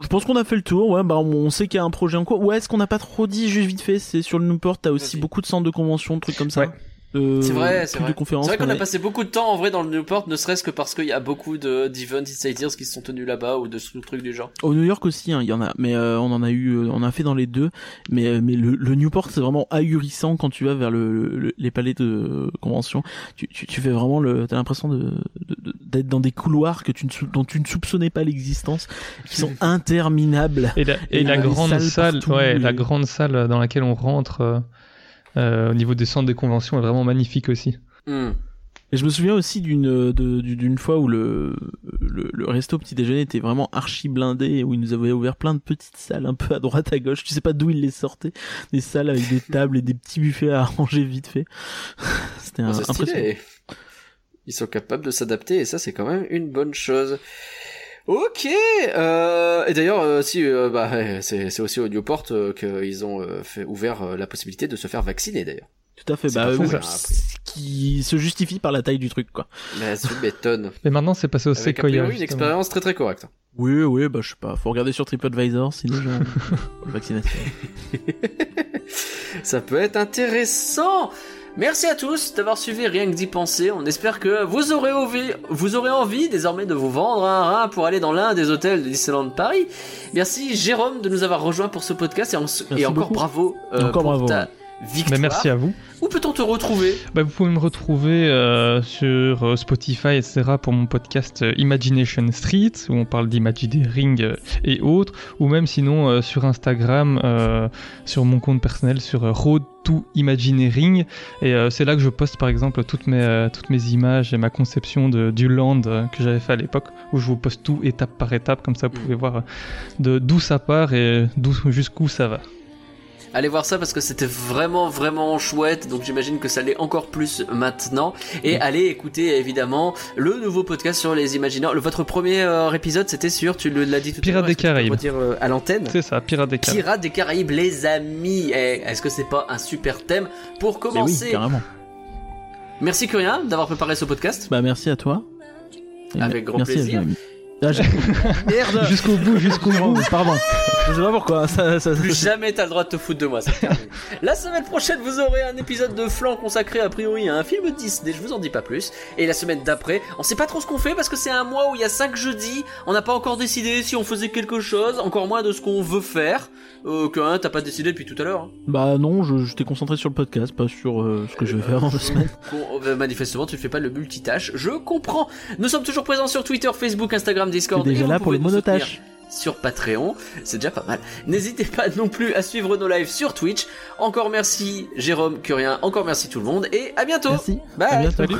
Je pense qu'on a fait le tour, ouais, bah on sait qu'il y a un projet en cours. Ouais, ce qu'on n'a pas trop dit, juste vite fait, c'est sur le Newport, t'as aussi beaucoup de centres de convention, de trucs comme ça. Ouais. Euh, C'est vrai, c'est vrai. C'est vrai qu'on a passé beaucoup de temps en vrai dans le Newport, ne serait-ce que parce qu'il y a beaucoup de d'events insiders qui se sont tenus là-bas ou de ce- trucs du genre. Au New York aussi, hein, il y en a, mais euh, on en a eu, euh, on a fait dans les deux. Mais euh, mais le, le Newport c'est vraiment ahurissant quand tu vas vers le, le- les palais de convention. Tu, tu, tu fais vraiment le, t'as l'impression de d'être dans des couloirs que tu ne sou- dont tu ne soupçonnais pas l'existence, qui sont interminables. Et la, et Et la grande salle, partout, ouais, et- la grande salle dans laquelle on rentre euh, euh, au niveau des centres de convention est vraiment magnifique aussi. Hmm. Et je me souviens aussi d'une de- du- d'une fois où le, le le resto petit déjeuner était vraiment archi blindé où ils nous avaient ouvert plein de petites salles un peu à droite à gauche. Tu sais pas d'où ils les sortaient, des salles avec des tables et des petits buffets à arranger vite fait. C'était c'est impressionnant. stylé. Ils sont capables de s'adapter et ça c'est quand même une bonne chose. Ok. Euh, et d'ailleurs, euh, si euh, bah, c'est c'est aussi au Newport euh, qu'ils ont euh, fait ouvert euh, la possibilité de se faire vacciner d'ailleurs. Tout à fait. Bah, hein, ce qui se justifie par la taille du truc, quoi. Mais tu m'étonnes. Et maintenant, c'est passé au Avec a Sequoia. priori une expérience très très correcte. Oui, oui, bah je sais pas. Faut regarder sur TripAdvisor si les gens ont la vaccination. Ça peut être intéressant. Merci à tous d'avoir suivi Rien que d'y penser. On espère que vous aurez envie, vous aurez envie désormais de vous vendre un rein pour aller dans l'un des hôtels de Disneyland Paris. Merci Jérôme de nous avoir rejoints pour ce podcast et, en- et Merci encore bravo euh, Encore bravo, ta. Victoire. Bah, merci à vous. Où peut-on te retrouver Bah, vous pouvez me retrouver euh, sur euh, Spotify, etc. pour mon podcast euh, Imagination Street, où on parle d'imagineering euh, et autres, ou même sinon sur Instagram, sur mon compte personnel, sur Road to Imagineering. Et c'est là que je poste par exemple toutes mes, toutes mes images et ma conception de, du land que j'avais fait à l'époque, où je vous poste tout étape par étape, comme ça vous pouvez voir d'où ça part et d'où jusqu'où ça va. Allez voir ça parce que c'était vraiment vraiment chouette. Donc j'imagine que ça l'est encore plus maintenant. Et allez écouter évidemment le nouveau podcast sur les Imagineurs. Le, votre premier euh, épisode c'était sur, tu le- l'as dit tout Pirates à l'heure. des tu peux Caraïbes. redire, euh, à l'antenne? C'est ça, Pirates des Caraïbes. Pirates des Caraïbes, les amis. Eh, Est-ce que c'est pas un super thème pour Mais oui, commencer? carrément. Merci Curien d'avoir préparé ce podcast. Bah merci à toi. Avec grand merci à plaisir. Ah, j'ai- Merde. Jusqu'au bout, jusqu'au bout. Pardon. Je sais pas pourquoi. Ça, ça, Plus jamais t'as le droit de te foutre de moi. c'est terminé. la semaine prochaine, vous aurez un épisode de flanc consacré a priori à un film Disney. Je vous en dis pas plus. Et la semaine d'après, on sait pas trop ce qu'on fait parce que c'est un mois où il y a 5 jeudis. On n'a pas encore décidé si on faisait quelque chose, encore moins de ce qu'on veut faire. Euh, que hein, t'as pas décidé depuis tout à l'heure. hein. Bah non, je, je t'ai concentré sur le podcast, pas sur euh, ce que je vais faire dans deux semaines. Qu'on- euh, manifestement, tu ne fais pas le multitâche. Je comprends. Nous sommes toujours présents sur Twitter, Facebook, Instagram, Discord. Déjà et vous là pour le monotache. sur Patreon. C'est déjà pas mal. N'hésitez pas non plus à suivre nos lives sur Twitch. Encore merci Jérôme, Curien. Encore merci tout le monde. Et à bientôt. Merci. Bye. À bientôt. Salut.